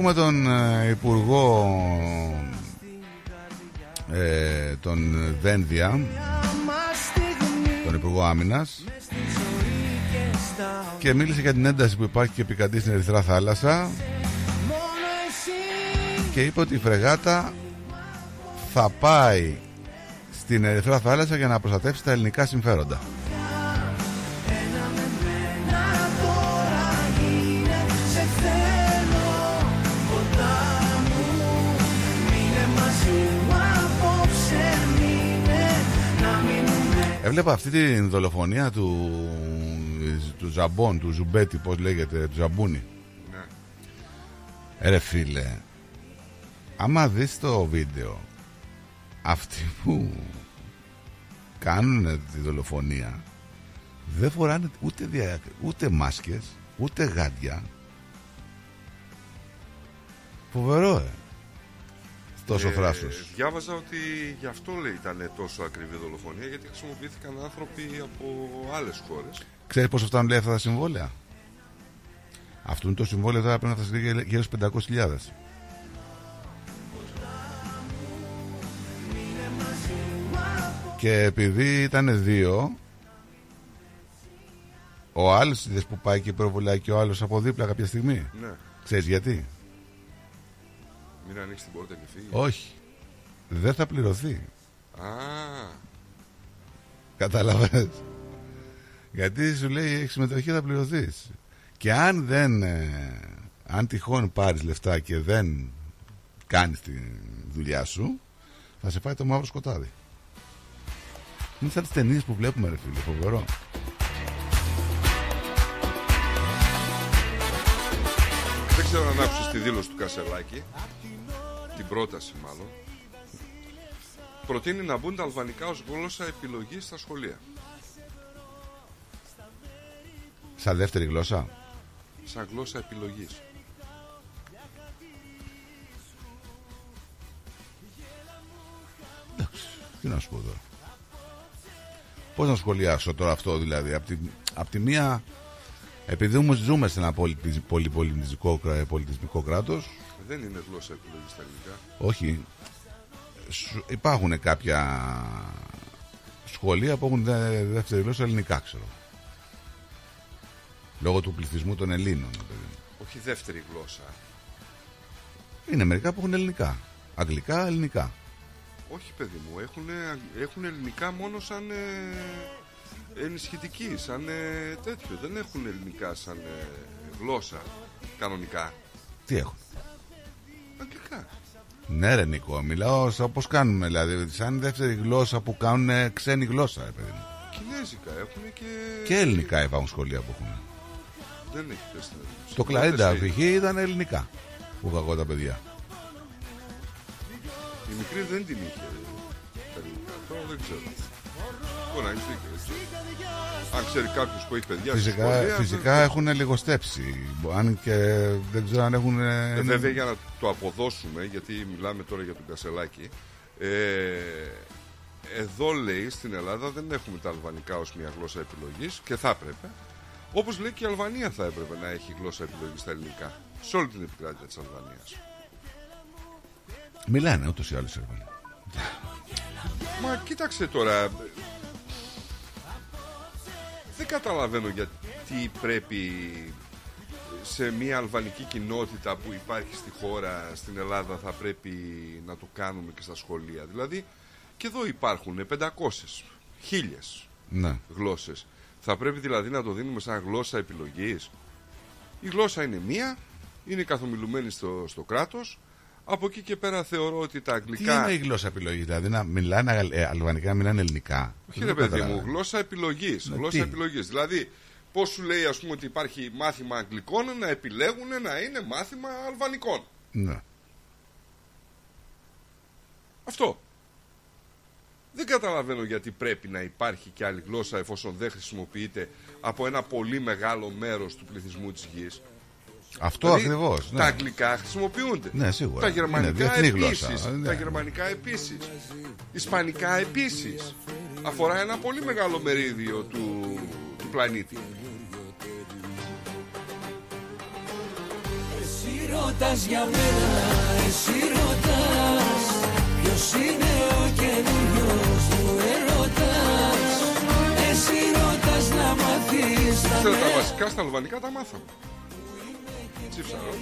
Έχουμε τον ε, Υπουργό ε, τον Δένδια, Μας στιγμή τον Υπουργό Άμυνας στη ζωή και στα και μίλησε για την ένταση που υπάρχει και επικρατεί στην Ερυθρά Θάλασσα Μόνο εσύ και είπε ότι η φρεγάτα θα πάει στην Ερυθρά Θάλασσα για να προστατεύσει τα ελληνικά συμφέροντα. Έβλεπα αυτή τη δολοφονία του, του Ζαμπόν, του Ζουμπέτη, πώς λέγεται, του Ζαμπούνη. Ναι. Ε, Ρε φίλε, άμα δεις το βίντεο, αυτοί που κάνουν τη δολοφονία δεν φοράνε ούτε, δια, ούτε μάσκες, ούτε γάντια. Φοβερό, ε. Τόσο Ε, θράσος. Διάβαζα ότι γι' αυτό λέει ήταν τόσο ακριβή δολοφονία, γιατί χρησιμοποιήθηκαν άνθρωποι από άλλες χώρες. Ξέρεις πόσο φτάνουν λέει αυτά τα συμβόλαια; Αυτό είναι το συμβόλαιο τώρα πρέπει να φτάσει γύρω- γύρω στους 500.000. Και επειδή ήταν δύο, ο άλλος είδες που πάει και προβολάει και ο άλλος από δίπλα κάποια στιγμή; Ναι. Ξέρεις γιατί; Μην ανοίξεις την πόρτα και φύγεις. Όχι. Δεν θα πληρωθεί. Α, Κατάλαβες. Γιατί σου λέει έχει συμμετοχή θα πληρωθείς. Και αν δεν, ε, αν τυχόν πάρεις λεφτά και δεν κάνεις τη δουλειά σου, θα σε πάει το μαύρο σκοτάδι. Είναι σαν τις ταινίες που βλέπουμε ρε φίλε, φοβερό. δεν ξέρω αν άκουσες τη δήλωση του Κασελάκη, την πρόταση μάλλον. Προτείνει να μπουν τα αλβανικά ως γλώσσα επιλογής στα σχολεία. Σαν δεύτερη γλώσσα. Σαν γλώσσα επιλογής. Τι να σου πω τώρα. Πώς να σχολιάσω τώρα αυτό δηλαδή. Απ' τη, απ' τη μία, επειδή όμως ζούμε σε ένα πολιτισ- πολυπολιτισμικό, κρα- πολιτισμικό κράτος, Δεν είναι γλώσσα επιλογής στα ελληνικά. Όχι. Σου- Υπάρχουν κάποια σχολεία που έχουν δε- δεύτερη γλώσσα ελληνικά, ξέρω. Λόγω του πληθυσμού των Ελλήνων. παιδί μου. Όχι δεύτερη γλώσσα. Είναι μερικά που έχουν ελληνικά. Αγγλικά, ελληνικά. Όχι παιδί μου, έχουν, έχουν ελληνικά μόνο σαν ε, ενισχυτική, σαν ε, τέτοιο. Δεν έχουν ελληνικά σαν ε, γλώσσα κανονικά. Τι έχουν; Αγγλικά. Ναι, ρε Νίκο, μιλάω σαν πώ κάνουμε. Δηλαδή, σαν δεύτερη γλώσσα που κάνουν ξένη γλώσσα, ρε παιδί μου. Κινέζικα έχουν και... Και ελληνικά υπάρχουν σχολεία που έχουν. Δεν έχει δεύτερη. Το Κλαρίντα π.χ. ήταν ελληνικά που είχα εγώ τα παιδιά. Η μικρή δεν την είχε. τα ελληνικά. Τώρα δεν ξέρω. Μπορεί να έχεις δίκιο. έτσι. Αν ξέρει κάποιος που έχει παιδιά στη Φυσικά, σχολεία, φυσικά έχουν λιγοστέψει. Αν και δεν ξέρω αν έχουν. Ε, βέβαια για να το αποδώσουμε, γιατί μιλάμε τώρα για τον Κασελάκη, ε, εδώ λέει στην Ελλάδα δεν έχουμε τα αλβανικά ως μια γλώσσα επιλογής και θα έπρεπε. Όπως λέει και η Αλβανία θα έπρεπε να έχει γλώσσα επιλογής στα ελληνικά. Σε όλη την επικράτεια της Αλβανίας. Μιλάνε ούτως ή άλλως οι Αλβανοί. Μα κοίταξε τώρα. Δεν καταλαβαίνω γιατί πρέπει σε μια αλβανική κοινότητα που υπάρχει στη χώρα, στην Ελλάδα, θα πρέπει να το κάνουμε και στα σχολεία. Δηλαδή, και εδώ υπάρχουν 500, χίλιες Ναι. γλώσσες. Θα πρέπει δηλαδή να το δίνουμε σαν γλώσσα επιλογής. Η γλώσσα είναι μία, είναι καθομιλουμένη στο, στο κράτος. Από εκεί και πέρα θεωρώ ότι τα Τι αγγλικά... είναι η γλώσσα επιλογής, δηλαδή να μιλάνε αγαλ- ε, αλβανικά, να μιλάνε ελληνικά; Όχι Δεν ρε το παιδί καταλαβαίνω. μου, γλώσσα επιλογής. Ναι, γλώσσα τι; επιλογής. Δηλαδή, πώς σου λέει ας πούμε ότι υπάρχει μάθημα αγγλικών να επιλέγουν να είναι μάθημα αλβανικών. Ναι. Αυτό. Δεν καταλαβαίνω γιατί πρέπει να υπάρχει και άλλη γλώσσα εφόσον δεν χρησιμοποιείται από ένα πολύ μεγάλο μέρος του πληθυσμού της γης. Αυτό ακριβώς, ναι. Τα αγγλικά χρησιμοποιούνται. Ναι, σίγουρα. Τα Είναι γερμανικά διεθνή επίσης. γλώσσα, ναι. Τα γερμανικά επίσης. Ισπανικά επίσης. Αφορά ένα πολύ μεγάλο μερίδιο του, του πλανήτη. Εσύ ρωτάς για μένα, εσύ ρωτάς Ποιος είναι ο καινούριος μου ερωτάς Εσύ ρωτάς να μάθεις τα Ξέρω, τα νέα βασικά στα αλβανικά τα μάθαμε. Τσίψαρο.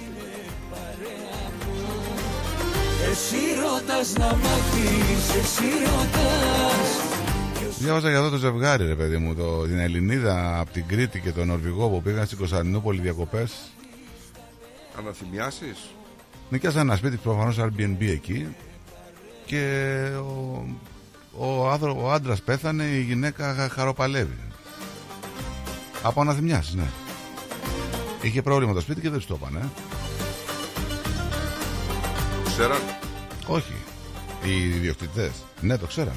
Εσύ ρωτάς να μάθεις, εσύ ρωτάς Διάβαζα για αυτό το ζευγάρι, ρε παιδί μου, το, την Ελληνίδα από την Κρήτη και τον Νορβηγό που πήγαν στην Κωνσταντινούπολη διακοπές. Αναθυμιάσεις. Νοικιάσαν ένα σπίτι προφανώς Airbnb εκεί και ο, ο, άδρο, ο άντρας πέθανε, η γυναίκα χα- χαροπαλεύει. Από αναθυμιάσεις, ναι. Είχε πρόβλημα το σπίτι και δεν του το είπαν, ε. Ξέραν; Όχι. Οι ιδιοκτητές. Ναι, το ξέραν.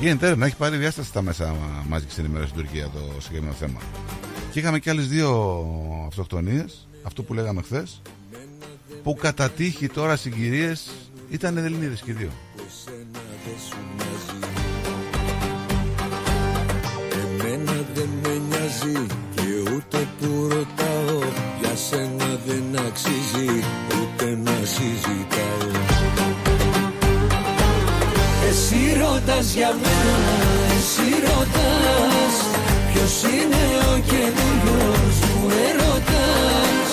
Γίνεται έρευνα, έχει πάρει διάσταση στα μέσα μαζική ενημέρωσης στην Τουρκία το συγκεκριμένο θέμα. Και είχαμε και άλλες δύο αυτοκτονίες, αυτό που λέγαμε χθες, που κατά τύχη τώρα συγκυρίες ήταν Ελληνίδες και οι δύο. Εμένα δεν με νοιάζει και ούτε που ρωτάω Για σένα δεν αξίζει ούτε να συζητάω. Εσύ ρωτάς για μένα, εσύ ρωτάς Ποιος είναι ο καινούριος μου ερωτάς.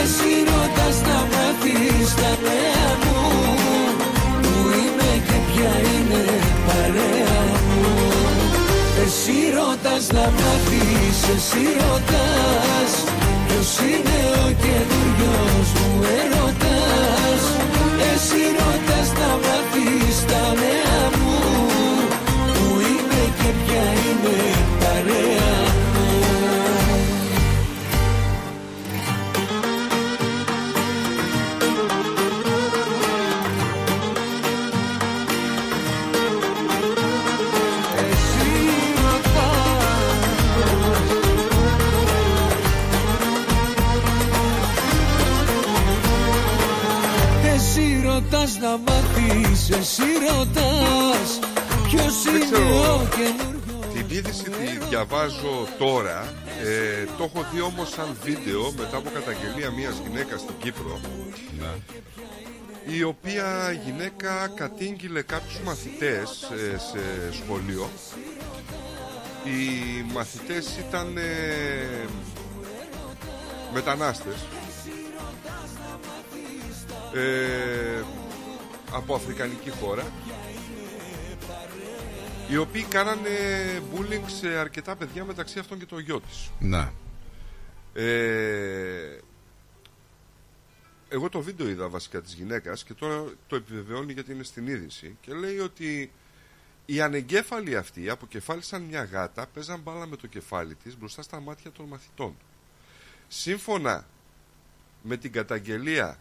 Εσύ ρωτάς να μάθεις τα νέα μου ρωτάς να μάθεις, εσύ ρωτάς. Ποιος είναι ο καινούριος μου ερωτάς. Εσύ ρωτάς μάθεις, εσύ ρωτάς Ποιος Δεν είναι ξέρω. ο καινούριος Την είδηση τη διαβάζω τώρα. Ε, το έχω δει όμως σαν βίντεο μετά από καταγγελία μιας γυναίκας στην Κύπρο. Η οποία γυναίκα κατήγγειλε κάποιους μαθητές ε, σε σχολείο. Οι μαθητές ήταν ε, μετανάστες. Ε, από αφρικανική χώρα οι οποίοι κάνανε bullying σε αρκετά παιδιά μεταξύ αυτών και το γιο της. Ναι. Ε, εγώ το βίντεο είδα βασικά της γυναίκας και τώρα το επιβεβαιώνει γιατί είναι στην είδηση και λέει ότι οι ανεγκέφαλοι αυτοί αποκεφάλισαν μια γάτα, παίζαν μπάλα με το κεφάλι της μπροστά στα μάτια των μαθητών. Σύμφωνα με την καταγγελία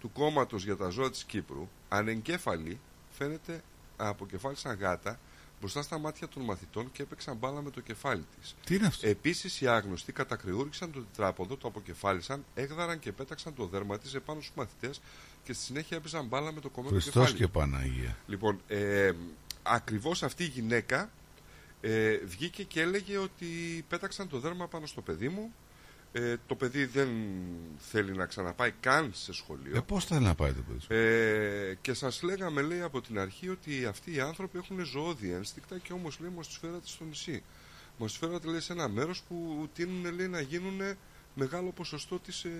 του κόμματος για τα ζώα της Κύπρου, ανεγκέφαλοι φαίνεται αποκεφάλισαν γάτα μπροστά στα μάτια των μαθητών και έπαιξαν μπάλα με το κεφάλι της. Τι είναι αυτό; Επίσης, οι άγνωστοι κατακριούριξαν το τετράποδο, το αποκεφάλισαν, έγδαραν και πέταξαν το δέρμα της επάνω στους μαθητές και στη συνέχεια έπαιζαν μπάλα με το κομμένο Χριστός κεφάλι. και Παναγία. Λοιπόν, ε, ακριβώς αυτή η γυναίκα ε, βγήκε και έλεγε ότι πέταξαν το δέρμα πάνω στο παιδί μου. Ε, το παιδί δεν θέλει να ξαναπάει καν σε σχολείο. Ε, πώς θέλει να πάει το παιδί; Σου. Ε, και σας λέγαμε, λέει, από την αρχή ότι αυτοί οι άνθρωποι έχουν ζωώδη ένστικτα και όμως, λέει, μας τους φέρατε στο νησί. Μας τους φέρατε, λέει, σε ένα μέρος που τείνουν, λέει, να γίνουν μεγάλο ποσοστό της, ε,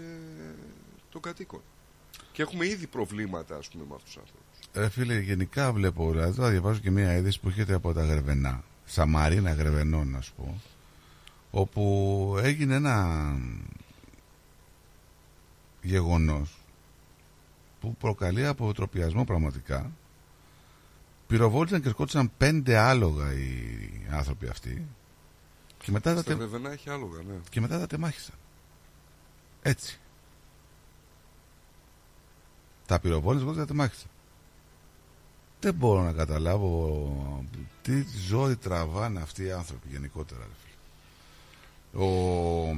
των κατοίκων. Και έχουμε ήδη προβλήματα, ας πούμε, με αυτούς τους άνθρωπους. Ρε φίλε, γενικά βλέπω, δηλαδή τώρα διαβάζω και μια είδηση που έρχεται από τα Γρεβενά. Σαμαρίνα Γρεβενών, να σου πω. Όπου έγινε ένα γεγονός που προκαλεί αποτροπιασμό πραγματικά. Πυροβόλησαν και σκότωσαν πέντε άλογα οι άνθρωποι αυτοί. Και μετά τα, Στα τε... Γρεβενά έχει άλογα, ναι. και μετά τα τεμάχισαν. Έτσι. Τα πυροβόλησαν και τα τεμάχισαν. Δεν μπορώ να καταλάβω τι ζωή τραβάνε αυτοί οι άνθρωποι γενικότερα. Ρε φίλε. Ο...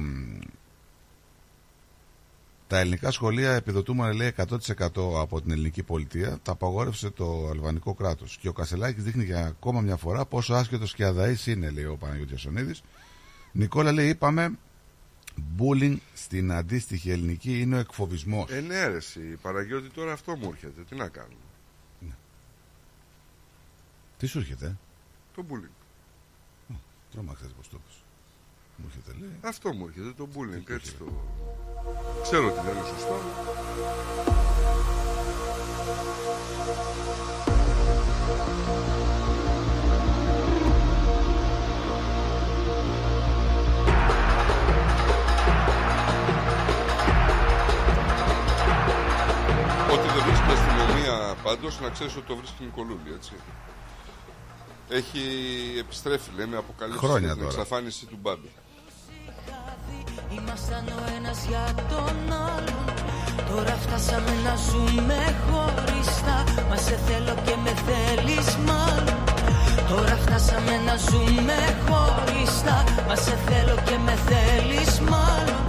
Τα ελληνικά σχολεία επιδοτούμενα λέει 100% από την ελληνική πολιτεία τα απαγόρευσε το αλβανικό κράτος και ο Κασελάκης δείχνει για ακόμα μια φορά πόσο άσχετος και αδαής είναι λέει ο Παναγιώτης Ιασονίδης Νικόλα λέει είπαμε bullying στην αντίστοιχη ελληνική είναι ο εκφοβισμός Ε, ναι, ρε, εσύ, Παναγιώτη, τώρα αυτό μου έρχεται. Τι να κάνουμε; Τι σου έρχεται; Το bullying. Τρόμαξες πως το είπες Μου έρχεται λέει Αυτό μου έρχεται, το bullying. Έτσι το... Ξέρω ότι δεν είναι σωστό. Ό,τι δεν βρίσκει η αστυνομία πάντως, να ξέρεις ότι το βρίσκει η Νικολούλη, έτσι. Έχει επιστρέφει, λέμε, αποκαλύψεις Χρόνια την τώρα. εξαφάνιση του Μπάμπη. Ήμασταν ο ένας για τον άλλον. Τώρα φτάσαμε να ζούμε χωριστά Μας σε θέλω και με θέλεις μάλλον. Τώρα φτάσαμε να ζούμε χωριστά Μας σε θέλω και με θέλεις μάλλον.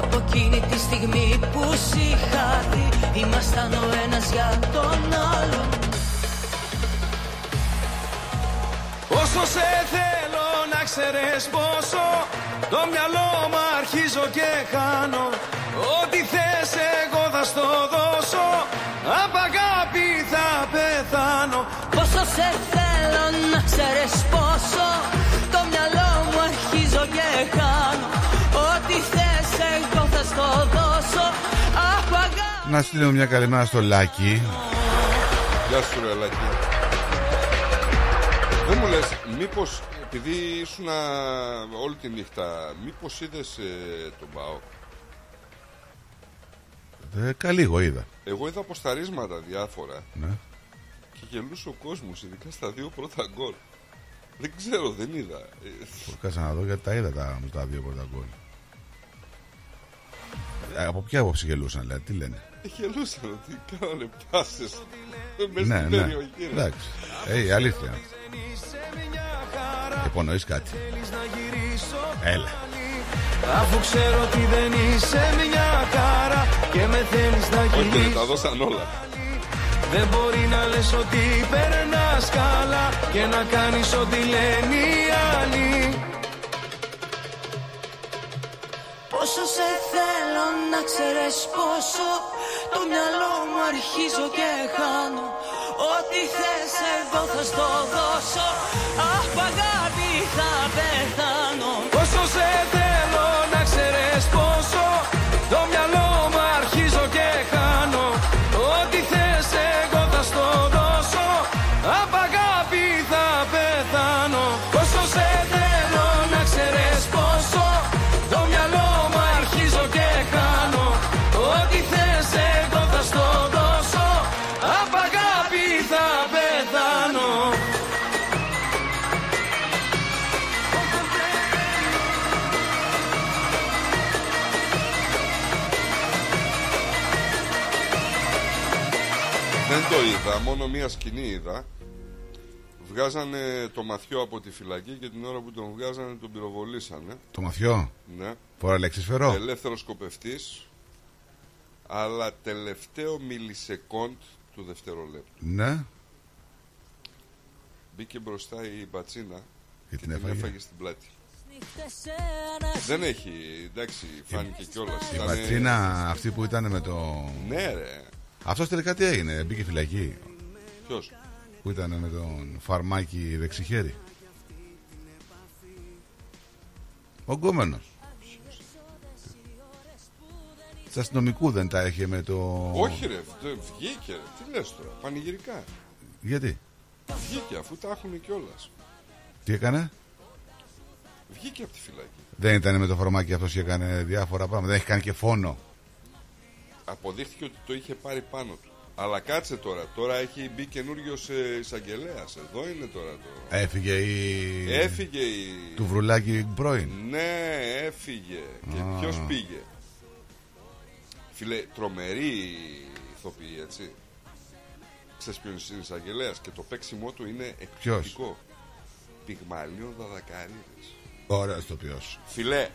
Από εκείνη τη στιγμή που σ' είχα δει Ήμασταν ο ένας για τον άλλον Όσο σε θέλω να ξέρεις πόσο Το μυαλό μου αρχίζω και χάνω. Ό,τι θες εγώ θα στο δώσω Απ' αγάπη θα πεθάνω. Πόσο σε θέλω να ξέρεις πόσο Το μυαλό μου αρχίζω και χάνω. Ό,τι θες εγώ θα στο δώσω Από αγάπη Να στείλουμε μια καλημέρα στο Λάκη. Γεια σου ρε Λάκη. Δεν μου λες, μήπως επειδή ήσουν όλη τη νύχτα, μήπως είδες ε, τον ΠΑΟ. ε, Καλήγο είδα Εγώ είδα αποσταρίσματα διάφορα ναι. και γελούσε ο κόσμος, ειδικά στα δύο πρώτα γκολ. Δεν ξέρω, δεν είδα. Ε, Κάτσε να δω γιατί τα είδα τα, τα δύο πρώτα γκολ Ε, Από ποια άποψη γελούσαν δηλαδή, τι λένε; Γελούσαν ότι κάνανε πάσες μέσα Ναι, στην ναι, περιοχή. ρε. εντάξει Ε, η αλήθεια Υπονοείς κάτι. Έλα. Αφού ξέρω ότι δεν είσαι μια χαρά Και με θέλεις να Όχι, ρε, γυρίσεις τα δώσαν όλα. Δεν μπορεί να λες ότι περνάς καλά Και να κάνεις ό,τι λένε οι άλλοι. Πόσο σε θέλω να ξέρεις πόσο Το μυαλό μου αρχίζω και χάνω Ό,τι θες εγώ θα στο δώσω. Από αγάπη θα πεθάνω Δεν το είδα, μόνο μία σκηνή είδα. Βγάζανε το μαθιό από τη φυλακή και την ώρα που τον βγάζανε τον πυροβολήσανε. Το μαθιό; Ναι. Φορά λεξισφαιρό. Ελεύθερος σκοπευτής, αλλά τελευταίο μιλισεκόντ του δευτερολέπτου. Ναι. Μπήκε μπροστά η μπατσίνα Και και την την έφαγε. έφαγε στην πλάτη. Δεν έχει, εντάξει, φάνηκε κιόλας. Η Ματσίνα αυτή που ήταν με το. Ναι, ρε. Αυτός τελικά τι έγινε, μπήκε φυλακή. Ποιος; Που ήταν με τον φαρμάκι δεξιχέρι. Ο γκόμενος. Της αστυνομικού δεν τα είχε με το. Όχι, ρε, δεν βγήκε, ρε. Τι λες τώρα, πανηγυρικά. Γιατί, Βγήκε αφού τα έχουν κιόλας. τι έκανε; Βγήκε από τη φυλακή. Δεν ήταν με το φαρμάκι αυτός και έκανε διάφορα πράγματα. Δεν έχει κάνει και φόνο. Αποδείχθηκε ότι το είχε πάρει πάνω του. Αλλά κάτσε τώρα, τώρα έχει μπει καινούριος εισαγγελέας. Εδώ είναι τώρα το. Έφυγε η. Έφυγε η. Του βρουλάκι πρώην. Ναι, έφυγε. Και Α. ποιος πήγε; Φίλε, τρομερή ηθοποιή, έτσι. Ξέρεις ποιος είναι εισαγγελέας και το παίξιμό του είναι εκπληκτικό. Πυγμαλίων Δαδακαρίδης. Ωραία το ποιος. Φιλέ,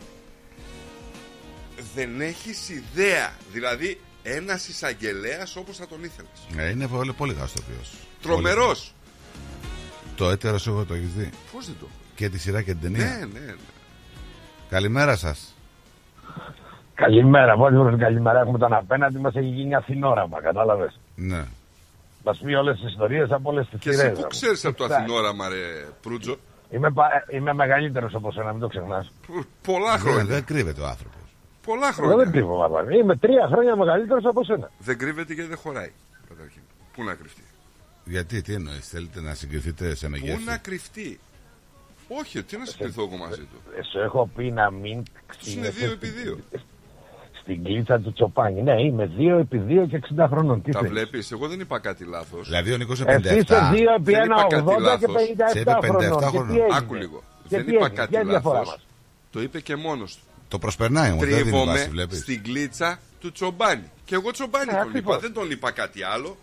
δεν έχεις ιδέα. Δηλαδή, ένας εισαγγελέας όπως θα τον ήθελες. Ε, είναι πολύ, πολύ γάστο ποιο. Τρομερός. Το έτερος εγώ το έχεις δει; Πώς δεν το Και τη σειρά και την ταινία; Ναι, ναι, ναι. Καλημέρα σας. Καλημέρα, μόλις βρούμε καλημέρα. Έχουμε τον απέναντι μας έχει γίνει Αθηνόραμα, κατάλαβες; Ναι. Μας πει όλες τις ιστορίες από όλες τις Και εσύ που ξέρεις από το Αθηνόραμα, ρε Προύτζο; Είμαι, πα- είμαι μεγαλύτερος από σένα, μην το ξεχνάς. Πολλά χρόνια. Δεν κρύβεται ο άνθρωπος. Πολλά Εγώ χρόνια. δεν κρύβω, μάλλον. Είμαι τρία χρόνια μεγαλύτερος από σένα. Δεν κρύβεται γιατί δεν χωράει. Καταρχήν. Πού να κρυφτεί; Γιατί, τι εννοείς, θέλετε να συγκριθείτε σε Πού μεγέθη; να κρυφτεί; Όχι, τι να συγκριθώ εγώ μαζί του; Ε, Σου έχω πει να μην είναι ξύνεσαι δύο επί δύο. Στην κλίτσα του Τσοπάνη. Ναι, είμαι 2 επί 2 και 60 χρονών. Τι Τα θέλεις; βλέπεις, εγώ δεν είπα κάτι λάθος. Δηλαδή ο Νίκος Εσύ είσαι 2 επί 1, 80 και 57 χρονών. Και τι έγινε; Άκου λίγο. Και δεν τι είπα έγινε; κάτι Ποια είναι η διαφορά λάθος. μας; Το είπε και μόνος του. Το προσπερνάει όμως, δεν δίνει βάση, Τρίβομαι βλέπεις. στην κλίτσα του Τσομπάνη. Και εγώ Τσομπάνη Ε, τον ακριβώς. είπα. Δεν τον είπα κάτι άλλο.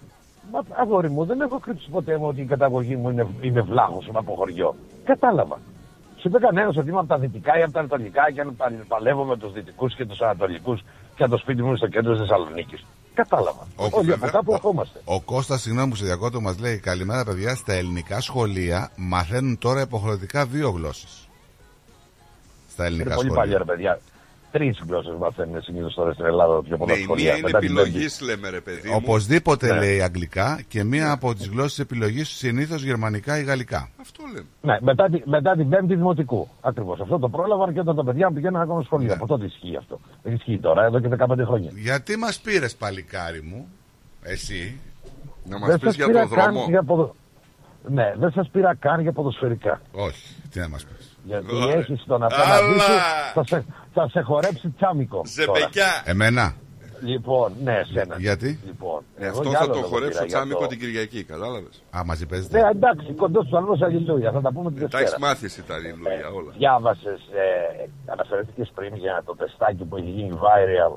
Μα, αγόρι μου, δεν έχω κρύψει ποτέ μου ότι η καταγωγή μου είναι, είναι βλάχος, είμαι από χωριό. Κατάλαβα. Σου είπε κανένας ότι είμαι από τα δυτικά ή από τα ανατολικά και αν πα- παλεύω με τους δυτικούς και τους ανατολικούς και αν το σπίτι μου είναι στο κέντρο της Θεσσαλονίκης. Κατάλαβα. Όχι, Όλοι βέβαια. από κάπου ερχόμαστε. Ο Κώστας, συγγνώμη που σε διακόπτω, μας λέει Καλημέρα, παιδιά. Στα ελληνικά σχολεία μαθαίνουν τώρα υποχρεωτικά δύο γλώσσες. Στα Είναι ελληνικά πολύ σχολεία. παλιά, ρε παιδιά. Τρεις γλώσσες μαθαίνουν συνήθως τώρα στην Ελλάδα πιο πολλά Ναι, η σχολεία. μία είναι Μετά την επιλογής, πέμπτη. λέμε ρε παιδί μου. Οπωσδήποτε Ναι. λέει αγγλικά και μία από τις γλώσσες επιλογής συνήθως γερμανικά ή γαλλικά. Αυτό λέμε. Ναι, μετά, τη, μετά την πέμπτη δημοτικού. Ακριβώς. Αυτό το πρόλαβαν και όταν τα παιδιά μου πηγαίνουν ακόμα σχολείο. Ναι. Από τότε ισχύει αυτό. Δεν ισχύει τώρα, εδώ και 15 χρόνια. Γιατί μας πήρες, παλικάρι μου, εσύ, Να μας Δεν πεις σας για πήρα το καν δρόμο. για ποδο... Ναι, δεν σας πήρα καν για ποδοσφαιρικά. Όχι, τι να μας πεις. Γιατί Ωραία. έχεις τον απέναντί σου, Αλλά! θα σε, θα σε χορέψει τσάμικο. τώρα. Ζεμπεκιά. Εμένα. Λοιπόν, ναι, σένα. Γιατί; Λοιπόν, Ε, εγώ αυτό για θα άλλο το δεν χορέψω πήρα, για τσάμικο το- την Κυριακή, κατάλαβες; Α, μαζί παίζετε; Ναι, εντάξει, κοντός του αλλούς αλληλούια. Θα τα πούμε την Τα έχει Δευτέρα. μάθεις εσύ τα αλληλούια όλα. Διάβασες, ε, αναφερθήκες πριν για το τεστάκι που έχει γίνει viral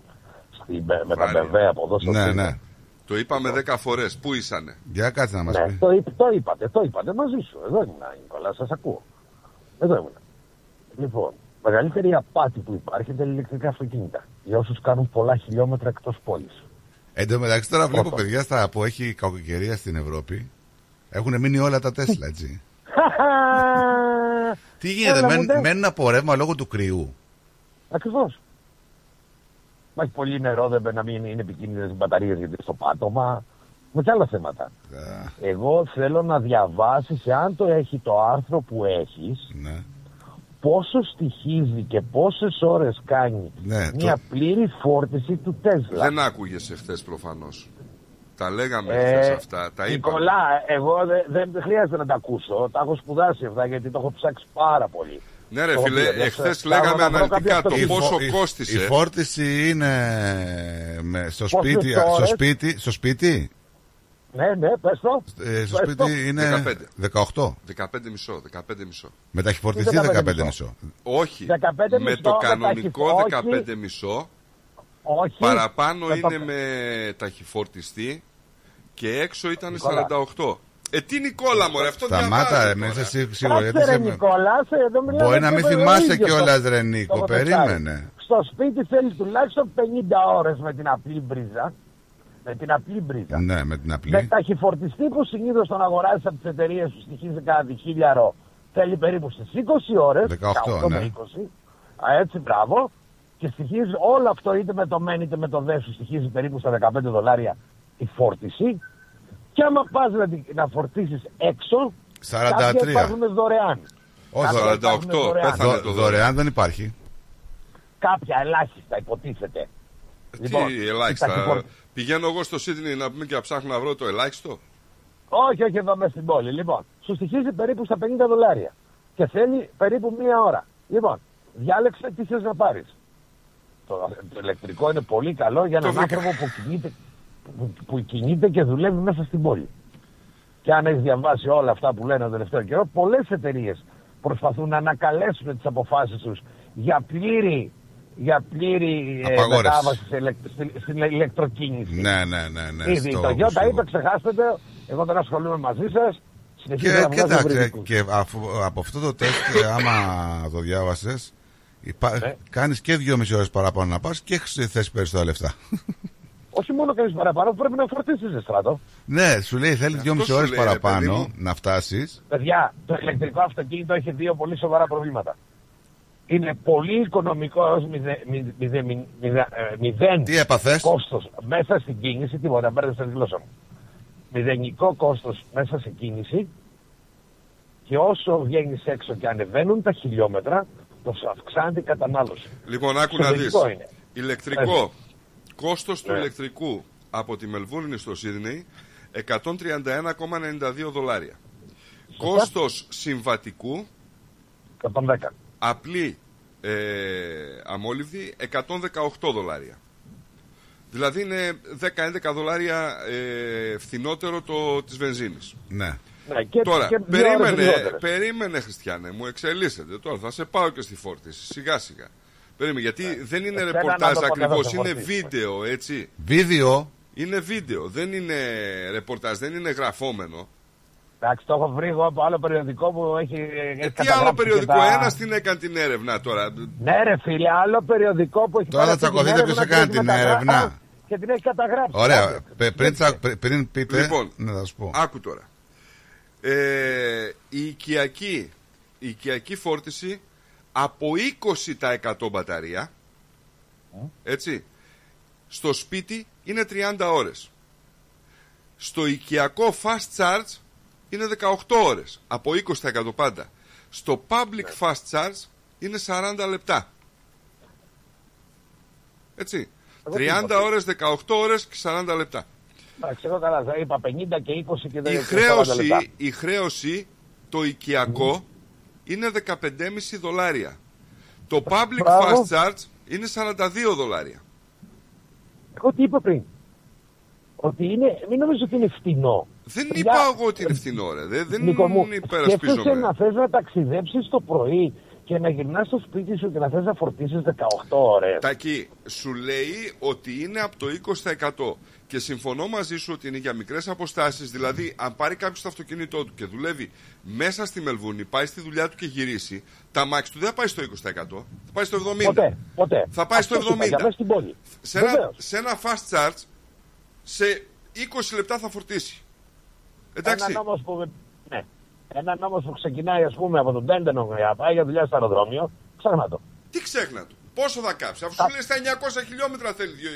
στη, με, με τα Viral. BMW από εδώ στο Ναι, σπίτι. ναι. Το είπαμε δέκα φορές. Πού ήσανε; Για κάτσε να μας Ναι, πει. το, είπ- το είπατε, το είπατε μαζί σου. Εδώ ήμουν, Νικόλα, σας ακούω. Εδώ ήμουν. Λοιπόν, μεγαλύτερη απάτη που υπάρχει είναι τα ηλεκτρικά αυτοκίνητα. Για όσους κάνουν πολλά χιλιόμετρα εκτός πόλης. Εν τω μεταξύ τώρα βλέπω Πρώτο. παιδιά στα, που έχει κακοκαιρία στην Ευρώπη. Έχουν μείνει όλα τα Τέσλα, έτσι. Τι γίνεται, Έλα, μεν, μοντέ. μένουν από ρεύμα λόγω του κρυού. Ακριβώς. Μα έχει πολύ νερό, δεν πρέπει να μην είναι επικίνδυνες οι μπαταρίες γιατί στο πάτωμα. Με και άλλα θέματα. Εγώ θέλω να διαβάσεις, εάν το έχει το άρθρο που έχεις, Ναι. πόσο στοιχίζει και πόσες ώρες κάνει Ναι, μια πλήρη φόρτιση του Τέσλα. Δεν άκουγες εχθές προφανώς. Τα λέγαμε Ε, εχθές αυτά. Τα είπαμε. Νικολά, εγώ δεν, δεν χρειάζεται να τα ακούσω. Τα έχω σπουδάσει αυτά γιατί το έχω ψάξει πάρα πολύ. Ναι, ρε Το φίλε, οποίο, εχθές θα- λέγαμε θα βρω κάποια αναλυτικά το αυτοκίνητα. πόσο Η- κόστισε. Η φόρτιση είναι με, στο, Πόσες σπίτι, στο ώρες; σπίτι. Στο σπίτι; Ναι, ναι, πες το. Ε, στο Πες το. σπίτι είναι 15. 18. 15 μισό, 15 μισό. Μετά έχει φορτιστεί 15 15 μισό. Όχι. 15 με μισό, το με κανονικό ταχυ- 15 μισό. Όχι. Παραπάνω με το- είναι με ταχυφορτιστή και έξω ήταν Νικόλα. 48. Ε, τι Νικόλα, μωρέ, αυτό Σταμάτα, διαβάζω ρε, τώρα. μην είσαι σίγουρο. γιατί Κάτσε ρε σε- Νικόλα, σε, εδώ μιλάμε Μπορεί να και μην το θυμάσαι ίδιο κιόλας, το- ρε το Νίκο. ποτοτσάρι. Περίμενε. Στο σπίτι θέλεις τουλάχιστον 50 ώρες με την απλή μπρίζα. Με την απλή μπρίζα. Ναι, με την απλή. Με ταχυφορτιστή που συνήθως τον αγοράζεις από τις εταιρείες που στοιχίζει κάτι χίλιαρο θέλει περίπου στις 20 ώρες. 18, ναι. με 20. Α, έτσι, μπράβο. Και στοιχίζει όλο αυτό είτε με το μεν είτε με το δε σου στοιχίζει περίπου στα 15 δολάρια η φόρτιση. Και άμα πας να, τη- να φορτίσεις έξω, 43. κάποια υπάρχουν δωρεάν. Όχι, Κάποια 48, υπάρχουν δωρεάν. πέθανε Δω- το Δωρεάν δεν υπάρχει. Κάποια ελάχιστα υποτίθεται. Λοιπόν, Τι ελάχιστα. η ταχυφορ- Πηγαίνω εγώ στο Σίδνεϊ να πούμε και να ψάχνω να βρω το ελάχιστο. Όχι, όχι εδώ μέσα στην πόλη. Λοιπόν, σου στοιχίζει περίπου στα 50 δολάρια. Και θέλει περίπου μία ώρα. Λοιπόν, διάλεξε τι θες να πάρεις. Το, το ηλεκτρικό είναι πολύ καλό για έναν Το βρήκα. άνθρωπο που κινείται, που, που κινείται και δουλεύει μέσα στην πόλη. Και αν έχεις διαβάσει όλα αυτά που λένε τον τελευταίο καιρό, πολλές εταιρείες προσπαθούν να ανακαλέσουν τις αποφάσεις τους για πλήρη, για πλήρη ε, Απαγόρευση. μετάβαση σε ηλεκ- στην, στην ηλεκτροκίνηση. Ναι, ναι, ναι. ναι Ήδη στο το έχω Γιώτα ακούσει είπε, ξεχάστε το. Εγώ δεν ασχολούμαι μαζί σας. Και, και εντάξει, και αφού, από αυτό το τεστ, ε, άμα το διάβασες, Ναι. κάνεις και δυόμιση ώρες παραπάνω να πας και έχεις θέσει περισσότερα λεφτά. Όχι μόνο κανεί παραπάνω, πρέπει να φορτίσεις στράτο. ναι, σου λέει θέλεις δυόμιση σου ώρες λέει, ρε, παιδί παραπάνω μου. να φτάσεις. Παιδιά, το ηλεκτρικό αυτοκίνητο έχει δύο πολύ σοβαρά προβλήματα. Είναι πολύ οικονομικό ω μηδέν Τι έπαθες; κόστος μέσα στην κίνηση. Τίποτα, μπέρδεψα τη γλώσσα μου. Μηδενικό κόστος μέσα στην κίνηση και όσο βγαίνεις έξω και ανεβαίνουν τα χιλιόμετρα, τόσο αυξάνεται η κατανάλωση. Λοιπόν, άκου να δεις. Εξωτερικό είναι. Ηλεκτρικό. Κόστος του Ναι. ηλεκτρικού από τη Μελβούρνη στο Σίδνεϊ 131,92 δολάρια. Κόστος συμβατικού 110. Απλή ε, αμόλυβδη 118 δολάρια. Δηλαδή είναι 10-11 δολάρια ε, φθηνότερο το της βενζίνης. Ναι. Ναι, και, Τώρα, και δύο ώρες περίμενε, λιγότερες. περίμενε Χριστιανέ, μου εξελίσσεται. Τώρα θα σε πάω και στη φόρτιση, σιγά σιγά. Περίμενε, γιατί δεν είναι Εσένα να ρεπορτάζ το πω ακριβώ, καθώς θα είναι φορτίσεις. βίντεο, έτσι. Βίντεο. Είναι βίντεο, δεν είναι ρεπορτάζ, δεν είναι γραφόμενο. Εντάξει, το έχω βρει εγώ από άλλο περιοδικό που έχει. Ε, τι άλλο περιοδικό, ένας την έκανε την έρευνα τώρα. Ναι, ρε φίλε, άλλο περιοδικό που έχει Τώρα πάρει θα αυτή την τσακωθείτε ποιος έρευνα έκανε και έχει την μεταγράψει έρευνα. Και την έχει καταγράψει. Ωραία. Άντε. Πε- Πριν, τσα- πρι- πριν πείτε. Λοιπόν, να θα σου πω. Άκου τώρα. Ε, η, οικιακή, η οικιακή φόρτιση από 20% μπαταρία έτσι στο σπίτι είναι 30 ώρες στο οικιακό fast charge είναι 18 ώρες από 20% πάντα στο public fast charge είναι 40 λεπτά έτσι Εγώ τι 30 είπα, ώρες, 18 ώρες και 40 λεπτά Εντάξει, εγώ καλά, θα είπα 50 και 20 και δεν η και 40 λεπτά. χρέωση, η χρέωση, το οικιακό, είναι 15,5 δολάρια. Το public Μπράβο. fast charge είναι 42 δολάρια. Εγώ τι είπα πριν. Ότι είναι, μην νομίζω ότι είναι φτηνό. Δεν Για- είπα εγώ ότι είναι φθηνό, ρε. Δεν, δεν Νίκο μου, σκέφτεσαι υπερασπίζομαι. να θες να ταξιδέψεις το πρωί και να γυρνάς στο σπίτι σου και να θες να φορτίσεις 18 ώρες. Τακί, σου λέει ότι είναι από το 20%. Και συμφωνώ μαζί σου ότι είναι για μικρές αποστάσεις. Δηλαδή, αν πάρει κάποιος το αυτοκίνητό του και δουλεύει μέσα στη Μελβούνη, πάει στη δουλειά του και γυρίσει, τα μάξι του δεν θα πάει στο 20%. Θα πάει στο 70%. Ποτέ, ποτέ. Θα πάει στο Αυτό σου είπα, για 70%. μέσα στην πόλη. Σε ένα, Βεβαίως. σε ένα fast charge, σε 20 λεπτά θα φορτίσει. Εντάξει. Έναν όμως που, ναι, έναν όμως που ξεκινάει ας πούμε από τον Τέντενο για πάει για δουλειά στο αεροδρόμιο, ξέχνα το. Τι ξέχνα του; Πόσο θα κάψει, αφού σου λέει στα 900 χιλιόμετρα θέλει δύο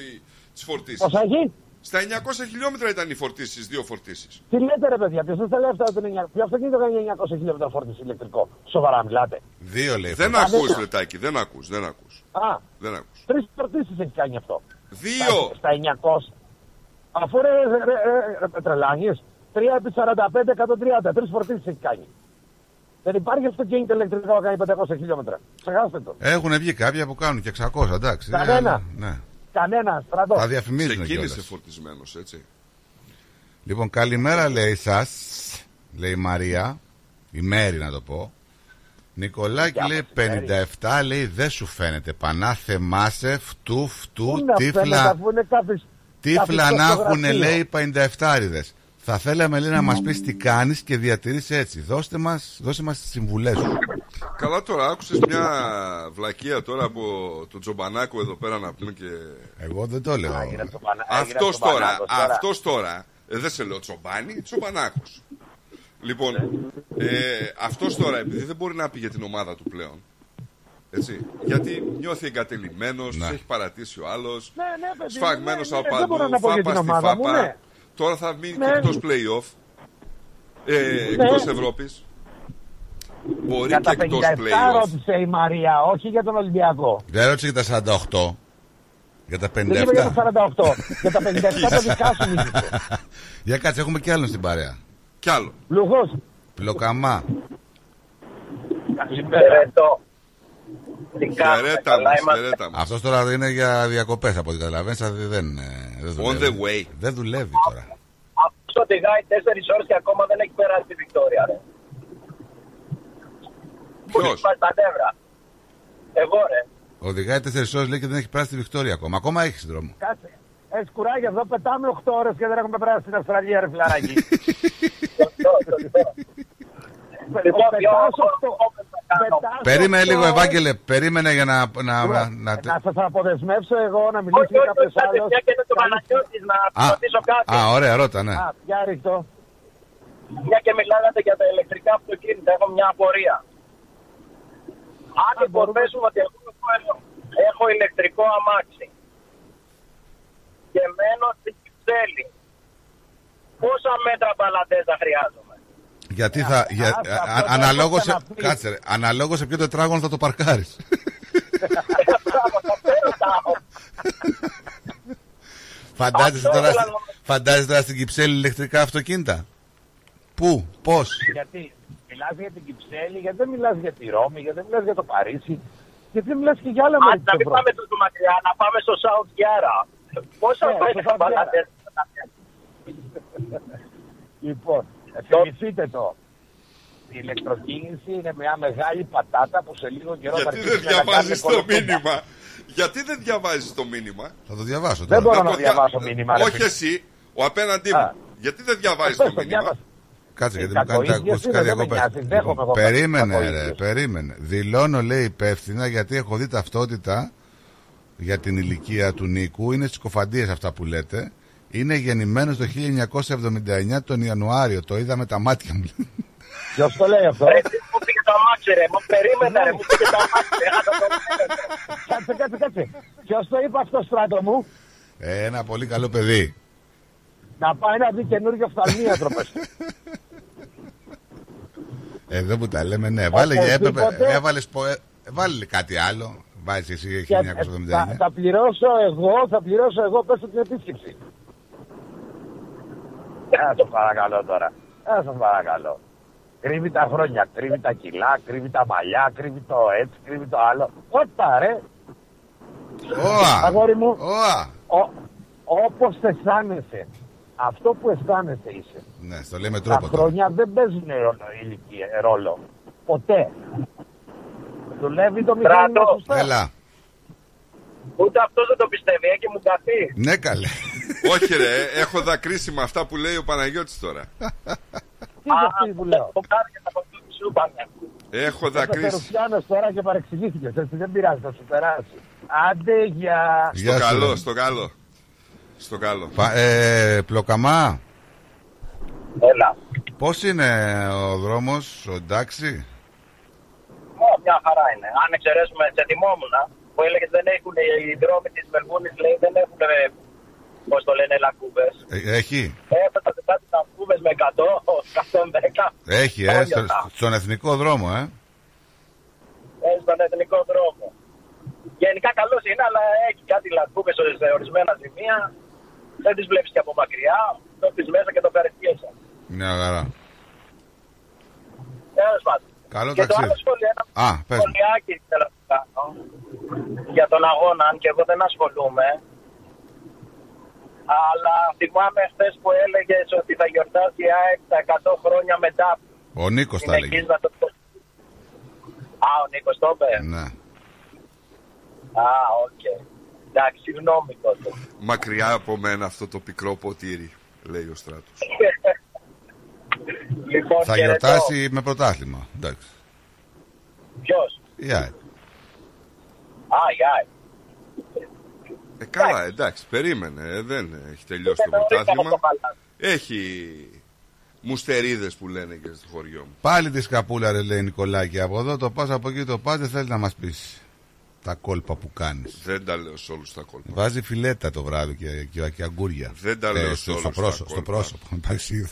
τις φορτίσεις. Πόσα έχει; Στα 900 χιλιόμετρα ήταν οι φορτίσεις, δύο φορτίσεις. Τι λέτε ρε παιδιά, ποιος σας τα λέει αυτά, το 900 ποιο αυτοκίνητο κάνει 900 χιλιόμετρα φόρτιση ηλεκτρικό; Σοβαρά μιλάτε. Δύο λέει. Δεν φορτίσεις. ακούς λετάκι, δεν ακούς, δεν ακούς. Α, Δεν ακούς. τρεις φορτίσεις έχει κάνει αυτό. Δύο. Στα, στα 900. Αφού ρε, ρε, ρε, ρε, ρε τρελάνιες, 3 επί 45, 130, τρεις φορτίσεις έχει κάνει. Δεν υπάρχει αυτοκίνητο ηλεκτρικό να κάνει 500 χιλιόμετρα. Ξεχάστε το. Έχουν βγει κάποια που κάνουν και 600, εντάξει. Κανένα. Ε, Ναι. Κανένα, στρατό. Τα διαφημίζουν Ξεκίνησε κιόλας. φορτισμένος, έτσι. Λοιπόν, καλημέρα λέει σας, λέει η Μαρία, η Μέρη να το πω. Νικολάκη Γεια λέει μας, η Μέρη. 57, λέει δεν σου φαίνεται. Πανά θεμάσαι, φτού, Πού φτού, να φαίνεται, τύφλα, αφού είναι κάποιες- τύφλα κάποιες να έχουν φωτογραφίες. λέει 57 ριδες. Θα θέλαμε λέει, να μας πεις τι κάνεις και διατηρείς έτσι. Δώστε μας δώσε μας τις συμβουλές σου. Καλά τώρα, άκουσες μια βλακεία τώρα από τον Τζομπανάκο εδώ πέρα να πούμε και... Εγώ δεν το λέω. Αυτός τώρα, αυτός τώρα, ε, δεν σε λέω Τσομπάνι, Τσομπανάκος. Λοιπόν, ε, αυτός τώρα, επειδή δεν μπορεί να πει για την ομάδα του πλέον, έτσι, γιατί νιώθει εγκατελειμμένος, Ναι. τους έχει παρατήσει ο άλλος, Ναι, ναι, παιδί, σφαγμένος ναι, ναι, από δεν μπορώ παντού, να πω για φάπα την στη ομάδα μου, φάπα. Ναι. Τώρα θα μείνει Ναι. και εκτός play-off, ε, Ναι. εκτός Ευρώπης. Μπορεί Για και τα εκτός 57 play-off. ρώτησε η Μαρία, όχι για τον Ολυμπιακό. Δεν ρώτησε για τα 48. Για τα Δεν είπε για 57. το 48. για τα 57 το δικά σου μίλησε. Για κάτσε, έχουμε κι άλλον στην παρέα. Κι άλλο. Λουχός. Πλοκαμά. Χαιρετώ. Αυτός τώρα είναι για διακοπές από ό,τι καταλαβαίνεις. Δεν, ε, δεν δουλεύει. The way. Δεν δουλεύει τώρα. Αυτός οδηγάει 4 ώρες και ακόμα δεν έχει περάσει τη Βικτόρια. Ρε. Ποιος; τα νεύρα. Εγώ ρε. Οδηγάει 4 ώρες λέει και δεν έχει περάσει τη Βικτόρια ακόμα. Ακόμα έχει δρόμο. Κάτσε. Έχεις κουράγιο εδώ, πετάμε 8 ώρες και δεν έχουμε περάσει στην Αυστραλία, ρε φιλαράκι. Λοιπόν, πετάς Περίμενε λίγο, Ευάγγελε. Περίμενε για να. Να, να, να... να σας αποδεσμεύσω εγώ να μιλήσω για κάποιος άλλος. Όχι, το Παναγιώτη να ρωτήσω κάτι. Α, ωραία, ρώτα, ναι. Μια και μιλάγατε για τα ηλεκτρικά αυτοκίνητα, έχω μια απορία. Αν υποθέσουμε ότι εγώ έχω, ηλεκτρικό αμάξι και μένω στην Κυψέλη, πόσα μέτρα μπαλαντές χρειάζομαι; Γιατί θα. Για, αυτό α- θα αναλόγως έπρεπε σε, να πει. κάτσε, ρε, αναλόγως σε ποιο τετράγωνο θα το παρκάρεις. Φαντάζεσαι Αυτό τώρα, ήθελα φαντάζεσαι τώρα στην Κυψέλη ηλεκτρικά αυτοκίνητα; Πού, πώς; Γιατί μιλάς για την Κυψέλη, γιατί δεν μιλάς για τη Ρώμη, γιατί δεν μιλάς για το Παρίσι, γιατί δεν μιλάς και για άλλα μέρη Αν της να μην Ευρώπης. πάμε τόσο μακριά, να πάμε στο South Yara. Πόσα Ναι, στο μέτρα South Yara. μπαλαντέζα Λοιπόν, θυμηθείτε το. Η ηλεκτροκίνηση είναι μια μεγάλη πατάτα που σε λίγο καιρό θα Γιατί αρχίσει δεν να κάνει διαβάζεις το κολοκόμπα. μήνυμα; Γιατί δεν διαβάζεις το μήνυμα; Θα το διαβάσω Δεν μπορώ να το διαβάσω μήνυμα, ρε Όχι φίλε. εσύ, ο απέναντί μου. Γιατί δεν διαβάζεις Πες το το, μήνυμα; διάβασε. Κάτσε Ε, γιατί μου κάνετε κακοήθειες ακουστικά είναι, δεν με διακοπές. νοιάζει, δέχομαι εγώ Περίμενε κακοήθειες. ρε, περίμενε. Δηλώνω λέει υπεύθυνα γιατί έχω δει ταυτότητα για την ηλικία του Νίκου. Είναι στις κοφαντίες αυτά που λέτε. Είναι γεννημένος το 1979 τον Ιανουάριο. Το είδα με τα μάτια μου. Ποιος το λέει αυτό. Ρε, τι μου πήγε το αμάξι, ρε. Μου περίμενε, ρε. Μου πήγε το αμάξι. ρε. Άτα το Κάτσε, κάτσε, κάτσε. Ποιος το είπε αυτό στράτο μου. Ε, Ένα πολύ καλό παιδί. Να πάει να δει καινούργιο φθαλμίατρο, πες. Εδώ που τα λέμε, ναι. Βάλε, Οπωσδήποτε. έπρεπε, έβαλες, πο- ε, βάλε κάτι άλλο. Βάζεις εσύ Και, ε, 1979. θα, θα πληρώσω εγώ, θα πληρώσω εγώ, πες την επίσκεψη. Ε, σας παρακαλώ τώρα. Ε, σας παρακαλώ. Κρύβει τα χρόνια, κρύβει τα κιλά, κρύβει τα μαλλιά, κρύβει το έτσι, κρύβει το άλλο. Όπα ρε. Ωα. Αγόρι μου, Ωα. ο, όπως αισθάνεσαι, αυτό που αισθάνεσαι είσαι. Ναι, στο λέει με Τα τρόπο τώρα. χρόνια δεν παίζουν ρόλο, ηλικία, ρόλο. Ποτέ. Δουλεύει το μηχάνημα Στράτο. σωστά. Έλα. Ούτε αυτός δεν το πιστεύει, έχει μου καθεί. Ναι, καλέ. Όχι ρε, έχω δακρύσει με αυτά που λέει ο Παναγιώτης τώρα. Τι είναι αυτή που λέω; Το κάνει και θα το σου πάνε. Έχω Θα δακρύσει. Ρουφιάνος τώρα και παρεξηγήθηκες, έτσι δεν πειράζει, θα σου περάσει. Άντε για... Στο Γεια σου, καλό, ρε. στο καλό. Στο καλό. Πα- ε, πλοκαμά. Έλα. Πώς είναι ο δρόμος, ο εντάξει. Ω, μια χαρά είναι. Αν εξαιρέσουμε, σε θυμόμουν που έλεγες δεν έχουν οι δρόμοι της Μελβούνης, λέει δεν έχουν. Πώς το λένε, λακκούβες. Ε, έχει, Έφτασε κάτι λακκούβες με 100, 110. έχει, ε, στο- στον εθνικό δρόμο, ε. Ε, στον εθνικό δρόμο. Γενικά καλό είναι, αλλά έχει κάτι λακκούβες σε ορισμένα σημεία. Δεν τις βλέπεις και από μακριά. Το πει μέσα και το καρεσκιέσαι. Μια χαρά. Τέλος πάντων. Καλό και το ταξίδι. άλλο σχόλιο, ένα Α, πες μου. σχολιάκι θέλω να κάνω για τον αγώνα, αν και εγώ δεν ασχολούμαι. Αλλά θυμάμαι χθες που έλεγες ότι θα γιορτάσει η ΑΕΚ τα 100 χρόνια μετά. Ο Νίκος τα Είναι έλεγε. εκεί να το Α, ο Νίκος το είπε. Ναι. Α, οκ. Εντάξει, συγγνώμη τότε. Μακριά από μένα αυτό το πικρό ποτήρι. λέει ο Στράτος. Λοιπόν, Θα χαιρετώ. γιορτάσει με πρωτάθλημα. Εντάξει. Ποιος; Η ΑΕΚ. Α, η ΑΕΚ. Ε, καλά, εντάξει, περίμενε. ε, δεν έχει τελειώσει το Δεν το πρωτάθλημα. το χαλάσει. Έχει μουστερίδες που λένε και στο χωριό μου. Πάλι τη σκαπούλα ρε λέει Νικολάκη από εδώ το πας από εκεί το πας δεν θέλεις να μας πεις τα κόλπα που κάνεις Δεν τα λέω σε όλους τα κόλπα. Βάζει φιλέτα το βράδυ και, και, και αγκούρια Δεν τα λέω σε στο, όλους στο τα πρόσωπο, στο κόλπα. πρόσωπο Υπάρχει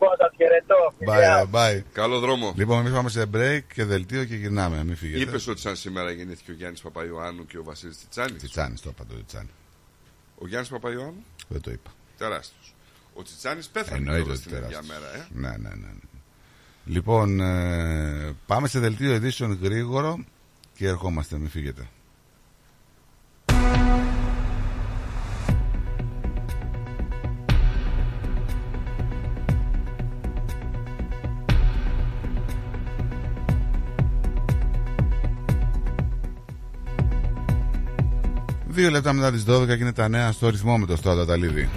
ήρθο κιόλας Λοιπόν, σας χαιρετώ. Bye, bye. Καλό δρόμο. Λοιπόν, εμείς πάμε σε break και δελτίο και γυρνάμε. Μην φύγετε. Είπες ότι σαν σήμερα γεννήθηκε ο Γιάννης Παπαϊωάννου και ο Βασίλης Τιτσάνη. Τιτσάνη, το είπα το Τιτσάνη. Ο Γιάννης Παπαϊωάννου; Δεν το είπα. Τεράστιος. Ο Τιτσάνη πέθανε Εννοείται τώρα ότι στην ίδια τεράστιος. μέρα. Ε. Ναι, ναι, ναι. ναι. Λοιπόν, ε, πάμε σε δελτίο edition γρήγορο και ερχόμαστε. Μην φύγετε. Δύο λεπτά μετά τις 12 και είναι τα νέα στο ρυθμό με το Στράτο Ταλίδη.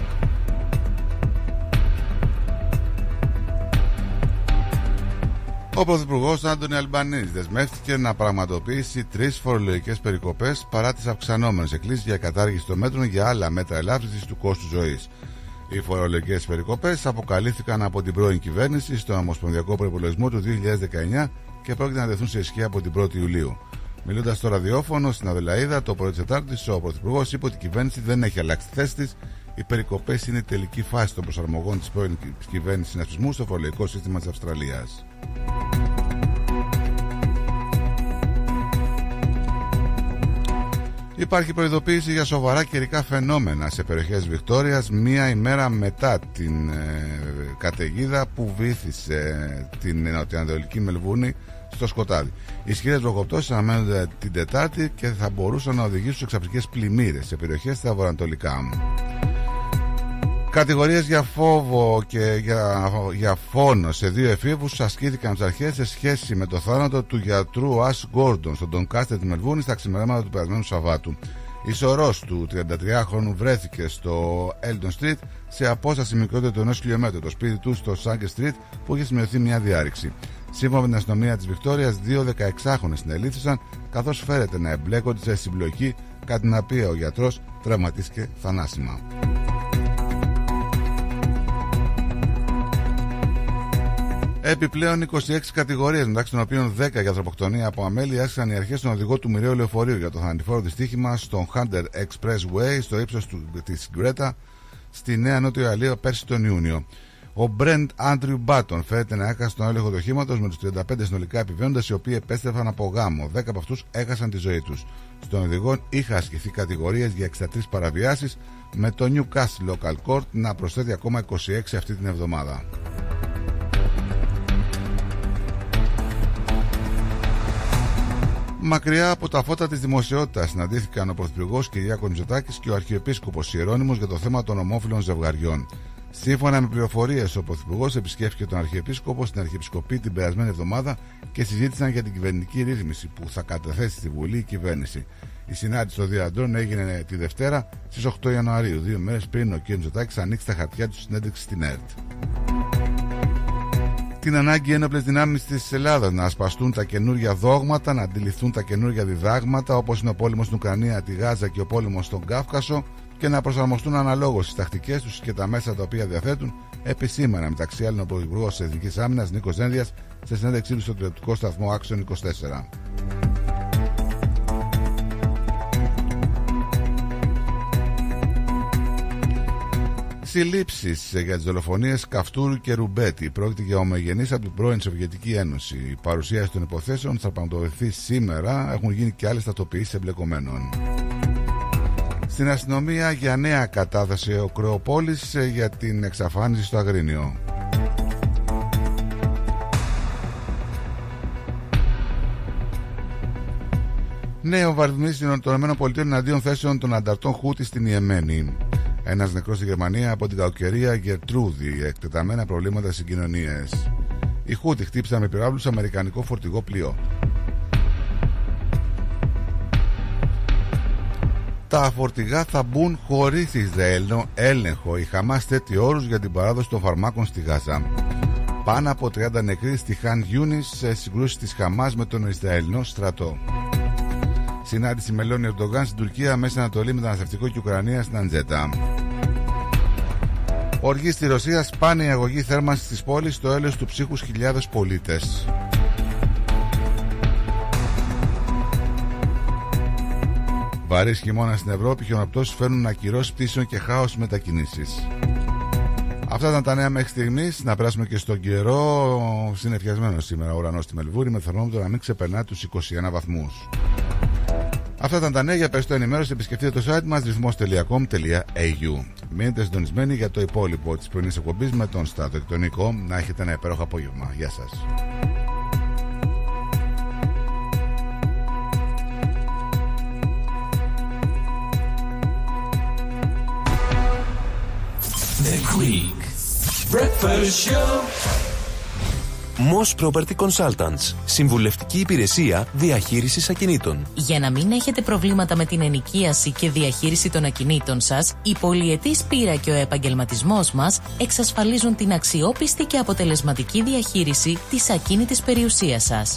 Ο Πρωθυπουργός Άντωνη Αλμπανή δεσμεύτηκε να πραγματοποιήσει τρεις φορολογικές περικοπές παρά τις αυξανόμενες εκκλήσεις για κατάργηση των μέτρων για άλλα μέτρα ελάφρυνσης του κόστου ζωής. Οι φορολογικές περικοπές αποκαλύφθηκαν από την πρώην κυβέρνηση στον Ομοσπονδιακό Προπολογισμό του 2019 και πρόκειται να τεθούν σε ισχύ από την 1η Ιουλίου. Μιλώντας στο ραδιόφωνο στην Αδελαίδα το πρωί της Τετάρτης, ο Πρωθυπουργός είπε ότι η κυβέρνηση δεν έχει αλλάξει τη θέση της. Οι περικοπές είναι η τελική φάση των προσαρμογών της πρώην κυβέρνησης συνασπισμού στο φορολογικό σύστημα της Αυστραλίας. Υπάρχει προειδοποίηση για σοβαρά καιρικά φαινόμενα σε περιοχές Βικτόριας μία ημέρα μετά την ε, καταιγίδα που βήθησε την νοτιοανατολική Μελβούνη στο σκοτάδι. Οι ισχυρές βροχοπτώσεις αναμένονται την Τετάρτη και θα μπορούσαν να οδηγήσουν σε εξαφρικές πλημμύρες σε περιοχές στα βορειοανατολικά. Κατηγορίες για φόβο και για, για φόνο σε δύο εφήβους ασκήθηκαν στις αρχές σε σχέση με το θάνατο του γιατρού Ας Γκόρντον στον Ντονκάστερ της Μελβούνης στα ξημερώματα του περασμένου Σαββάτου. Η σωρός του 33χρονου βρέθηκε στο Eldon Street σε απόσταση μικρότερη του 1 χιλιόμετρου. Το σπίτι του στο Sanger Street που είχε σημειωθεί μια διάρρηξη. Σύμφωνα με την αστυνομία της Βικτόριας, δύο 16χρονε συνελήφθησαν καθώς φέρεται να εμπλέκονται σε συμπλοκή κατά την οποία ο γιατρός τραυματίστηκε θανάσιμα. Επιπλέον 26 κατηγορίες, μεταξύ των οποίων 10 για ανθρωποκτονία από αμέλεια, άσκησαν οι αρχές στον οδηγό του μοιραίου λεωφορείου για το θανατηφόρο δυστύχημα στον Hunter Expressway στο ύψος της Γκρέτα στη Νέα Νότιο Ιαλία πέρσι τον Ιούνιο. Ο Μπρεντ Άντριου Μπάτον φέρεται να έχασε τον έλεγχο του οχήματος με τους 35 συνολικά επιβαίνοντε, οι οποίοι επέστρεφαν από γάμο. 10 από αυτούς έχασαν τη ζωή τους. Στον οδηγό είχα ασκηθεί κατηγορίες για 63 παραβιάσεις, με το Newcastle Local Court να προσθέτει ακόμα 26 αυτή την εβδομάδα. Μακριά από τα φώτα της δημοσιότητας συναντήθηκαν ο Πρωθυπουργός Κυριάκος Μητσοτάκης και ο Αρχιεπίσκοπος Ιερώνυμο για το θέμα των ομόφυλων ζευγαριών. Σύμφωνα με πληροφορίες, ο Πρωθυπουργός επισκέφθηκε τον Αρχιεπίσκοπο στην Αρχιεπισκοπή την περασμένη εβδομάδα και συζήτησαν για την κυβερνητική ρύθμιση που θα καταθέσει στη Βουλή η κυβέρνηση. Η συνάντηση των δύο αντρών έγινε τη Δευτέρα στις 8 Ιανουαρίου, δύο μέρες πριν ο κ. Μητσοτάκης ανοίξει τα χαρτιά του συνέντευξη στην ΕΡΤ την ανάγκη ένοπλες δυνάμεις της Ελλάδας να ασπαστούν τα καινούργια δόγματα, να αντιληφθούν τα καινούργια διδάγματα όπως είναι ο πόλεμος στην Ουκρανία, τη Γάζα και ο πόλεμος στον Κάφκασο και να προσαρμοστούν αναλόγως στις τακτικές τους και τα μέσα τα οποία διαθέτουν, επισήμανα μεταξύ άλλων ο Πρωθυπουργός της Εθνικής Άμυνας Νίκος Δένδια σε συνέντευξή του στο τηλεοπτικό σταθμό Άξιον 24. Συλλήψεις για τις δολοφονίες Καυτούρου και Ρουμπέτη. Πρόκειται για ομογενείς από την πρώην Σοβιετική Ένωση. Η παρουσίαση των υποθέσεων θα πραγματοποιηθεί σήμερα. Έχουν γίνει και άλλες ταυτοποιήσεις εμπλεκομένων. Στην αστυνομία για νέα κατάθεση ο Κρεοπόλης για την εξαφάνιση στο Αγρίνιο. Νέο βαρδιμίστη των ΗΠΑ εναντίον θέσεων των ανταρτών Χούτι στην Ιεμένη. Ένας νεκρός στη Γερμανία από την κακοκαιρία Γερτρούδη, εκτεταμένα προβλήματα συγκοινωνίες. Οι Χούτι χτύπησαν με πυράβλους αμερικανικό φορτηγό πλοίο. Τα φορτηγά θα μπουν χωρίς Ισραηλινό έλεγχο. Η Χαμάς θέτει όρους για την παράδοση των φαρμάκων στη Γάζα. Πάνω από 30 νεκροί στη Χαν Γιούνις σε συγκρούσεις της Χαμάς με τον Ισραηλινό στρατό. Συνάντηση μελών Ερντογάν στην Τουρκία, Μέση Ανατολή, Μεταναστευτικό και Ουκρανία στην Αντζέτα. Οργή στη Ρωσία, σπάνια αγωγή θέρμανσης της πόλης στο έλεος του ψύχους χιλιάδες πολίτες. Βαρύς χειμώνα στην Ευρώπη, χιονοπτώσεις φέρνουν ακυρώσεις πτήσεων και χάος μετακινήσεις. Αυτά ήταν τα νέα μέχρι στιγμής. Να περάσουμε και στον καιρό. Συνεφιασμένος σήμερα ο ουρανός στη Μελβούρη με θερμόμετρο να μην ξεπερνά τους 21 βαθμούς. Αυτά ήταν τα νέα. Για περισσότερη ενημέρωση επισκεφτείτε το site μας ρυθμό.com.au. Μείνετε συντονισμένοι για το υπόλοιπο της πρωινής εκπομπής με τον Στάτο και τον Νίκο. Να έχετε ένα υπέροχο απόγευμα. Γεια σας. The Greek Breakfast Show. Moss Property Consultants. Συμβουλευτική υπηρεσία διαχείρισης ακινήτων. Για να μην έχετε προβλήματα με την ενοικίαση και διαχείριση των ακινήτων σας, η πολυετής πείρα και ο επαγγελματισμός μας εξασφαλίζουν την αξιόπιστη και αποτελεσματική διαχείριση της ακίνητης περιουσίας σας.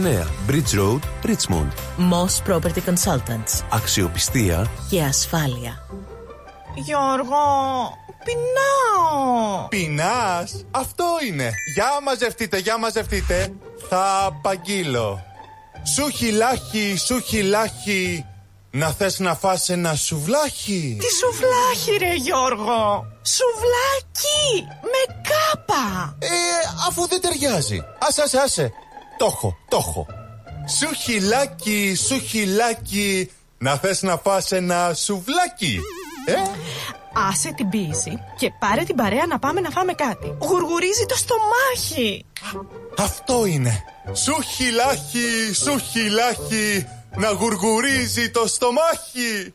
Bridge Road, Richmond. Moss Property Consultants. Αξιοπιστία Και ασφάλεια. Γιώργο, πεινάω. Πεινάς, αυτό είναι. Για μαζευτείτε, για μαζευτείτε. Θα απαγγείλω. Σου χιλάχι, σου χιλάχι. Να θες να φας ένα σουβλάχι. Τι σουβλάχι ρε Γιώργο. Σουβλάκι με κάπα. Ε, αφού δεν ταιριάζει. Άσε, άσε, άσε. Το έχω, το έχω. Σου χιλάκι, σου χιλάκι. Να θες να φας ένα σουβλάκι. Ε, Άσε την πίεση και πάρε την παρέα να πάμε να φάμε κάτι. Γουργουρίζει το στομάχι. αυτό είναι. Σου χιλάχι, σου χιλάχι. Να γουργουρίζει το στομάχι.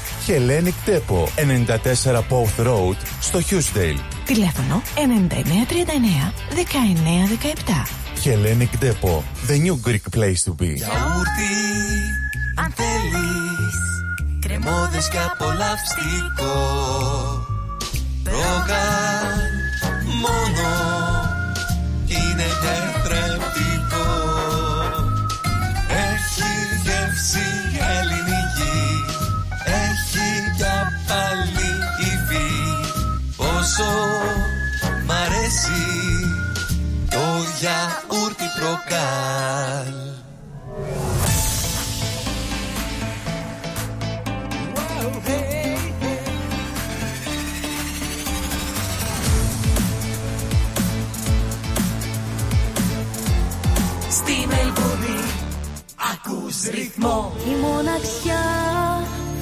Hellenic Depot, 94 Pouth Road, στο Hughesdale. Τηλέφωνο 9939 1917. Hellenic Depot, the new Greek place to be. Γιαούρτι, αν θέλεις Κρεμόδες και απολαυστικό Ρόγαν μόνο Είναι τετρεπτικό Πόσο μ' αρέσει Το γιαούρτι προκάλ. Στη Μελβούνι ακούς ρυθμό. Η μοναξιά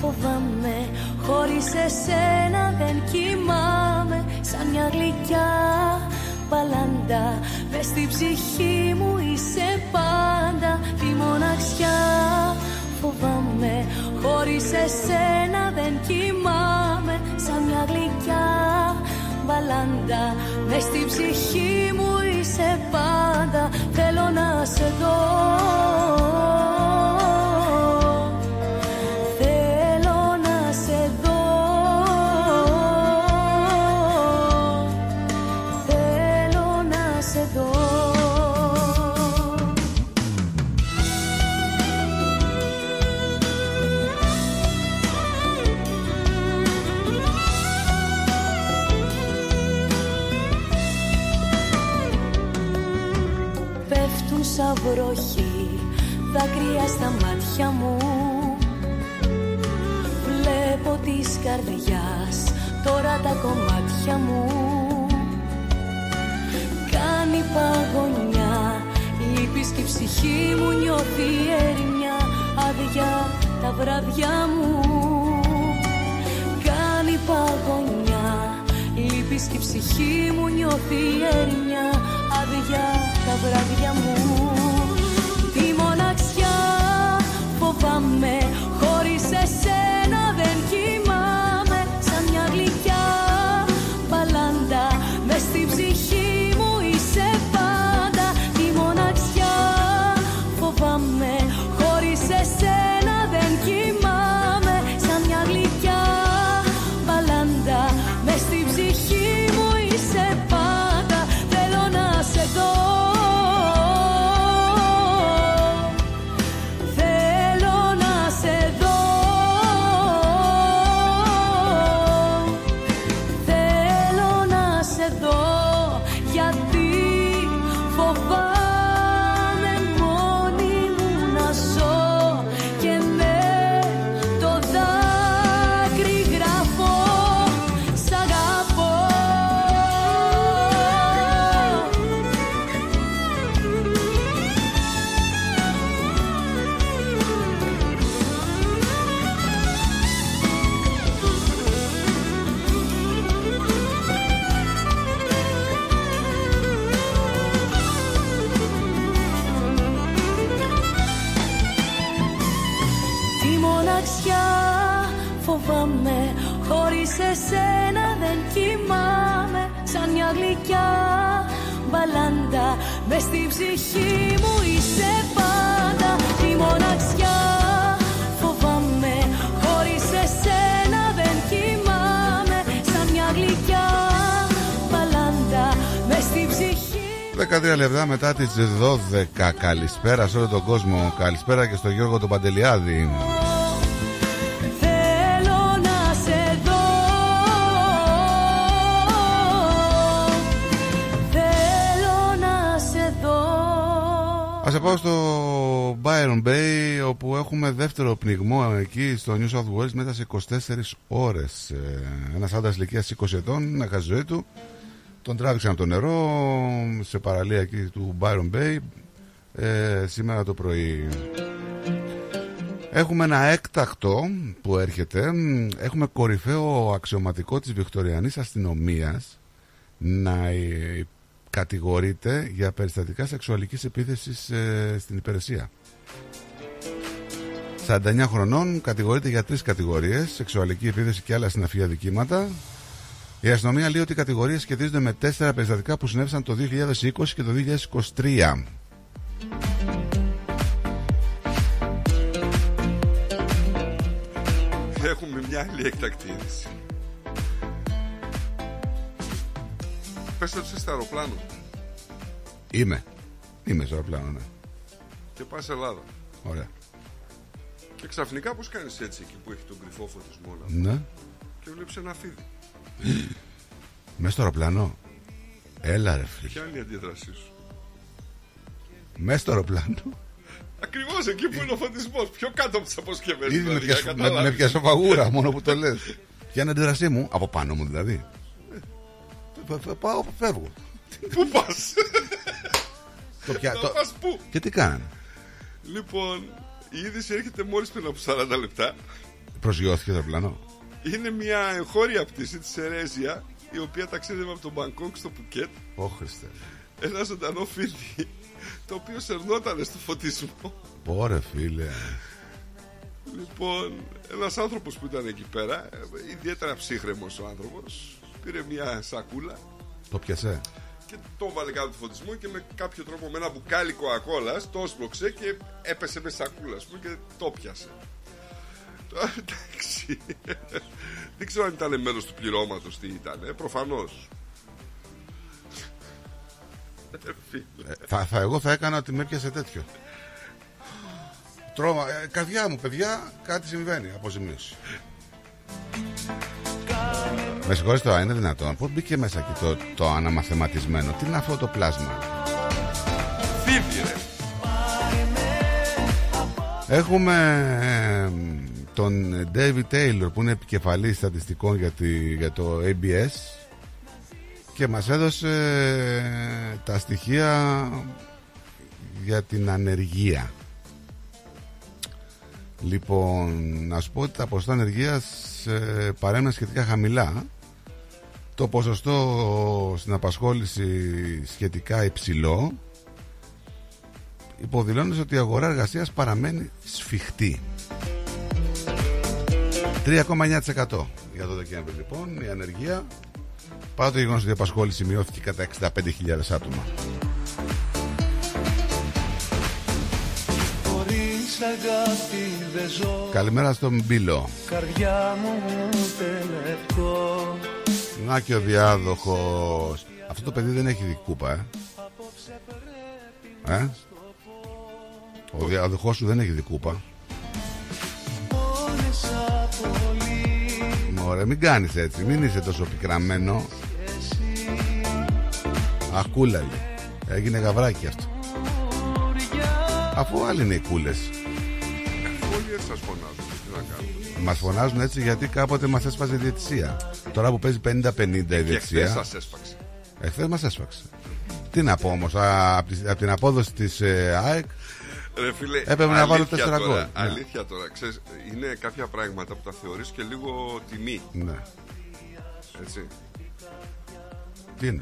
φοβάμαι. Χωρίς εσένα δεν κοιμάμαι. Σαν μια γλυκιά παλάντα. Μες στη ψυχή μου είσαι πάντα Τη μοναξιά. Φοβάμαι. Χωρίς εσένα δεν κοιμάμαι. Σαν μια γλυκιά μπαλάντα Μες στη ψυχή μου είσαι πάντα. Θέλω να σε δω σαν βροχή δάκρυα στα μάτια μου. Βλέπω της καρδιάς τώρα τα κομμάτια μου. Κάνει παγωνιά Λείπεις και η ψυχή μου νιώθει έρημια Άδεια τα βράδια μου. Κάνει παγωνιά Λείπεις και η ψυχή μου νιώθει έρημια Άδεια τα βράδια μου φοβάμαι Χωρίς 13 λεπτά μετά τις 12 Καλησπέρα σε όλο τον κόσμο. Καλησπέρα και στο Γιώργο τον Παντελιάδη. Θέλω να σε δω. Θέλω να σε δω. Ας σε πάω στο Byron Bay όπου έχουμε δεύτερο πνιγμό εκεί στο New South Wales μετά σε 24 ώρες. Ε, Ένας άντρας ηλικίας 20 ετών να χάσει ζωή του Τον τράβηξαν από το νερό σε παραλία εκεί του Byron Bay ε, σήμερα το πρωί Έχουμε ένα έκτακτο που έρχεται. Έχουμε κορυφαίο αξιωματικό της Βικτοριανής αστυνομίας να ε, κατηγορείται για περιστατικά σεξουαλικής επίθεσης ε, στην υπηρεσία. 49 χρονών κατηγορείται για τρεις κατηγορίες σεξουαλική επίθεση και άλλα συναφή αδικήματα η αστυνομία λέει ότι οι κατηγορίες σχετίζονται με τέσσερα περιστατικά που συνέβησαν το 2020 και το 2023 Έχουμε μια άλλη έκτακτη είδηση. Πες ότι είσαι στο αεροπλάνο Είμαι Είμαι στο αεροπλάνο ναι και πας Ελλάδα. Ωραία Και ξαφνικά πώς κάνεις έτσι εκεί που έχει τον κρυφό φωτισμό να Ναι και βλέπεις ένα φίδι. Μέσα στο αεροπλάνο Έλα ρε φίλε Ποια είναι η αντίδρασή σου; Μέσα στο αεροπλάνο Ακριβώς εκεί που είναι ο φωτισμός. Πιο κάτω από τις αποσκευές. Ήδη με δηλαδή, για πιάσω- να με, με καταλάβεις. πιάσω φαγούρα μόνο που το λες Ποια είναι η αντίδρασή μου; Από πάνω μου δηλαδή Ε, φ- φ- Πάω φεύγω Πού πας; Το πια- Να το- πας πού; Και τι κάνανε; Λοιπόν, η είδηση έρχεται μόλις πριν από 40 λεπτά. Προσγειώθηκε το αεροπλάνο Είναι μια εγχώρια πτήση της Ερέζια η οποία ταξίδευε από τον Μπαγκόκ στο Πουκέτ. Ω Χριστέ Ένα ζωντανό φίδι το οποίο σερνότανε στο φωτισμό. Πόρε φίλε Λοιπόν, ένας άνθρωπος που ήταν εκεί πέρα, ε, ιδιαίτερα ψύχρεμος ο άνθρωπος, πήρε μια σακούλα Το πιασέ και το βάλε κάτω του φωτισμού και με κάποιο τρόπο με ένα μπουκάλι κοακόλας το έσπρωξε και έπεσε με σακούλα ας πούμε, και το πιάσε. Τώρα, Εντάξει. Δεν ξέρω αν ήταν μέρος του πληρώματος τι ήταν, ε, προφανώς. Ε, φίλε. Ε, θα, θα, εγώ θα έκανα ότι με έπιασε τέτοιο. Τρώμα, ε, καρδιά μου, παιδιά, κάτι συμβαίνει. Αποζημίωση. Με συγχωρείτε τώρα, είναι δυνατόν. Πώς μπήκε μέσα εκεί το, το αναμαθηματισμένο. Τι είναι αυτό το πλάσμα; Φίδι ρε. Έχουμε ε, τον David Taylor που είναι επικεφαλής στατιστικών για, τη, για το ABS και μας έδωσε ε, τα στοιχεία για την ανεργία. Λοιπόν, να σου πω ότι τα ποσοστά ανεργίας ε, παρέμειναν σχετικά χαμηλά. Το ποσοστό στην απασχόληση σχετικά υψηλό υποδηλώνεις ότι η αγορά εργασίας παραμένει σφιχτή. 3,9% για το Δεκέμβρη λοιπόν η ανεργία παρά το γεγονός ότι η απασχόληση μειώθηκε κατά 65.000 άτομα. Χωρίς αγάπη δεν ζω Καλημέρα στον Μπίλο. Καρδιά μου ούτε λεπτό Να και ο διάδοχος. Αυτό το παιδί δεν έχει δει κούπα, ε. ε; Ο διάδοχός σου δεν έχει δει Μωρέ, μην κάνεις έτσι, μην είσαι τόσο πικραμένο. Αχ, Έγινε γαβράκι αυτό. Αφού άλλοι είναι οι κούλες. Όλοι έτσι σας φωνάζουν. Τι να κάνουμε. Μας φωνάζουν έτσι γιατί κάποτε μας έσπασε η διαιτησία. Τώρα που παίζει 50-50 η Και χθες διαιτησία. σας έσπαξε. Εχθές μας έσπαξε. Τι να πω όμως, από την απόδοση της ε, ΑΕΚ Ρε φίλε, Έπρεπε να βάλω αλήθεια τέσσερα τώρα, γκολ. Ναι. Αλήθεια τώρα, ξέρεις, είναι κάποια πράγματα που τα θεωρείς και λίγο τιμή. Ναι. Έτσι. Τι είναι.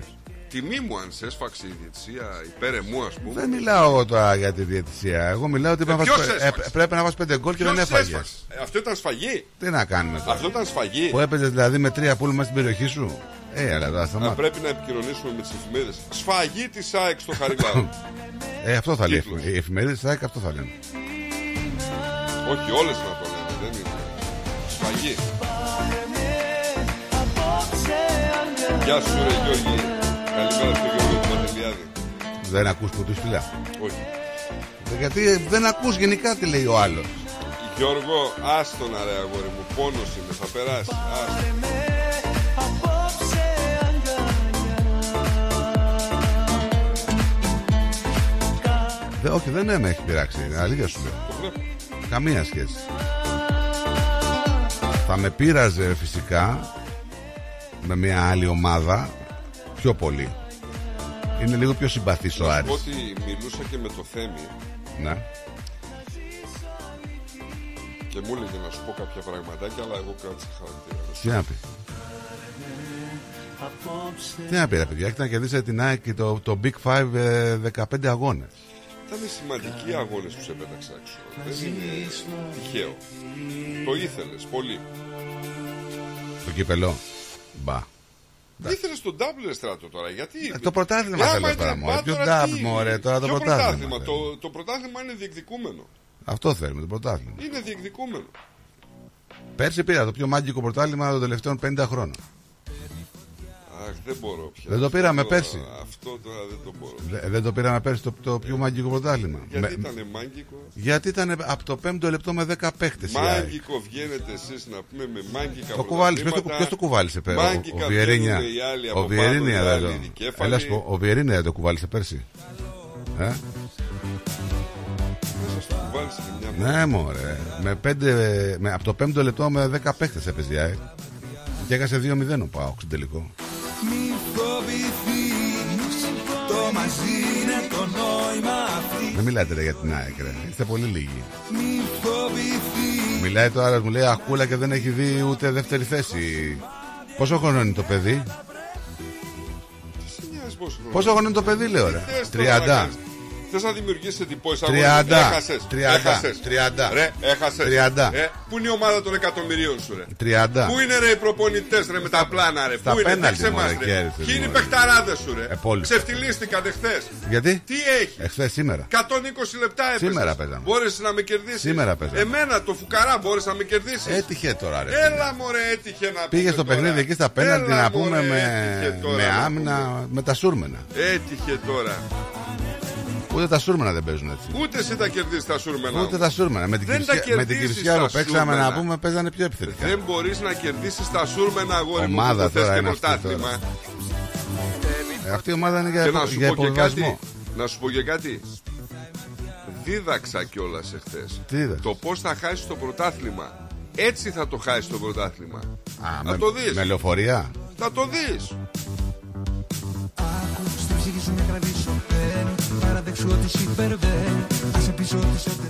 Τιμή μου αν σε έσφαξε η διετησία υπέρ εμού, ας πούμε. Δεν μιλάω τώρα για τη διαιτησία. Εγώ μιλάω ότι Ε, πρέπει να ποιος βάζεις- έσφαξε; ε, πρέπει να βάζει πέντε γκολ και Ποιος δεν έφαγες. έσφαξε; Ε, Αυτό ήταν σφαγή. Τι να κάνουμε τώρα; Αυτό ήταν σφαγή. Που έπαιζες δηλαδή με τρία πουλ μέσα στην περιοχή σου; Ε, αλλά τώρα Να σταμάτα. πρέπει να επικοινωνήσουμε με τις εφημερίδες. Σφαγή της ΑΕΚ στο Χαριλάου. Ε, αυτό θα λέει. Τίτλος. Οι εφημερίδες της ΑΕΚ αυτό θα λένε. Όχι όλες να το λένε, δεν είναι. Σφαγή. Γεια σου ρε Γιώργη. Καλημέρα στο Γιώργο του Μαντελιάδη. Δεν ακούς που τους στείλα. Όχι. Ε, Γιατί δεν ακούς γενικά τι λέει ο άλλος. Γιώργο, άστον ρε αγόρι μου, πόνος είναι, θα περάσεις. Άστον. όχι, δεν με έχει πειράξει. Είναι αλήθεια σου λέω. Καμία σχέση. Θα με πείραζε φυσικά με μια άλλη ομάδα πιο πολύ. Είναι λίγο πιο συμπαθής ο Να σου Άρης. πω ότι μιλούσα και με το Θέμη Ναι. και μου έλεγε να σου πω κάποια πραγματάκια, αλλά εγώ κράτησα χαρακτήρα. Τι να πει. Τι να πει ρε παιδιά, έχετε να κερδίσετε την ΑΕΚ και το, το Big Five ε, 15 αγώνες. Ήταν σημαντικοί οι αγώνες που σε πέταξα έξω. Δεν είναι τυχαίο. Το ήθελες πολύ. Το κύπελο. Μπα. Ήθελες τον double στράτο τώρα, γιατί. Ε, το πρωτάθλημα Ε, θέλω άμα τώρα, είναι μωρέ. μπα, Ποιο τώρα double, τι- μωρέ, τώρα το ποιο πρωτάθλημα Το, το πρωτάθλημα είναι διεκδικούμενο. Αυτό θέλουμε, το πρωτάθλημα. Είναι διεκδικούμενο. Πέρσι πήρα το πιο μάγκικο πρωτάθλημα των τελευταίων 50 χρόνων. Αχ, δεν μπορώ πια. Δεν το πήραμε Αυτό- πέρσι. Αυτό τώρα δεν το μπορώ. Δε- δεν το πήραμε πέρσι το, το πιο μάγκικο πρωτάθλημα. Γιατί Με- ήταν μάγκικο. γιατί ήταν από το 5ο λεπτό με 10 παίχτες. Μάγκικο βγαίνετε εσείς να πούμε με μάγκικα Το κουβάλισε, ποιος το, πρωταθλήματα. ποιος το κουβάλισε πέρα, ο, Μάγκικα ο Βιερίνια. βγαίνουν οι άλλοι από Ο Βιερίνια πάνω, οι δεν το. άλλοι δικέφαλοι. Έλα σου πω, ο Βιερίνια δεν το κουβάλισε πέρσι; Ε; Μέσα στο κουβάλισε και μια Ναι, μωρέ. Με πέντε, με, από το 5ο λεπτό με 10 παίχτες έπαιζε η ΑΕΚ. Και έχασε 2-0 ο Πάοξ στην τελικό. Μη φοβηθείς Το μαζί είναι το νόημα αυτή Δεν μιλάτε ρε, για την ΑΕΚ, ρε. Είστε πολύ λίγοι. Μη φοβηθείς Μιλάει το άλλο, μου λέει Αχούλα και δεν έχει δει ούτε δεύτερη θέση. Πόσο χρόνο είναι το παιδί, Τι σε νοιάζει πόσο χρόνο. Πόσο χρόνο είναι το παιδί, λέω ρε; Τι θες τώρα να 30. Κάνεις. Θες να δημιουργήσεις εντυπώσεις 30. αγώνες. Έχασες. 30. Έχασες. 30. Ρε, έχασες. 30. Ε, πού είναι η ομάδα των εκατομμυρίων σου ρε; 30. Πού είναι ρε οι προπονητές ρε με τα πλάνα ρε; Στα Πού είναι, πέναλτι, δείξε μωρέ, μας ρε. κέρδισες, Ποιοι είναι οι μωρέ. παιχταράδες σου ρε; Ε, πολύ. Ξεφτυλίστηκαν εχθές. Γιατί; Τι έχεις; Εχθές σήμερα. 120 λεπτά έπαιζες. Σήμερα παίζαμε. Μπόρεσες να με κερδίσεις; Σήμερα παίζαμε. Εμένα το φουκαρά μπόρεσε να με κερδίσεις; Έτυχε τώρα, ρε. Έλα μωρέ έτυχε να Πήγες πούμε στο τώρα. παιχνίδι εκεί στα πέναλτι Έλα, να πούμε μωρέ, με, έτυχε τώρα με να άμυνα, με τα σούρμενα. Έτυχε τώρα. Ούτε τα σούρμενα δεν παίζουν έτσι. Ούτε εσύ τα κερδίσει τα σούρμενα. Ούτε τα σούρμενα. Με την Δεν τα Κυψιά- με την κερδίσεις Κυψιά τα που παίξαμε σούρμενα. να πούμε παίζανε πιο επιθετικά. Δεν μπορείς να κερδίσεις τα σούρμενα αγόρι Ομάδα μου που θες τώρα και είναι αυτή πρωτάθλημα. Ε, Αυτή η ομάδα είναι για, Και υπο- να σου για πω και κάτι. υποβιβασμό. Να σου πω και κάτι. δίδαξα κιόλας εχθές. Τι είδες; Το πώς θα χάσεις το πρωτάθλημα. Έτσι θα το χάσεις το πρωτάθλημα. Α, θα με, το δεις. με λεωφορεία; Θα το δεις. Στην ψυχή σου να κρατήσω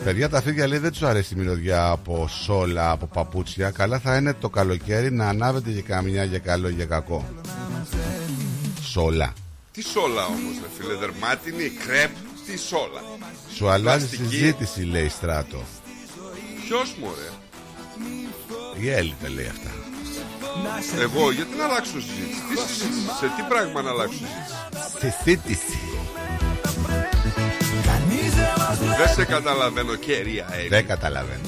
Παιδιά, τα φίδια λέει δεν τους αρέσει η μυρωδιά από σόλα, από παπούτσια. Καλά θα είναι το καλοκαίρι να ανάβετε για καμιά για καλό ή για κακό. Σόλα. Τι σόλα όμως, ρε φίλε, δερμάτινη, κρέπ, τι σόλα. Σου αλλάζει Πλαστική. συζήτηση, λέει στράτο. Ποιος μου, ρε. Η Έλλη τα λέει αυτά. Εγώ, γιατί να αλλάξω συζήτηση; Τι συζήτηση, σε τι πράγμα να αλλάξω συζήτηση; Συζήτηση. Δεν σε καταλαβαίνω, κερία Έλλη. Δεν καταλαβαίνω.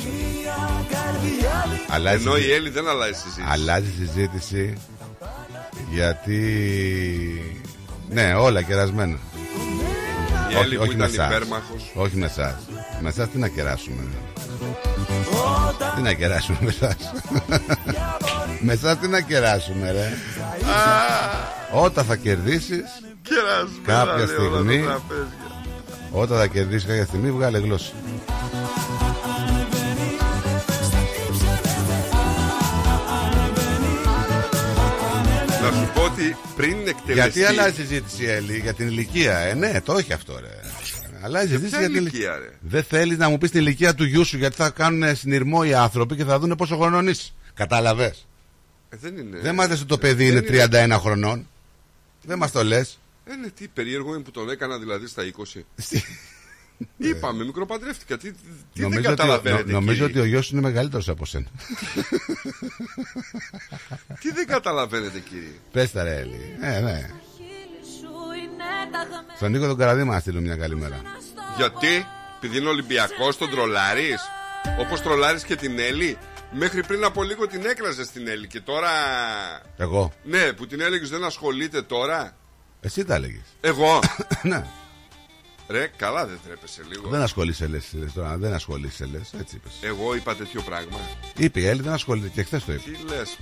Αλλάζει, Ενώ η Έλλη δεν αλλάζει συζήτηση. αλλάζει συζήτηση γιατί. Ναι, όλα κερασμένα. Η Έλλη που ήταν υπέρμαχος. Όχι με εσάς. Με εσάς τι να κεράσουμε. Τι να κεράσουμε με εσάς. με εσάς τι να κεράσουμε, ρε. Όταν θα κερδίσεις Κεράσουμε, κάποια λέει, όλα τα στιγμή. Τραπέζια. Όταν θα κερδίσεις κάποια στιγμή, βγάλε γλώσσα. Να σου πω ότι πριν εκτελεστεί. Γιατί αλλάζει συζήτηση, Έλλη, για την ηλικία. Ε, ναι, το έχει αυτό, ρε. Αλλάζει συζήτηση ποια για την ηλικία, ρε; Δεν θέλεις να μου πεις την ηλικία του γιού σου, γιατί θα κάνουν συνειρμό οι άνθρωποι και θα δουν πόσο χρονών είσαι. Κατάλαβες; Ε, δεν είναι. Δεν μάθες ότι το παιδί είναι δεν 31 χρονών. Δεν μας το λες. Ε, ναι, τι περίεργο είναι που τον έκανα δηλαδή στα 20. Είπαμε, μικροπαντρεύτηκα. Τι, τι δεν Νομίζω, ότι, καταλαβαίνετε. νο- νομίζω κύριε; ότι ο γιος σου είναι μεγαλύτερος από σένα. Τι δεν καταλαβαίνετε, κύριε; Πες τα ρε, Έλλη. Ε, ναι. Στον Νίκο τον Καραδίμα να στείλω μια καλημέρα. Γιατί, επειδή είναι Ολυμπιακός, τον τρολάρεις; Όπως τρολάρεις και την Έλλη. Μέχρι πριν από λίγο την έκραζες την Έλλη και τώρα. Εγώ. Ναι, που την έλεγες δεν ασχολείται τώρα. Εσύ τα έλεγε. Εγώ; ναι. Ρε, καλά δεν τρέπεσαι λίγο. Δεν ασχολείσαι, λες. τώρα. Δεν ασχολείσαι, λες. Έτσι είπες. Εγώ είπα τέτοιο πράγμα. Είπε η Έλλη, δεν ασχολείται και χθες το είπε. Τι λες,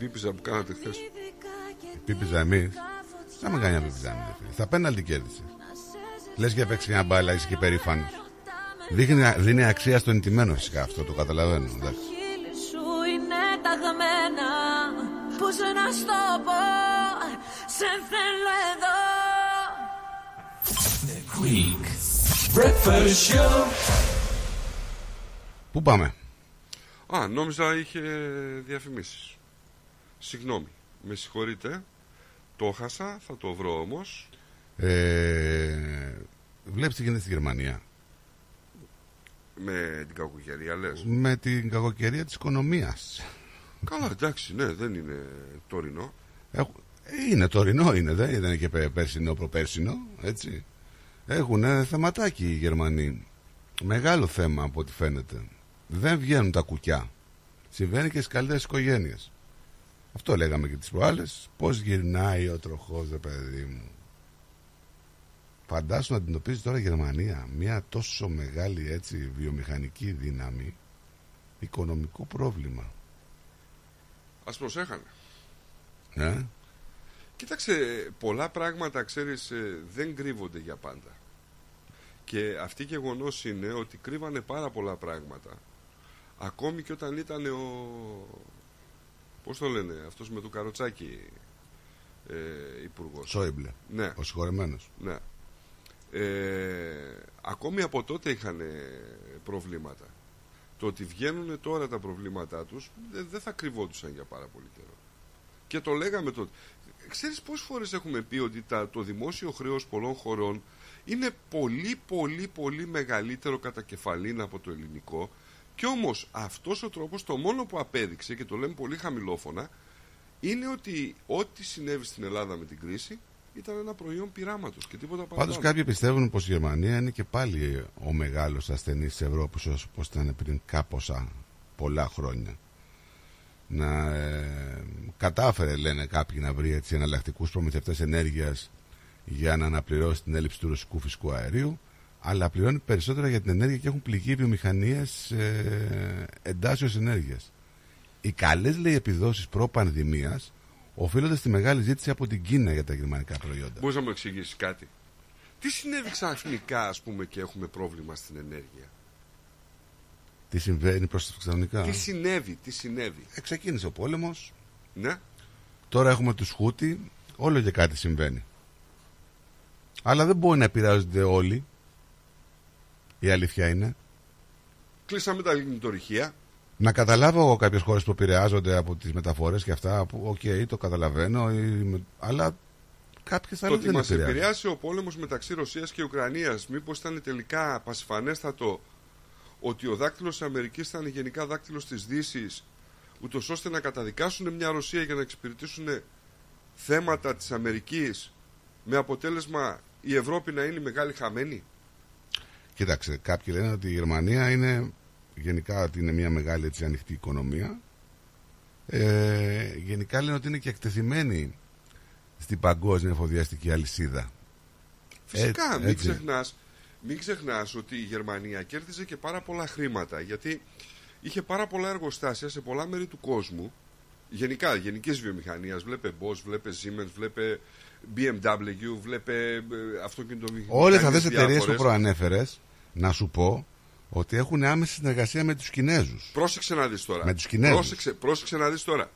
πίπιζα που κάνατε χθες. η πίπιζα εμείς. Θα με κάνει μια πίπιζα εμείς, ρε φίλε. Στα πέναλτι κέρδισε. Λες και παίξεις μια μπάλα, είσαι και περήφανος. Δίνει, δίνει αξία στον εντυμένο φυσικά αυτό, το καταλαβαίνω. εντάξει. χείλη σου είναι ταγμένα Πώς να στο πω Σε θέλω εδώ Greek Breakfast Show. Πού πάμε, Α, νόμιζα είχε διαφημίσεις. Συγγνώμη, με συγχωρείτε. Το χάσα, θα το βρω όμως. ε, Βλέπεις τι γίνεται στη Γερμανία; Με την κακοκαιρία λες. Με την κακοκαιρία της οικονομίας. Καλά, εντάξει, ναι, δεν είναι τωρινό. Είναι τωρινό, είναι, δεν ήταν και πε- πέρσινο, προπέρσινο, έτσι. Έχουν θεματάκι οι Γερμανοί. Μεγάλο θέμα από ό,τι φαίνεται. Δεν βγαίνουν τα κουκιά. Συμβαίνει και στις καλύτερες οικογένειες. Αυτό λέγαμε και τις προάλλες. Πώς γυρνάει ο τροχός, ρε παιδί μου. Φαντάσου να αντιμετωπίζεις τώρα η Γερμανία μια τόσο μεγάλη έτσι βιομηχανική δύναμη, οικονομικό πρόβλημα. Ας προσέχανε. Ε; Κοίταξε, πολλά πράγματα, ξέρεις, ε, δεν κρύβονται για πάντα. Και αυτή γεγονός είναι ότι κρύβανε πάρα πολλά πράγματα. Ακόμη και όταν ήταν ο. Πώς το λένε, αυτός με το καροτσάκι ε, υπουργός. Σόιμπλε. Ναι. Ο συγχωρεμένος. Ναι. Ε, ακόμη από τότε είχαν προβλήματα. Το ότι βγαίνουν τώρα τα προβλήματά τους δεν δεν θα κρυβόντουσαν για πάρα πολύ καιρό. Και το λέγαμε τότε. Ξέρεις πόσες φορές έχουμε πει ότι τα, το δημόσιο χρέος πολλών χωρών είναι πολύ πολύ πολύ μεγαλύτερο κατά κεφαλήν από το ελληνικό; Και όμως αυτός ο τρόπος το μόνο που απέδειξε και το λέμε πολύ χαμηλόφωνα είναι ότι ό,τι συνέβη στην Ελλάδα με την κρίση ήταν ένα προϊόν πειράματος και τίποτα παραπάνω. Πάντως κάποιοι πιστεύουν πως η Γερμανία είναι και πάλι ο μεγάλος ασθενής της Ευρώπης όπω ήταν πριν κάποσα πολλά χρόνια. Να ε, κατάφερε, λένε κάποιοι, να βρει έτσι εναλλακτικούς προμηθευτές ενέργειας για να αναπληρώσει την έλλειψη του ρωσικού φυσικού αερίου, αλλά πληρώνει περισσότερα για την ενέργεια και έχουν πληγεί βιομηχανίες ε, εντάσσεως ενέργειας. Οι καλές λέει επιδόσεις προ-πανδημίας οφείλονται στη μεγάλη ζήτηση από την Κίνα για τα γερμανικά προϊόντα. Μπορείς να μου εξηγήσεις κάτι; Τι συνέβη ξαφνικά, ας πούμε, και έχουμε πρόβλημα στην ενέργεια; Τι συμβαίνει προς τα ξαφνικά; Τι συνέβη, τι συνέβη; Ε, ξεκίνησε ο πόλεμος. Ναι. Τώρα έχουμε τους Χούτι. Όλο και κάτι συμβαίνει. Αλλά δεν μπορεί να επηρεάζονται όλοι. Η αλήθεια είναι. Κλείσαμε τα λιγνιτωρυχεία. Να καταλάβω εγώ κάποιες χώρες που επηρεάζονται από τις μεταφορές και αυτά. Που, οκ, το καταλαβαίνω. ή- αλλά κάποιες Το άλλες ότι δεν μας επηρεάζονται. επηρεάσει ο πόλεμος μεταξύ Ρωσίας και Ουκρανίας, μήπως ήταν τελικά πασιφανέστατο ότι ο δάκτυλος της Αμερικής ήταν γενικά δάκτυλος της Δύσης, ούτως ώστε να καταδικάσουν μια Ρωσία για να εξυπηρετήσουν θέματα της Αμερικής, με αποτέλεσμα η Ευρώπη να είναι η μεγάλη χαμένη; Κοίταξε, κάποιοι λένε ότι η Γερμανία είναι γενικά ότι είναι μια μεγάλη έτσι, ανοιχτή οικονομία. Ε, γενικά λένε ότι είναι και εκτεθειμένη στην παγκόσμια εφοδιαστική αλυσίδα. Φυσικά, Ε, μην, έτσι. ξεχνάς, μην ξεχνάς ότι η Γερμανία κέρδιζε και πάρα πολλά χρήματα γιατί είχε πάρα πολλά εργοστάσια σε πολλά μέρη του κόσμου γενικά, γενικής βιομηχανίας βλέπε Bosch, βλέπε Siemens, βλέπε BMW, βλέπε ε, αυτοκινητοβιομηχανίες Όλες αυτές τις εταιρείες που διάφορες. Προανέφερε, να σου πω ότι έχουν άμεση συνεργασία με τους Κινέζους. Πρόσεξε να δεις τώρα. Με τους Κινέζους. Πρόσεξε, πρόσεξε να δεις τώρα.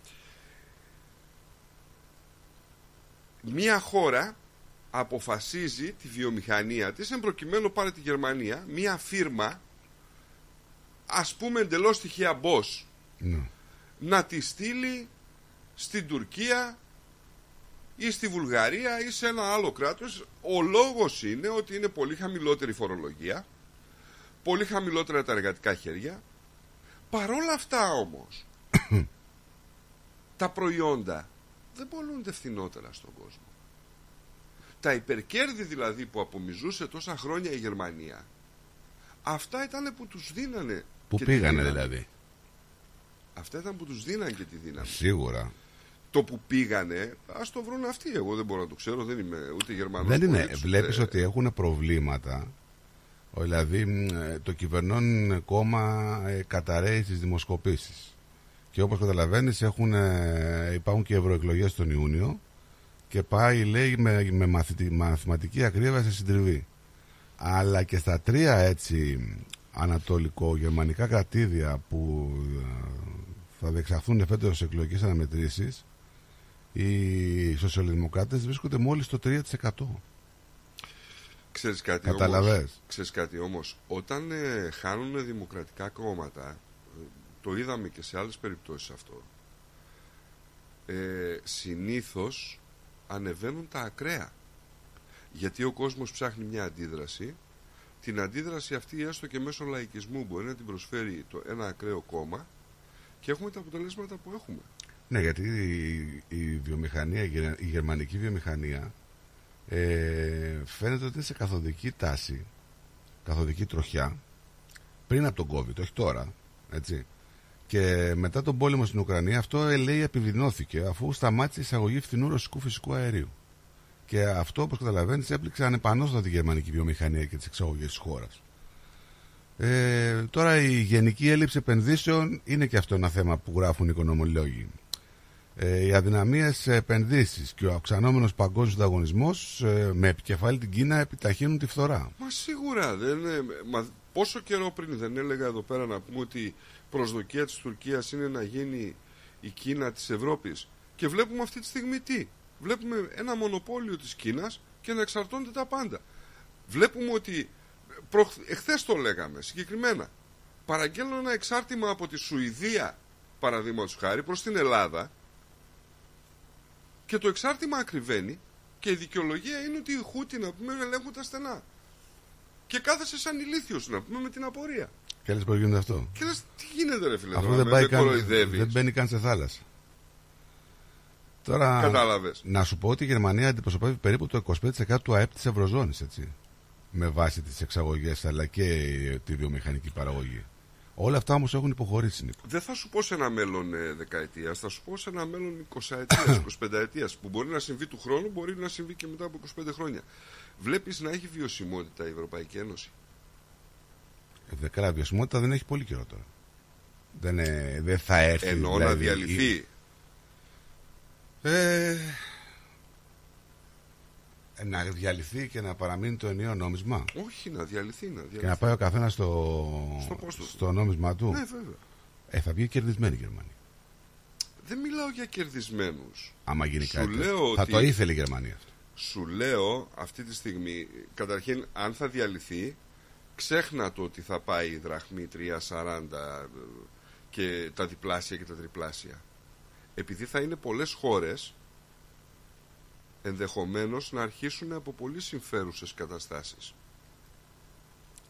Μία χώρα αποφασίζει τη βιομηχανία της, εν προκειμένου πάρε τη Γερμανία, μία φύρμα, ας πούμε εντελώς τυχαία Bosch, Ναι. να τη στείλει στην Τουρκία ή στη Βουλγαρία ή σε ένα άλλο κράτος. Ο λόγος είναι ότι είναι πολύ χαμηλότερη η φορολογία, πολύ χαμηλότερα τα εργατικά χέρια. Παρόλα αυτά όμως, τα προϊόντα δεν πολλούνται φθηνότερα στον κόσμο. Τα υπερκέρδη δηλαδή που απομιζούσε τόσα χρόνια η Γερμανία, αυτά ήταν που τους δίνανε. Πού και τη πήγανε δύναμη. δηλαδή. Αυτά ήταν που τους δίνανε και τη δύναμη. Σίγουρα. Το που πήγανε, ας το βρουν αυτοί. Εγώ δεν μπορώ να το ξέρω, δεν είμαι ούτε Γερμανός. Δεν είναι. πολίτης, Βλέπεις ούτε- ότι έχουν προβλήματα. Ο- Δηλαδή μ, ε, το κυβερνών κόμμα ε, καταραίει στις δημοσκοπήσεις. Και όπως καταλαβαίνεις έχουν, ε, υπάρχουν και ευρωεκλογές τον Ιούνιο και πάει λέει με, με μαθητι- μαθηματική ακρίβεια σε συντριβή. Αλλά και στα τρία έτσι ανατολικο-γερμανικά κρατήδια που ε, θα διεξαχθούν φέτος εκλογικές αναμετρήσεις οι σοσιαλδημοκράτες βρίσκονται μόλις στο 3%. Ξέρεις κάτι Καταλαβες. όμως, ξέρεις κάτι όμως, όταν ε, χάνουν δημοκρατικά κόμματα, ε, το είδαμε και σε άλλες περιπτώσεις αυτό, ε, συνήθως ανεβαίνουν τα ακραία. Γιατί ο κόσμος ψάχνει μια αντίδραση, την αντίδραση αυτή έστω και μέσω λαϊκισμού μπορεί να την προσφέρει το, ένα ακραίο κόμμα και έχουμε τα αποτελέσματα που έχουμε. Ναι, γιατί η, η βιομηχανία, η γε- η γερμανική βιομηχανία ε, φαίνεται ότι είναι σε καθοδική τάση, καθοδική τροχιά πριν από τον COVID, όχι τώρα, έτσι. Και μετά τον πόλεμο στην Ουκρανία αυτό ε, λέει επιδεινώθηκε αφού σταμάτησε η εισαγωγή φθηνού ρωσικού φυσικού αερίου. Και αυτό, όπως καταλαβαίνεις, έπληξε ανεπανόρθωτα τη γερμανική βιομηχανία και τις εξαγωγές της χώρας. Ε, τώρα η γενική έλλειψη επενδύσεων είναι και αυτό ένα θέμα που γράφουν οι οικονομολόγοι. Ε, οι αδυναμίες επενδύσεις και ο αυξανόμενος παγκόσμιος ανταγωνισμός ε, με επικεφαλή την Κίνα επιταχύνουν τη φθορά. Μα σίγουρα δεν είναι. Μα πόσο καιρό πριν δεν έλεγα εδώ πέρα να πούμε ότι η προσδοκία της Τουρκίας είναι να γίνει η Κίνα της Ευρώπης και βλέπουμε αυτή τη στιγμή τι; Βλέπουμε ένα μονοπόλιο της Κίνας και να εξαρτώνται τα πάντα. Βλέπουμε ότι προχ... εχθές το λέγαμε συγκεκριμένα. Παραγγέλνω ένα εξάρτημα από τη Σουηδία παραδείγματος χάρη προς την Ελλάδα και το εξάρτημα ακριβένει και η δικαιολογία είναι ότι οι Χούτι να πούμε ελέγχουν τα στενά. Και κάθεσαι σαν ηλίθιος να πούμε με την απορία. Και λες πώς γίνεται αυτό; Και λες τι γίνεται ρε φίλε Αυτό τώρα, δεν, με- πάει με καν, κοροϊδεύεις. δεν μπαίνει καν σε θάλασσα. Τώρα, Κατάλαβες. να σου πω ότι η Γερμανία αντιπροσωπεύει περίπου το 25% του ΑΕΠ της Ευρωζώνης, έτσι. Με βάση τις εξαγωγές αλλά και τη βιομηχανική παραγωγή. Όλα αυτά όμως έχουν υποχωρήσει, Νίκο. Δεν θα σου πω σε ένα μέλλον ε, δεκαετίας, θα σου πω σε ένα μέλλον 20 ετίας, 25 ετίας, που μπορεί να συμβεί του χρόνου, μπορεί να συμβεί και μετά από 25 χρόνια. Βλέπεις να έχει βιωσιμότητα η Ευρωπαϊκή Ένωση; Ε, δε- Καλά, βιωσιμότητα δεν έχει πολύ καιρό τώρα. Δεν, ε, δεν θα έρθει. Εννοώ να δηλαδή, διαλυθεί. η- Ε, ε, να διαλυθεί και να παραμείνει το ενιαίο νόμισμα. Όχι, να διαλυθεί, να διαλυθεί. Και να πάει ο καθένας στο, Στο πώς του. στο νόμισμά του. Ναι, βέβαια. Ε, θα βγει κερδισμένη η Γερμανία. Δεν μιλάω για κερδισμένους. Άμα γίνει Σου κάτι. λέω θα ότι- το ήθελε η Γερμανία αυτό. Σου λέω αυτή τη στιγμή, καταρχήν αν θα διαλυθεί, ξέχνα το ότι θα πάει η δραχμή 3,40 ε, και τα διπλάσια και τα τριπλάσια. Επειδή θα είναι πολλές χώρες, ενδεχομένως να αρχίσουν από πολύ συμφέρουσες καταστάσεις.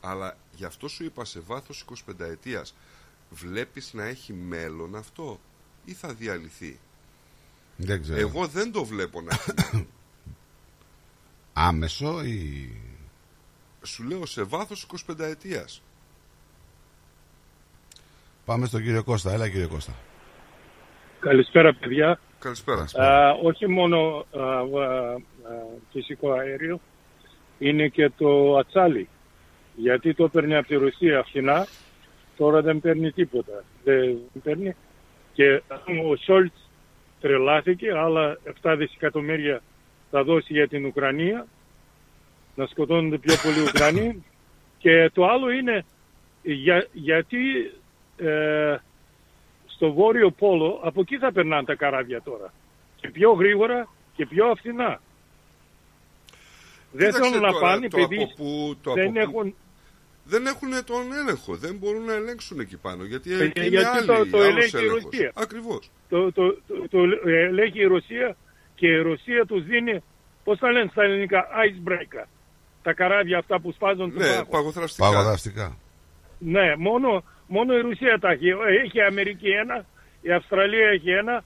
Αλλά γι' αυτό σου είπα σε βάθος 25 ετίας, βλέπεις να έχει μέλλον αυτό ή θα διαλυθεί; Δεν ξέρω. Εγώ δεν το βλέπω να έχει μέλλον. Άμεσο ή; Σου λέω σε βάθος 25 ετίας. Πάμε στον κύριο Κώστα. Έλα, κύριε Κώστα. Καλησπέρα παιδιά. Καλησπέρα. Α, όχι μόνο α, α, α, φυσικό αέριο, είναι και το ατσάλι. Γιατί το παίρνει από τη Ρωσία φθηνά, τώρα δεν παίρνει τίποτα. Δεν παίρνει. Και ο Σόλτς τρελάθηκε, άλλα 7 δισεκατομμύρια θα δώσει για την Ουκρανία, να σκοτώνονται πιο πολλοί Ουκρανοί. Και το άλλο είναι για, γιατί ε, στο Βόρειο Πόλο, από εκεί θα περνάνε τα καράβια τώρα. Και πιο γρήγορα και πιο φθηνά. Δεν Κοίταξε θέλουν να τώρα, πάνε το επειδή από πού- το δεν από πού- έχουν... Δεν έχουν τον έλεγχο, δεν μπορούν να ελέγξουν εκεί πάνω. Γιατί Ε, εκεί είναι γιατί άλλη, το, το άλλος ελέγχει η έλεγχος. Ρωσία. Ακριβώς. Το, το, το, το ελέγχει η Ρωσία και η Ρωσία τους δίνει, πώς θα λένε στα ελληνικά, icebreaker. Τα καράβια αυτά που σπάζουν το Ναι, πάγο. παγοθραστικά. Παγοδραστικά. Ναι, μόνο, μόνο η Ρωσία τα έχει. Έχει η Αμερική ένα, η Αυστραλία έχει ένα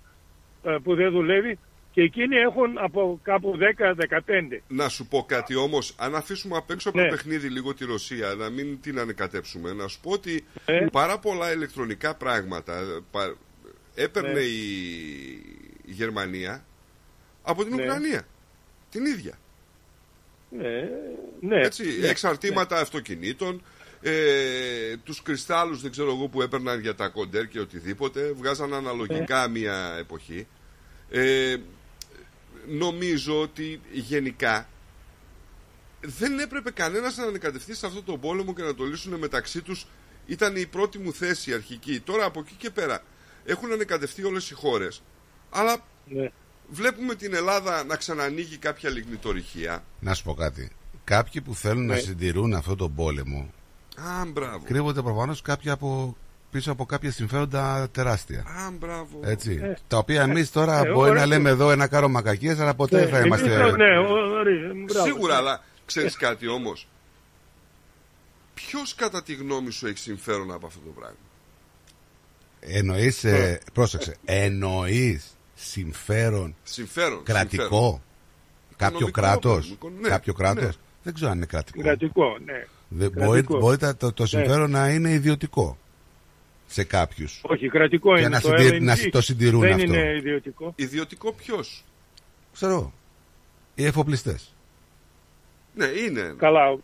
ε, που δεν δουλεύει και εκείνοι έχουν από κάπου 10-15. Να σου πω κάτι όμως, αν αφήσουμε απ' έξω από Ναι. το παιχνίδι λίγο τη Ρωσία, να μην την ανεκατέψουμε, να σου πω ότι Ε. πάρα πολλά ηλεκτρονικά πράγματα ε, πα- έπαιρνε Ναι. η... η Γερμανία από την Ναι. Ουκρανία. Την ίδια. Ναι, ναι. Έτσι, ναι, εξαρτήματα αυτοκινήτων, ε, τους κρυστάλλους δεν ξέρω εγώ που έπαιρναν για τα κοντέρ και οτιδήποτε, βγάζαν αναλογικά Ναι. μια εποχή. Ε, νομίζω ότι γενικά δεν έπρεπε κανένας να ανακατευτεί σε αυτόν τον πόλεμο και να το λύσουν μεταξύ τους. Ήταν η πρώτη μου θέση αρχική. Τώρα από εκεί και πέρα έχουν ανακατευτεί όλες οι χώρες. Αλλά Ναι. βλέπουμε την Ελλάδα να ξανανοίγει κάποια λιγνητορυχία. Να σου πω κάτι. Κάποιοι που θέλουν να Ναι. συντηρούν αυτόν τον πόλεμο Α, μπράβο. κρύβονται προφανώς κάποια από, πίσω από κάποια συμφέροντα τεράστια. Α, μπράβο. Έτσι. Ε, τα οποία εμείς τώρα ε, μπορεί ωραία. να λέμε εδώ ένα κάρο μακακίες, αλλά ποτέ Ναι, θα εμείς είμαστε. θα- ναι, ωραία, μπράβο. Σίγουρα, αλλά ξέρεις κάτι όμως; Ποιος κατά τη γνώμη σου έχει συμφέρον από αυτό το πράγμα; Εννοείς. Ναι. πρόσεξε. Εννοείς συμφέρον Συμφέρον. κρατικό; συμφέρον. Κάποιο Οικονομικό, κράτος; οικονομικό, ναι, κάποιο κράτος; ναι. Δεν ξέρω αν είναι κρατικό. Κρατικό, ναι. Δεν- Κρατικός. μπορεί μπορεί τα- το, το Ναι. συμφέρον να είναι ιδιωτικό σε κάποιους. Όχι, κρατικό Και είναι να το συντι- LNG. να το συντηρούν δεν αυτό. είναι ιδιωτικό. Ιδιωτικό ποιος; Ξέρω. Οι εφοπλιστές. Ναι, είναι. Καλά.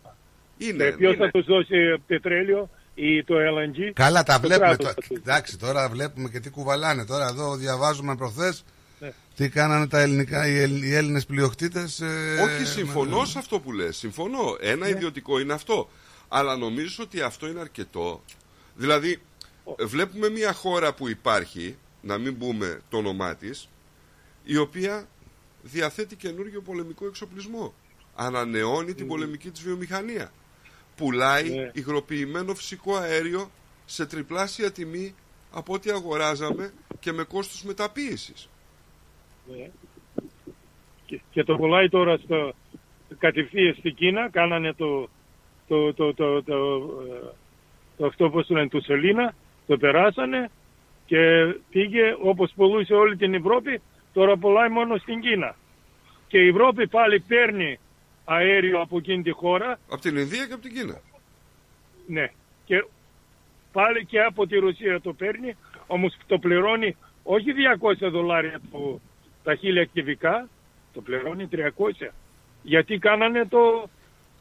Είναι. Ε, Ποιος είναι. θα τους δώσει πετρέλαιο ή το LNG. Καλά, τα Το βλέπουμε. κράτος Το... θα τους- Εντάξει, τώρα βλέπουμε και τι κουβαλάνε. Τώρα εδώ διαβάζουμε προχθές Τι κάνανε τα ελληνικά, οι, Ελλ- οι Έλληνες πλειοκτήτες ε, Όχι, συμφωνώ σε αυτό που λες. Συμφωνώ. Ένα Ναι. ιδιωτικό είναι αυτό. Αλλά νομίζω ότι αυτό είναι αρκετό; Δηλαδή, βλέπουμε μια χώρα που υπάρχει, να μην πούμε το όνομά της, η οποία διαθέτει καινούργιο πολεμικό εξοπλισμό. Ανανεώνει την πολεμική της βιομηχανία. Πουλάει Ναι. υγροποιημένο φυσικό αέριο σε τριπλάσια τιμή από ό,τι αγοράζαμε και με κόστος μεταποίησης. Ναι. Και, και το πουλάει τώρα στο, κατευθείαν στην Κίνα, κάνανε το, το, το, το, το, ε, το αυτό πώς το λένε, το σωλήνα, το περάσανε και πήγε όπως πουλούσε όλη την Ευρώπη, τώρα πουλάει μόνο στην Κίνα. Και η Ευρώπη πάλι παίρνει αέριο από εκείνη τη χώρα, Από την Ινδία και από την Κίνα. ναι, και πάλι και από τη Ρωσία το παίρνει, όμως το πληρώνει όχι 200 δολάρια το, τα χίλια κυβικά, το πληρώνει 300. Γιατί κάνανε το,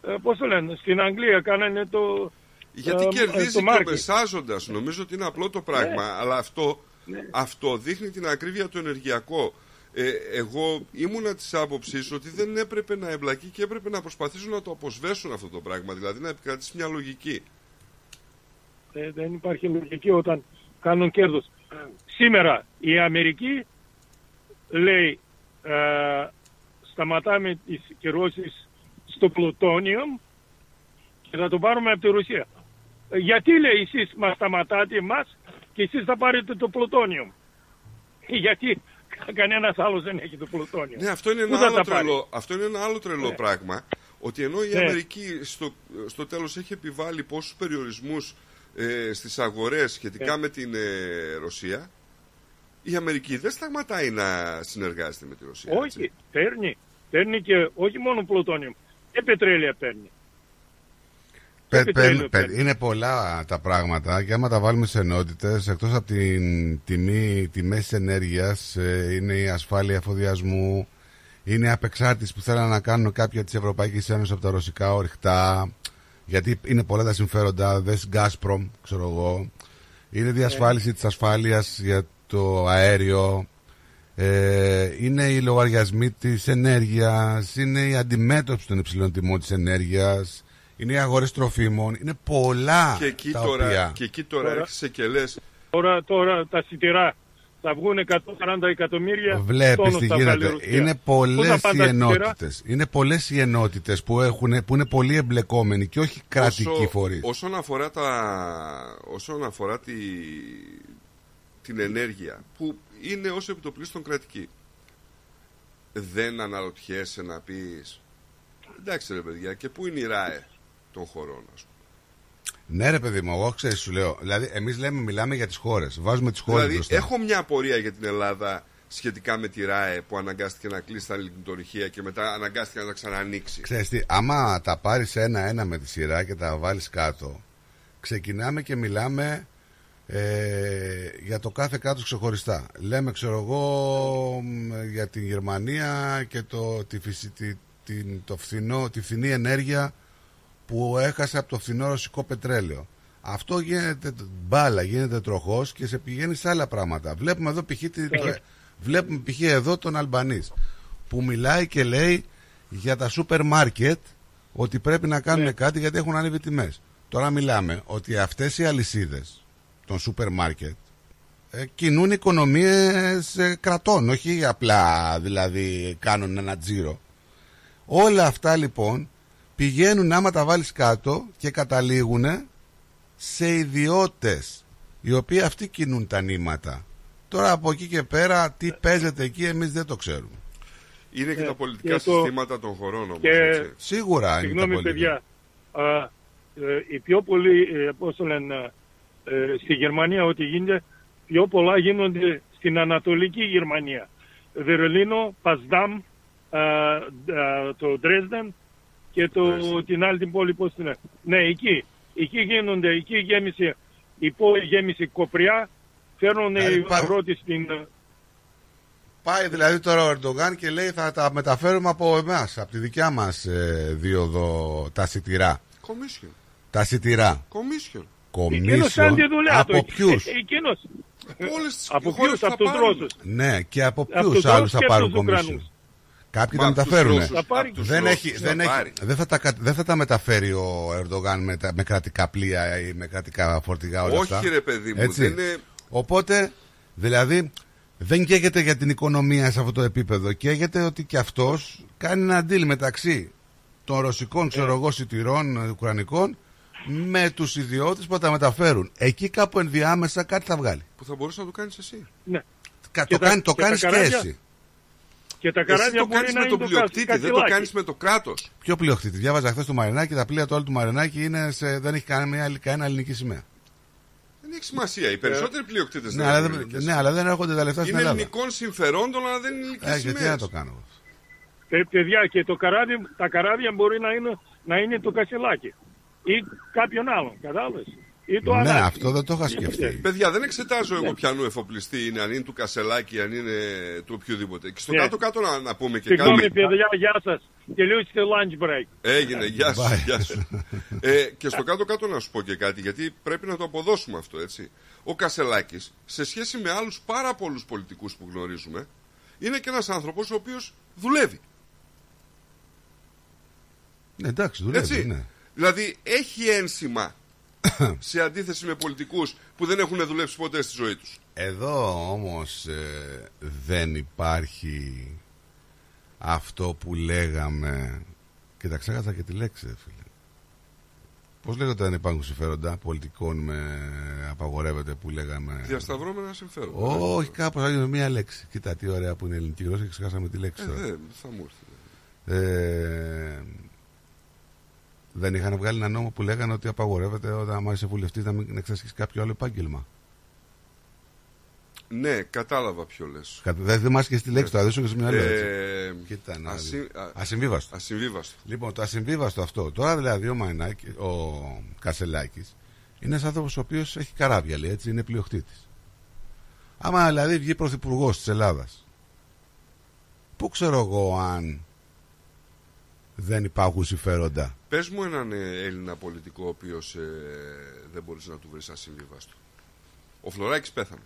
ε, πώς το λένε, στην Αγγλία κάνανε το... Γιατί ε, κερδίζει το και ο market. μεσάζοντας. Νομίζω ότι είναι απλό το πράγμα. Ναι. Αλλά αυτό, Ναι. αυτό δείχνει την ακρίβεια του ενεργειακό. Ε, εγώ ήμουνα της άποψης ότι δεν έπρεπε να εμπλακεί και έπρεπε να προσπαθήσουν να το αποσβέσουν αυτό το πράγμα. Δηλαδή να επικρατήσει μια λογική. Ε, δεν υπάρχει λογική όταν κάνουν κέρδος. Σήμερα η Αμερική λέει ε, σταματάμε τις κυρώσεις στο πλουτόνιο και θα το πάρουμε από τη Ρωσία. Ε, Γιατί λέει εσείς μας σταματάτε εμάς και εσείς θα πάρετε το πλουτόνιο. Γιατί κανένας άλλος δεν έχει το πλουτόνιο. Ναι, αυτό είναι Πού ένα θα άλλο, τα πάρει; τρελό, αυτό είναι ένα άλλο τρελό Ναι. πράγμα. Ότι ενώ η Ναι. Αμερική στο, στο τέλος έχει επιβάλει πόσους περιορισμούς ε, στις αγορές σχετικά Ναι. με την ε, Ρωσία, η Αμερική δεν σταματάει να συνεργάζεται με τη Ρωσία. έτσι. Όχι, παίρνει. Παίρνει και όχι μόνο πλουτόνιο. Και πετρέλαια παίρνει. Πε- επιτέλου, πε- πε- είναι πολλά τα πράγματα και άμα τα βάλουμε σε ενότητες εκτός από την τιμή, τιμές ενέργειας ε, είναι η ασφάλεια εφοδιασμού είναι η απεξάρτηση που θέλουν να κάνουν κάποια της Ευρωπαϊκής Ένωσης από τα ρωσικά ορυχτά γιατί είναι πολλά τα συμφέροντα δες Gazprom ξέρω εγώ είναι διασφάλιση της ασφάλειας για το αέριο ε, είναι οι λογαριασμοί της ενέργειας είναι η αντιμέτωπιση των υψηλών τιμών της ενέργειας είναι οι αγορές τροφίμων είναι πολλά Και εκεί τα τώρα, οποία και εκεί τώρα Τώρα- έρχεσαι και λες Τώρα, τώρα τα σιτηρά θα βγουν 140 εκατομμύρια Βλέπεις τόνους τι θα βγάλει η γίνεται. Ρωσία. Είναι Πού θα πολλές πάνε οι τα σιτηρά; ενότητες. Είναι πολλές οι ενότητες που, έχουν, που είναι πολύ εμπλεκόμενοι και όχι κρατικοί όσο- φορείς. Όσον αφορά, τα, όσον αφορά τη, την ενέργεια που είναι ως επιτοπλίστων κρατική δεν αναρωτιέσαι να πεις εντάξει ρε παιδιά και πού είναι η ΡΑΕ των χωρών ας πούμε. Ναι, ρε παιδί μου, εγώ ξέρεις, σου λέω. Δηλαδή, εμείς λέμε, μιλάμε για τις χώρες. Βάζουμε τις χώρες Δηλαδή μπροστά. έχω μια απορία για την Ελλάδα σχετικά με τη ΡΑΕ που αναγκάστηκε να κλείσει τα λιγνητορυχεία και μετά αναγκάστηκε να τα ξανανοίξει. Ξέρεις τι, άμα τα πάρεις ένα-ένα με τη σειρά και τα βάλεις κάτω, ξεκινάμε και μιλάμε ε, για το κάθε κράτος ξεχωριστά. Λέμε, ξέρω εγώ, μ, για την Γερμανία και το, τη, φυσι- τη, την, το φθηνό, τη φθηνή ενέργεια που έχασε από το φθηνό ρωσικό πετρέλαιο. Αυτό γίνεται μπάλα, γίνεται τροχός και σε πηγαίνει σε άλλα πράγματα. Βλέπουμε εδώ π.χ. τη- βλέπουμε π.χ. εδώ τον Αλμπανής που μιλάει και λέει για τα σούπερ μάρκετ ότι πρέπει να κάνουν κάτι γιατί έχουν ανέβει τιμές. Τώρα μιλάμε ότι αυτές οι αλυσίδες των σούπερ μάρκετ ε, κινούν οικονομίες ε, κρατών, όχι απλά δηλαδή κάνουν ένα τζίρο. Όλα αυτά λοιπόν πηγαίνουν άμα τα βάλεις κάτω και καταλήγουν σε ιδιώτες οι οποίοι αυτοί κινούν τα νήματα. Τώρα από εκεί και πέρα τι παίζεται εκεί εμείς δεν το ξέρουμε. Είναι και Ε, τα πολιτικά και το- συστήματα των χωρών όμως. και- έτσι. Σίγουρα είναι τα Συγγνώμη πολιτικά. παιδιά, α, ε, οι πιο πολλοί, ε, πώς το λένε, ε, στη Γερμανία ό,τι γίνεται, πιο πολλά γίνονται στην Ανατολική Γερμανία. Βερολίνο, Πασδάμ, α, α, το Δρέσδεν και το, την άλλη την πόλη, πώς την λένε. Ναι, εκεί. Εκεί γίνονται, εκεί γέμισε, η πόλη γέμισε κοπριά, φέρνουν Δηλαδή, οι πά- αγρότες στην... Πάει δηλαδή τώρα ο Ερντογάν και λέει θα τα μεταφέρουμε από εμάς, από τη δικιά μας ε, δίωδο τα σιτηρά. Commission. Τα σιτηρά. Commission. Αποκομίσω. σαν τη δουλειά Από του. ποιους; Ε, εκείνος. Από χώρες ποιους, θα από τους πάρουν. Ρώσους. Ναι, και από Από ποιους τους άλλους Ρώσους θα και πάρουν από τους κομίσιο; Ουκρανούς. Κάποιοι Μα τα από τους μεταφέρουν. Ρώσους, Θα πάρει. από τους Δεν, Ρώσους έχει, θα δεν, έχει, πάρει. δεν, θα τα, κα- δεν θα τα μεταφέρει ο Ερντογάν με, τα, με κρατικά πλοία ή με κρατικά φορτηγά όλα Όχι, αυτά. ρε παιδί μου, Έτσι. δεν είναι- Οπότε, δηλαδή, δεν καίγεται για την οικονομία σε αυτό το επίπεδο. Καίγεται ότι και αυτός κάνει ένα deal μεταξύ των ρωσικών, ξέρω εγώ, σιτηρών ε, ουκρανικών με τους ιδιώτες που θα τα μεταφέρουν. Εκεί κάπου ενδιάμεσα κάτι θα βγάλει. Που θα μπορούσες να το κάνεις εσύ. Ναι. Κα- Και το τα- κάνει, το και τα κάνεις και καράβια- εσύ. Και τα Εσύ καράβια το μπορεί κάνεις να με είναι τον το πλειοκτήτη, δεν το κατσιλάκι. κάνεις με το κράτος. Ποιο πλειοκτήτη; Διάβαζα χθες το Μαρινάκι, τα πλοία του όλου του Μαρινάκι είναι σε, δεν έχει κανένα, κανένα ελληνική σημαία. Δεν έχει σημασία. Οι περισσότεροι πλειοκτήτες Ναι, αλλά δεν, ναι, αλλά δεν έρχονται τα λεφτά στην Είναι Ελλάδα. ελληνικών συμφερόντων, αλλά δεν είναι Ε, ελληνικέ γιατί να το κάνω. Παι- Παιδιά, και το καράβι, τα καράβια μπορεί να είναι, να είναι το κασελάκι. Ή κάποιον άλλον, κατάλαβες. Ή το Ναι, ανάκι. αυτό δεν το είχα σκεφτεί. Παιδιά, δεν εξετάζω εγώ πιανού εφοπλιστή είναι, αν είναι του Κασελάκη, αν είναι του οποιοδήποτε. Και στο Ναι. κάτω-κάτω να, να πούμε και Συγγνώμη, κάτι. παιδιά, γεια σας. Τελείωσε το lunch break. Έγινε, γεια σου. Bye. Γεια σου. ε, και στο κάτω-κάτω να σου πω και κάτι, γιατί πρέπει να το αποδώσουμε αυτό, έτσι. Ο Κασελάκης, σε σχέση με άλλους πάρα πολλούς πολιτικούς που γνωρίζουμε, είναι και ένας άνθρωπος ο οποίος δουλεύει. Ναι, εντάξει, δουλεύει. Έτσι. Ναι. Δηλαδή έχει ένσημα σε αντίθεση με πολιτικούς που δεν έχουν δουλέψει ποτέ στη ζωή τους. Εδώ όμως ε, δεν υπάρχει αυτό που λέγαμε και τα ξέχασα και τη λέξη ρε φίλε. Πώς λέγεται αν υπάρχουν συμφέροντα πολιτικών με απαγορεύεται που λέγαμε; Διασταυρώμενα συμφέροντα. Όχι κάπως άγιο μία λέξη Κοίτα τι ωραία που είναι η ελληνική γλώσσα και ξεχάσαμε τη λέξη Ε, τώρα. δεν θα μου έρθει. Ε, δεν είχαν βγάλει ένα νόμο που λέγανε ότι απαγορεύεται όταν άμα είσαι βουλευτής να μην εξασκήσει κάποιο άλλο επάγγελμα. Ναι, κατάλαβα ποιο λες. Κατα- Δεν θυμάσαι και στη λέξη, το αδέσω και σε μια άλλη Ε, λέξη. Κοίτα να ασύ- δεις. α- Ασυμβίβαστο. Ασυμβίβαστο. Λοιπόν, το ασυμβίβαστο αυτό. Τώρα δηλαδή ο, Μαϊνάκη, ο Κασελάκης είναι ένας άνθρωπος ο οποίος έχει καράβια, λέει έτσι, είναι πλειοκτήτης. Άμα δηλαδή βγει πρωθυπουργός της Ελλάδας, πού ξέρω εγώ αν δεν υπάρχουν συμφέροντα. Πες μου έναν ε, Έλληνα πολιτικό ο οποίος ε, δεν μπορείς να του βρεις ασυμβίβαστο. Ο Φλωράκης πέθανε.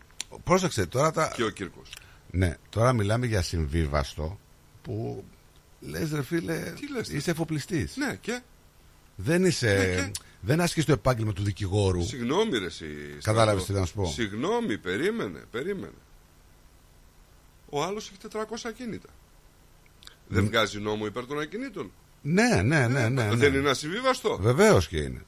Πρόσεξε τώρα τα. Και ο Κύρκος. Ναι, τώρα μιλάμε για συμβίβαστο που λες ρε φίλε, Τι λες, είσαι εφοπλιστής. Ναι, και; Δεν είσαι. Ναι, και; Δεν ασκείς το επάγγελμα του δικηγόρου. Συγγνώμη ρε εσύ. Κατάλαβες Σταύρο. τι να σου πω. Συγγνώμη, περίμενε, περίμενε. Ο άλλος έχει 400 ακίνητα. Δεν βγάζει νόμο υπέρ των ακινήτων. Ναι, ναι, ναι, ναι. ναι. Δεν είναι ασυμβίβαστο. Βεβαίως και είναι.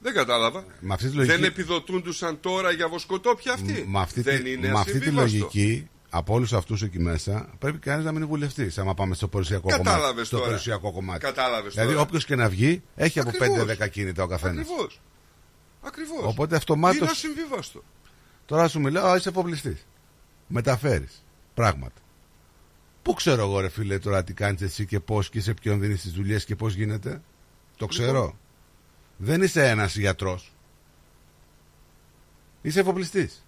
Δεν κατάλαβα. Με αυτή τη λογική- Δεν επιδοτούντουσαν τώρα για βοσκοτόπια αυτοί. Με αυτή, δεν τη, είναι με αυτή τη ασυμβίβαστο. λογική, από όλους αυτούς εκεί μέσα, πρέπει κανείς να μην είναι βουλευτής. Άμα πάμε στο περιουσιακό κομμάτι. Κατάλαβες Στο τώρα. περιουσιακό κομμάτι. Κατάλαβες δηλαδή, τώρα. όποιος και να βγει, έχει από Ακριβώς. 5-10 κίνητα ο καθένας. Ακριβώς. Ακριβώς. Οπότε αυτομάτως- Είναι ασυμβίβαστο. Τώρα σου μιλάω, «Α, είσαι εφοπλιστή. Μεταφέρεις πράγματα. Πού ξέρω εγώ, ρε φίλε, τώρα τι κάνεις εσύ και πώς και σε ποιον δίνεις τις δουλειές και πώς γίνεται. Το ξέρω. Λοιπόν. Δεν είσαι ένας γιατρός. Είσαι εφοπλιστής.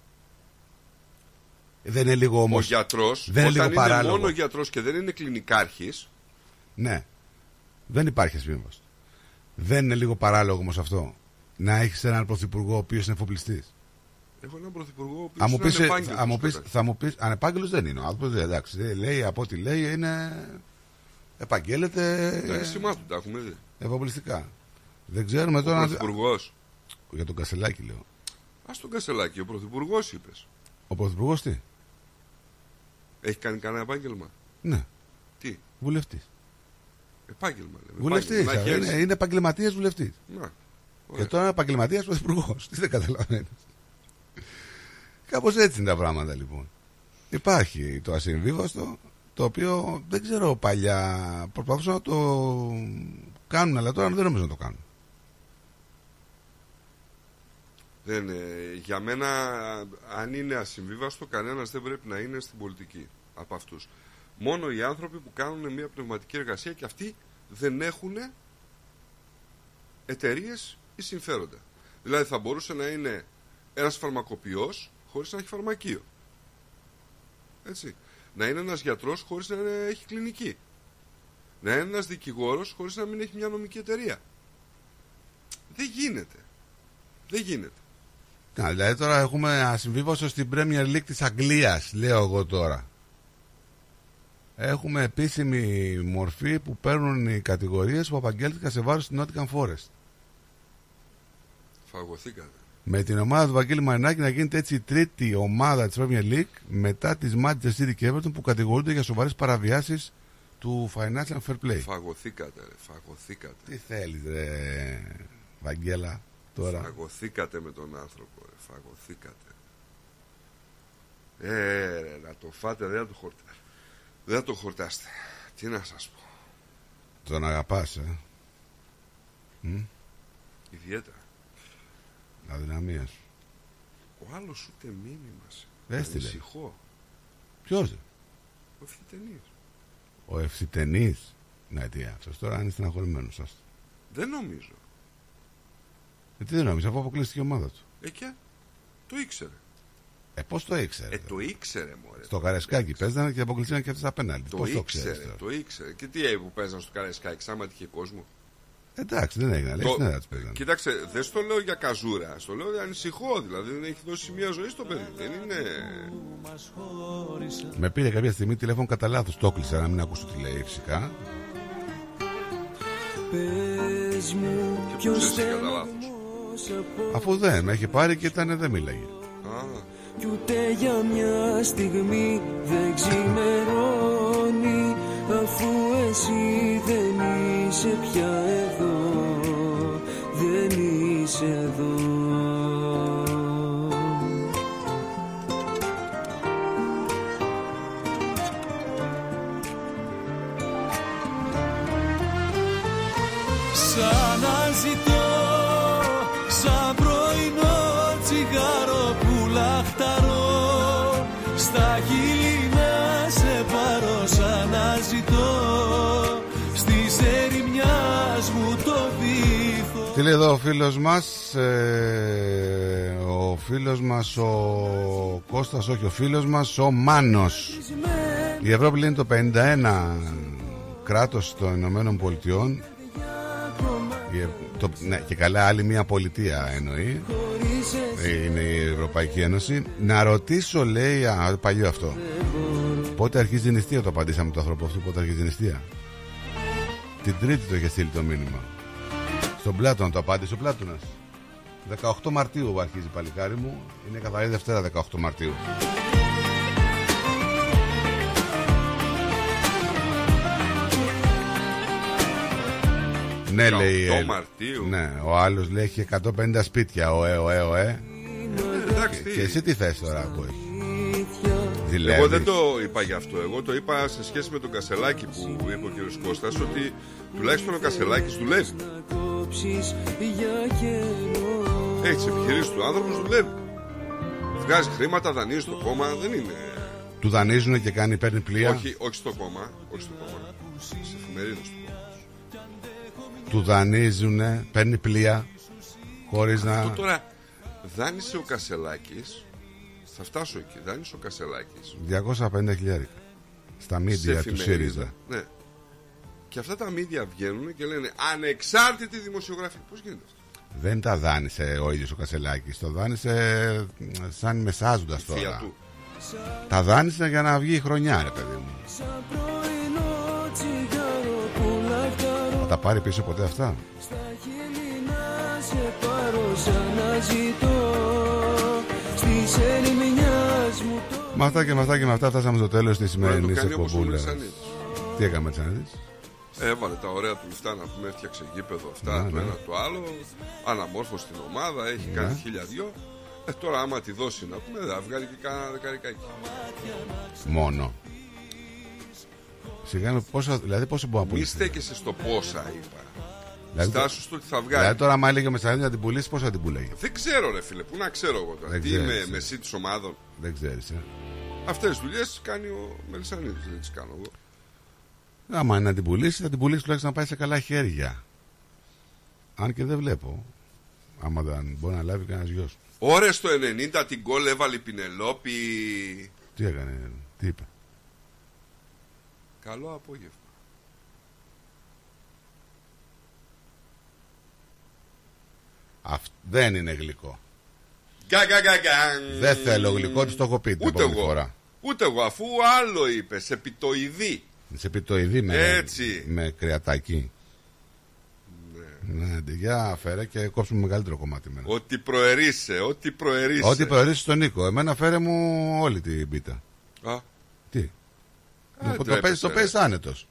Δεν είναι λίγο όμω. Ο γιατρός, Δεν είναι όταν λίγο είναι παράλογο. μόνο γιατρός και δεν είναι κλινικάρχης, Ναι. Δεν υπάρχει ασυμβίβαστο. Δεν είναι λίγο παράλογο όμως αυτό. Να έχεις έναν πρωθυπουργό ο οποίος είναι εφοπλιστής. Έχω έναν πρωθυπουργό ο οποίος Θα μου είναι πεις, ανεπάγγελτος θα μου πεις, καταρχήν. θα μου πεις, ανεπάγγελος δεν είναι. Ο άνθρωπος δεν εντάξει. δεν Λέει από ό,τι λέει είναι, επαγγέλλεται Τα αίσθημά του τα έχουμε δει. εφοπλιστικά. Δεν ξέρουμε Ο τώρα. αν- πρωθυπουργός. Για τον Κασελάκη λέω. Ας τον Κασελάκη, ο πρωθυπουργός είπες. Ο πρωθυπουργός τι; Έχει κάνει κανένα επάγγελμα; Ναι. Τι, Βουλευτής. επάγγελμα λέμε. Βουλευτής. Επάγγελμα, να έχει Είναι, έννοια. είναι επαγγελματίας βουλευτής. Να, Και τώρα είναι επαγγελματίας πρωθυπουργός. Τι δεν καταλαβαίνεις. Κάπως έτσι είναι τα πράγματα λοιπόν. Υπάρχει το ασυμβίβαστο το οποίο δεν ξέρω παλιά προσπαθούσαν να το κάνουν αλλά τώρα δεν νομίζω να το κάνουν. Δεν, ε, για μένα, αν είναι ασυμβίβαστο, κανένας δεν πρέπει να είναι στην πολιτική από αυτούς. Μόνο οι άνθρωποι που κάνουν μια πνευματική εργασία και αυτοί δεν έχουν εταιρείες ή συμφέροντα. Δηλαδή θα μπορούσε να είναι ένας φαρμακοποιός χωρίς να έχει φαρμακείο. Έτσι. Να είναι ένας γιατρός χωρίς να είναι- έχει κλινική. Να είναι ένας δικηγόρος χωρίς να μην έχει μια νομική εταιρεία. Δεν γίνεται. Δεν γίνεται. Να, δηλαδή τώρα έχουμε ασυμβίβαστο στην Premier League της Αγγλίας, λέω εγώ τώρα. Έχουμε επίσημη μορφή που παίρνουν οι κατηγορίες που απαγγέλθηκαν σε βάρος του Nottingham Forest. Φαγωθήκατε. Με την ομάδα του Βαγγέλη Μαρινάκη να γίνεται έτσι η τρίτη ομάδα της Premier League μετά τις Manchester City και Everton που κατηγορούνται για σοβαρές παραβιάσεις του Financial Fair Play. Φαγωθήκατε, ρε, φαγωθήκατε. Τι θέλεις ρε Βαγγέλα τώρα; Φαγωθήκατε με τον άνθρωπο, ρε, φαγωθήκατε. Ε, ρε, να το φάτε, δεν θα το χορτάσετε. Δεν θα το χορτάσετε. Τι να σας πω. Τον αγαπάς ε. Μ; Ιδιαίτερα. Αδυναμίας σου. Ο άλλος ούτε μήνυμα. σε- Έστειλε. Ανησυχώ. Ποιος; Ο ευθυτενής. Ο ευθυτενής. Ναι, τι αυτός τώρα είναι στεναχωρημένος. άστο. Δεν νομίζω. Ε, τι δεν νόμιζα, αφού αποκλείστηκε η ομάδα του. Ε, και; Το ήξερε. Ε, πώς το ήξερε. Ε, το ήξερε, μωρέ. Στο Καρεσκάκι παίζανε και αποκλειστήκαν και αυτές τα πέναλτι. Το Πώς το ήξερε, ξέρεις τώρα; το ήξερε. Και τι έγινε που παίζαν στο Καραϊσκάκι, άμα τυχε κόσμος. Εντάξει, δεν έγινε. Λέει, Το- στην έδρα τους παίζανε. Κοίταξε, δεν στο λέω για καζούρα. Στο λέω για ανησυχώ. Δηλαδή δεν έχει δώσει μια ζωής στο παιδί. Δεν είναι. Με πήρε κάποια στιγμή τηλέφωνο κατά λάθος. Το έκλεισα να μην ακούσω τι λέει φυσικά. Πες μου Και ποιος ποιος έτσι κατά στενός λάθος. από Αφού δεν, με είχε πάρει και ήταν δεν μίλαγε. Α, Κι ούτε για μια στιγμή δεν ξημερώνει Αφού εσύ δεν είσαι πια εδώ Δεν είσαι εδώ. Σαν βήθο Τι λέει εδώ ο φίλος μας ε, Ο φίλος μας Ο Κώστας όχι ο φίλος μας Ο Μάνος. Η Ευρώπη λέει είναι το 51 Κράτος των Ηνωμένων Πολιτειών. Η Ευ- το, ναι, και καλά άλλη μια πολιτεία εννοεί. Ε, Είναι η Ευρωπαϊκή Ένωση. Να ρωτήσω λέει α, Παλιό αυτό. Πότε αρχίζει η νηστεία το απαντήσαμε το άνθρωπο αυτού Πότε αρχίζει η νηστεία. Την Τρίτη το είχε στείλει το μήνυμα στον Πλάτωνα το απάντησε ο Πλάτωνας. 18 Μαρτίου αρχίζει παλικάρι μου. Είναι καθαρή Δευτέρα 18 Μαρτίου. Ναι 18 λέει ε, Μαρτίου. Ναι ο άλλος λέει έχει 150 σπίτια. Ο ε ο ε ο ε. Εντάξει, Και τι. εσύ τι θες τώρα που έχεις; Εγώ δεν το είπα γι' αυτό. Εγώ το είπα σε σχέση με τον Κασελάκη που είπε ο κ. Κώστας ότι τουλάχιστον ο Κασελάκης δουλεύει. κόψεις για καιρό Έχει τις επιχειρήσεις του άνθρωπο, δουλεύει. Βγάζει χρήματα, δανείζει το κόμμα, δεν είναι. Του δανείζουν και κάνει παίρνει πλοία; Όχι, όχι στο κόμμα. Όχι στο κόμμα. Στι εφημερίδες του κόμμα. Του δανείζουν Παίρνει πλοία Χωρίς να Αυτό τώρα δάνεισε ο Κασελάκης. Θα φτάσω εκεί. Δάνεισε ο Κασελάκης. 250 χιλιάρικα Στα μίντια του ΣΥΡΙΖΑ Ναι. Και αυτά τα μίδια βγαίνουν και λένε ανεξάρτητη δημοσιογραφία. Πώς γίνεται αυτό; Δεν τα δάνεισε ο ίδιος ο Κασελάκης Το δάνεισε ε, σαν μεσάζοντας Η θεία τώρα του. Τα δάνεισε για να βγει η χρονιά ρε παιδί μου Σαν πρωινό τσιγάρο που λαχταρώ Θα τα πάρει πίσω ποτέ αυτά; Στα χείλη να σε πάρω σαν να ζητώ Με αυτά και με αυτά και με αυτά φτάσαμε στο τέλος της Μπορεί να το σημερινής κάνει όπως ο εκπομπούλας Μελισσανίδης. Τι έκαμε Μελισσανίδης Έβαλε τα ωραία του λεφτά να πούμε, έφτιαξε γήπεδο αυτά, Ναι, το ναι. ένα το άλλο. Αναμόρφωσε την ομάδα, έχει Ναι. κάνει χίλια δυο. Ε, τώρα, άμα τη δώσει να πούμε, θα βγάλει και κάνα δεκαρικάκι. Μόνο Σιγά πόσο, δηλαδή πόσο μπορεί να Μη πουλήσει στέκεσαι στο πόσα είπα. Δηλαδή, Στάσου στο ότι θα βγάλει. Δηλαδή τώρα άμα έλεγε ο Μεσσανίδης να την πουλήσει πόσο θα την πουλέγε Δεν ξέρω, ρε φίλε, πού να ξέρω εγώ τώρα. Δεν Τι ξέρεις, είμαι ε. μεσή της ομάδων. Δεν ξέρεις ε. Αυτές τις δουλειές κάνει ο Μελισανίδης, δεν τις κάνω εγώ. Άμα είναι να την πουλήσει, θα την πουλήσει τουλάχιστον να πάει σε καλά χέρια. Αν και δεν βλέπω. Άμα δεν μπορεί να λάβει κανένας γιος. Ωρε στο 90 την γκολ έβαλε η Πινελόπη. Τι έκανε, τι είπε; Καλό απόγευμα. Αυ- δεν είναι γλυκό. Γκα, γκα, γκα, γκα. Δεν θέλω γλυκό, της το έχω πει την Ούτε επόμενη εγώ. φορά. Ούτε εγώ, αφού άλλο είπες, επιτοειδή. Σε πιτοειδή με, Έτσι. με κρεατάκι. Ναι, ναι για φέρε και κόψουμε μεγαλύτερο κομμάτι. μένα. Ότι προερίσαι, ότι προερίσαι. Ό,τι προορίσει τον Νίκο. Εμένα φέρε μου όλη την πίτα. Α, Τι; Α, το τρέπεσαι, παίζεις το ρε. παίζεις άνετος.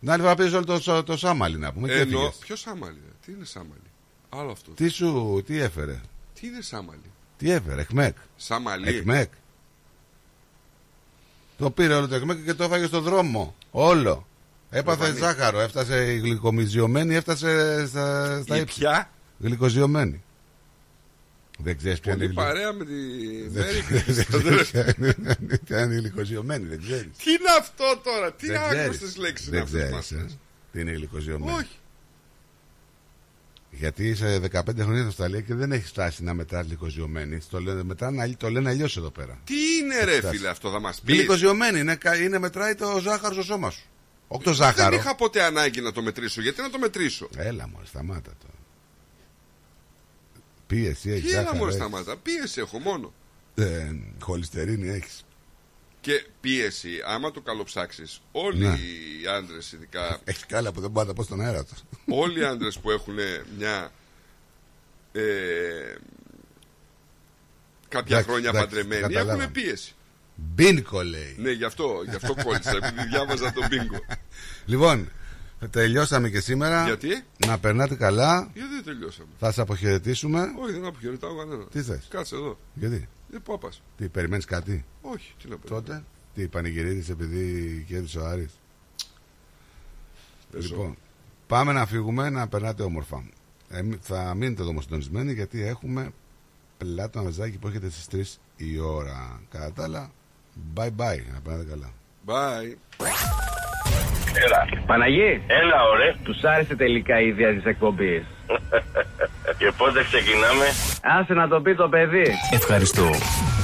Την άλλη φορά παίζεις όλο το, το, το σάμαλι να πούμε. και Ενώ, έφυγες; ποιο σάμαλι, ρε, τι είναι σάμαλι; Άλλο αυτό. Τι σου, τι έφερε; Τι είναι σάμαλι. Τι έφερε, εκμεκ; Σάμαλι. Εκμεκ. Το πήρε όλο το εκμεκ και το έφαγε στο δρόμο. Όλο. Έπαθε Λεβανί. ζάχαρο, έφτασε η γλυκομιζιωμένη, έφτασε στα, στα Η ύψη. ποια; Γλυκοζιωμένη. Δεν ξέρεις ποια είναι η Πολύ γλυ- παρέα με τη Δεν Μέρη. ξέρεις ποια είναι- ποια είναι η γλυκοζιωμένη, δεν ξέρεις. Τι είναι αυτό τώρα, τι Δεν ξέρεις. άγνωστες λέξεις είναι Δεν αυτές που ξέρεις, μας ε. Τι είναι η γλυκοζιωμένη; Όχι. Γιατί είσαι 15 χρόνια στην Αυστραλία και δεν έχεις φτάσει να μετράς γλυκοζιωμένη. Το λένε, μετράνε, το λένε αλλιώς εδώ πέρα. Τι είναι ρε φτάσει. φίλε αυτό θα μας πεις; Γλυκοζιωμένη είναι, κα- είναι μετράει το ζάχαρο στο σώμα σου. Όχι το ζάχαρο. Δεν είχα ποτέ ανάγκη να το μετρήσω. Γιατί να το μετρήσω; Έλα μου, σταμάτα το. Πίεση έχεις. Τι έλα ζάχαρο μόνο έχεις. σταμάτα. Πίεση έχω μόνο. Ε, χολυστερίνη έχεις. Και πίεση, άμα το καλοψάξεις, όλοι Ναι. οι άντρες ειδικά, Έχει κάλα που δεν μπορεί να τα πω στον αέρα τους. όλοι οι άντρες που έχουν μια ε, κάποια Εντάξει, χρόνια εντάξει, παντρεμένοι καταλάβαμε. έχουν πίεση. Μπίνκο λέει. Ναι, γι' αυτό, γι' αυτό κόλλησα, επειδή διάβαζα τον μπίνγκο. Λοιπόν, τελειώσαμε και σήμερα. Γιατί; Να περνάτε καλά. Γιατί δεν τελειώσαμε; Θα σας αποχαιρετήσουμε. Όχι, δεν αποχαιρετάω κανένα. Τι θες; Κάτσε εδώ. Γιατί; Δεν πάω πας; Τι, περιμένεις κάτι; Όχι, τι να πω. Τότε, τι πανηγυρίζεις επειδή κέρδισε ο Άρης; Πες Λοιπόν, πάμε να φύγουμε να περνάτε όμορφα. Εμεί- θα μείνετε εδώ όμως συντονισμένοι γιατί έχουμε πλάτο αναζάκι που έχετε στις 3 η ώρα. Κατά τα άλλα, bye bye. Να περνάτε καλά. Bye. Έλα. Παναγί. Έλα, ωραία. Τους άρεσε τελικά η ιδέα της εκπομπής. Και πότε ξεκινάμε; Άσε να το πει το παιδί. Ευχαριστώ.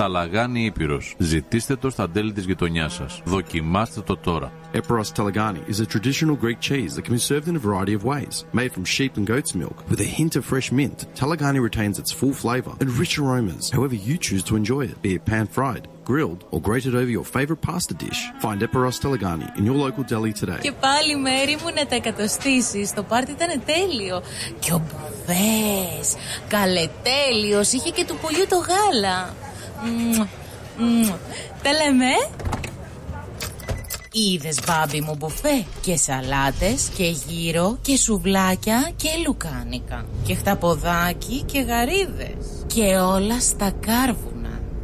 Ταλαγάνι Ήπειρος. Ζητήστε το στα τέλη της γειτονιάς σας. Δοκιμάστε το τώρα. Eperos Talagani is a traditional Greek cheese that can be served in a variety of ways. Made from sheep and goat's milk, with a hint of fresh mint, Talagani retains its full flavour and rich aromas, however you choose to enjoy it, be it pan-fried, grilled, or grated over your favourite pasta dish. Find Eperos Talagani in your local deli today. Και πάλι μέρη μου να τα εκατοστήσει. Το πάρτι ήταν τέλειο. Και ο Μπουβές, καλετέλειος, είχε και του πολιού το γάλα. Μμμ, μμμ. Τα λέμε. Είδες μπάμπι μου μπουφέ και σαλάτες και γύρο και σουβλάκια και λουκάνικα και χταποδάκι και γαρίδες και όλα στα κάρβουνα.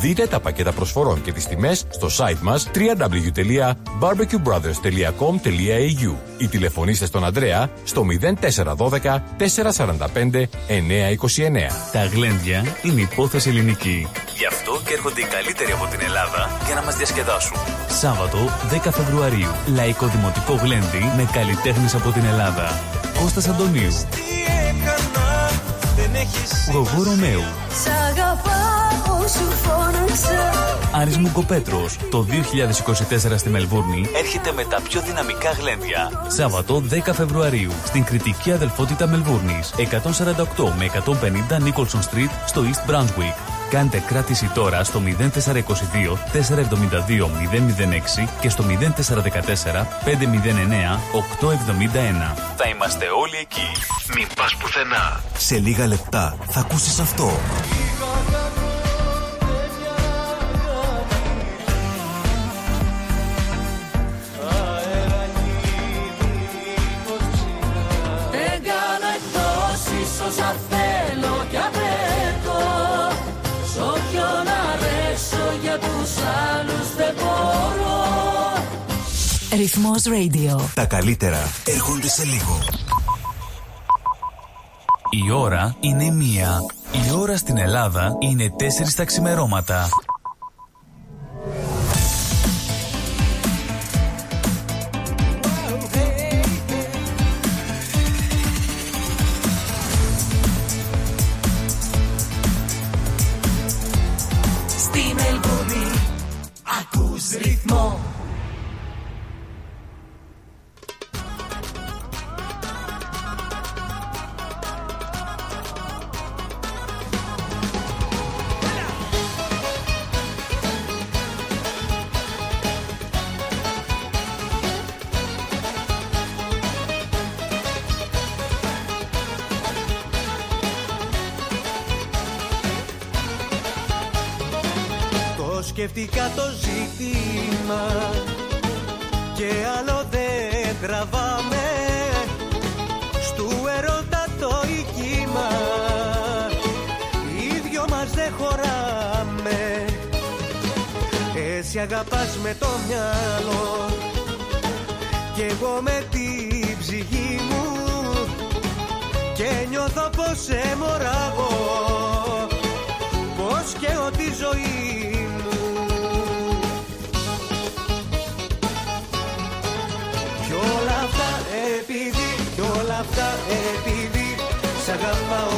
Δείτε τα πακέτα προσφορών και τις τιμές στο site μας www.barbecuebrothers.com.au ή τηλεφωνήστε στον Ανδρέα στο 0412 445 929. Τα γλέντια είναι υπόθεση ελληνική. Γι' αυτό και έρχονται οι καλύτεροι από την Ελλάδα για να μας διασκεδάσουν. Σάββατο 10 Φεβρουαρίου. Λαϊκό Δημοτικό Γλέντι με καλλιτέχνες από την Ελλάδα. Κώστας Αντωνίου. Γογό Ρωμαίου. Σ' αγαπάω σου φώναξα Άρης Μουγκοπέτρος, το 2024 στη Μελβούρνη έρχεται με τα πιο δυναμικά γλέντια. Σάββατο 10 Φεβρουαρίου στην κριτική αδελφότητα Μελβούρνης, 148 με 150 Nicholson Street στο East Brunswick. Κάντε κράτηση τώρα στο 0422 472 006 και στο 0414 509 871. Θα είμαστε όλοι εκεί. Μην πας πουθενά. Σε λίγα λεπτά θα ακούσεις αυτό. Δεν κάνω εκτόσεις όσα θέλω για τους άλλους δεν μπορώ Ρυθμός Radio. Τα καλύτερα έρχονται σε λίγο. Η ώρα είναι μία. Η ώρα στην Ελλάδα είναι τέσσερις τα ξημερώματα. Σκεφτήκα το ζήτημα και άλλο δεν τραβάμε. Στου ερώτα το οικείμα οι δυο μας δεν χωράμε. Εσύ αγαπάς με το μυαλό και εγώ με την ψυχή μου. Και νιώθω πως σε μωράγω πως και ότι η ζωή αυτά επειδή Σ' αγαπάω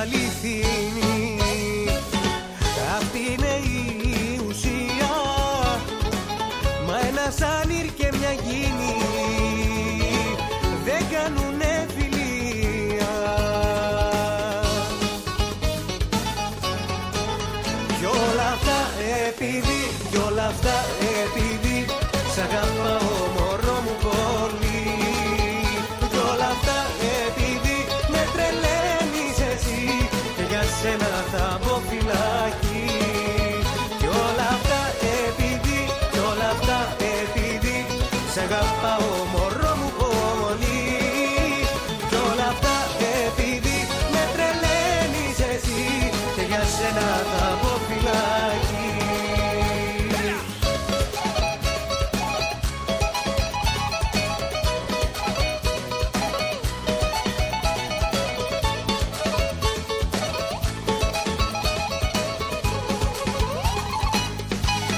αληθινή. Αυτή είναι η ουσία. Μα ένας άνυρ και μια γίνη Δεν κάνουνε φιλία. Κι όλα αυτά επειδή, κι όλα αυτά cega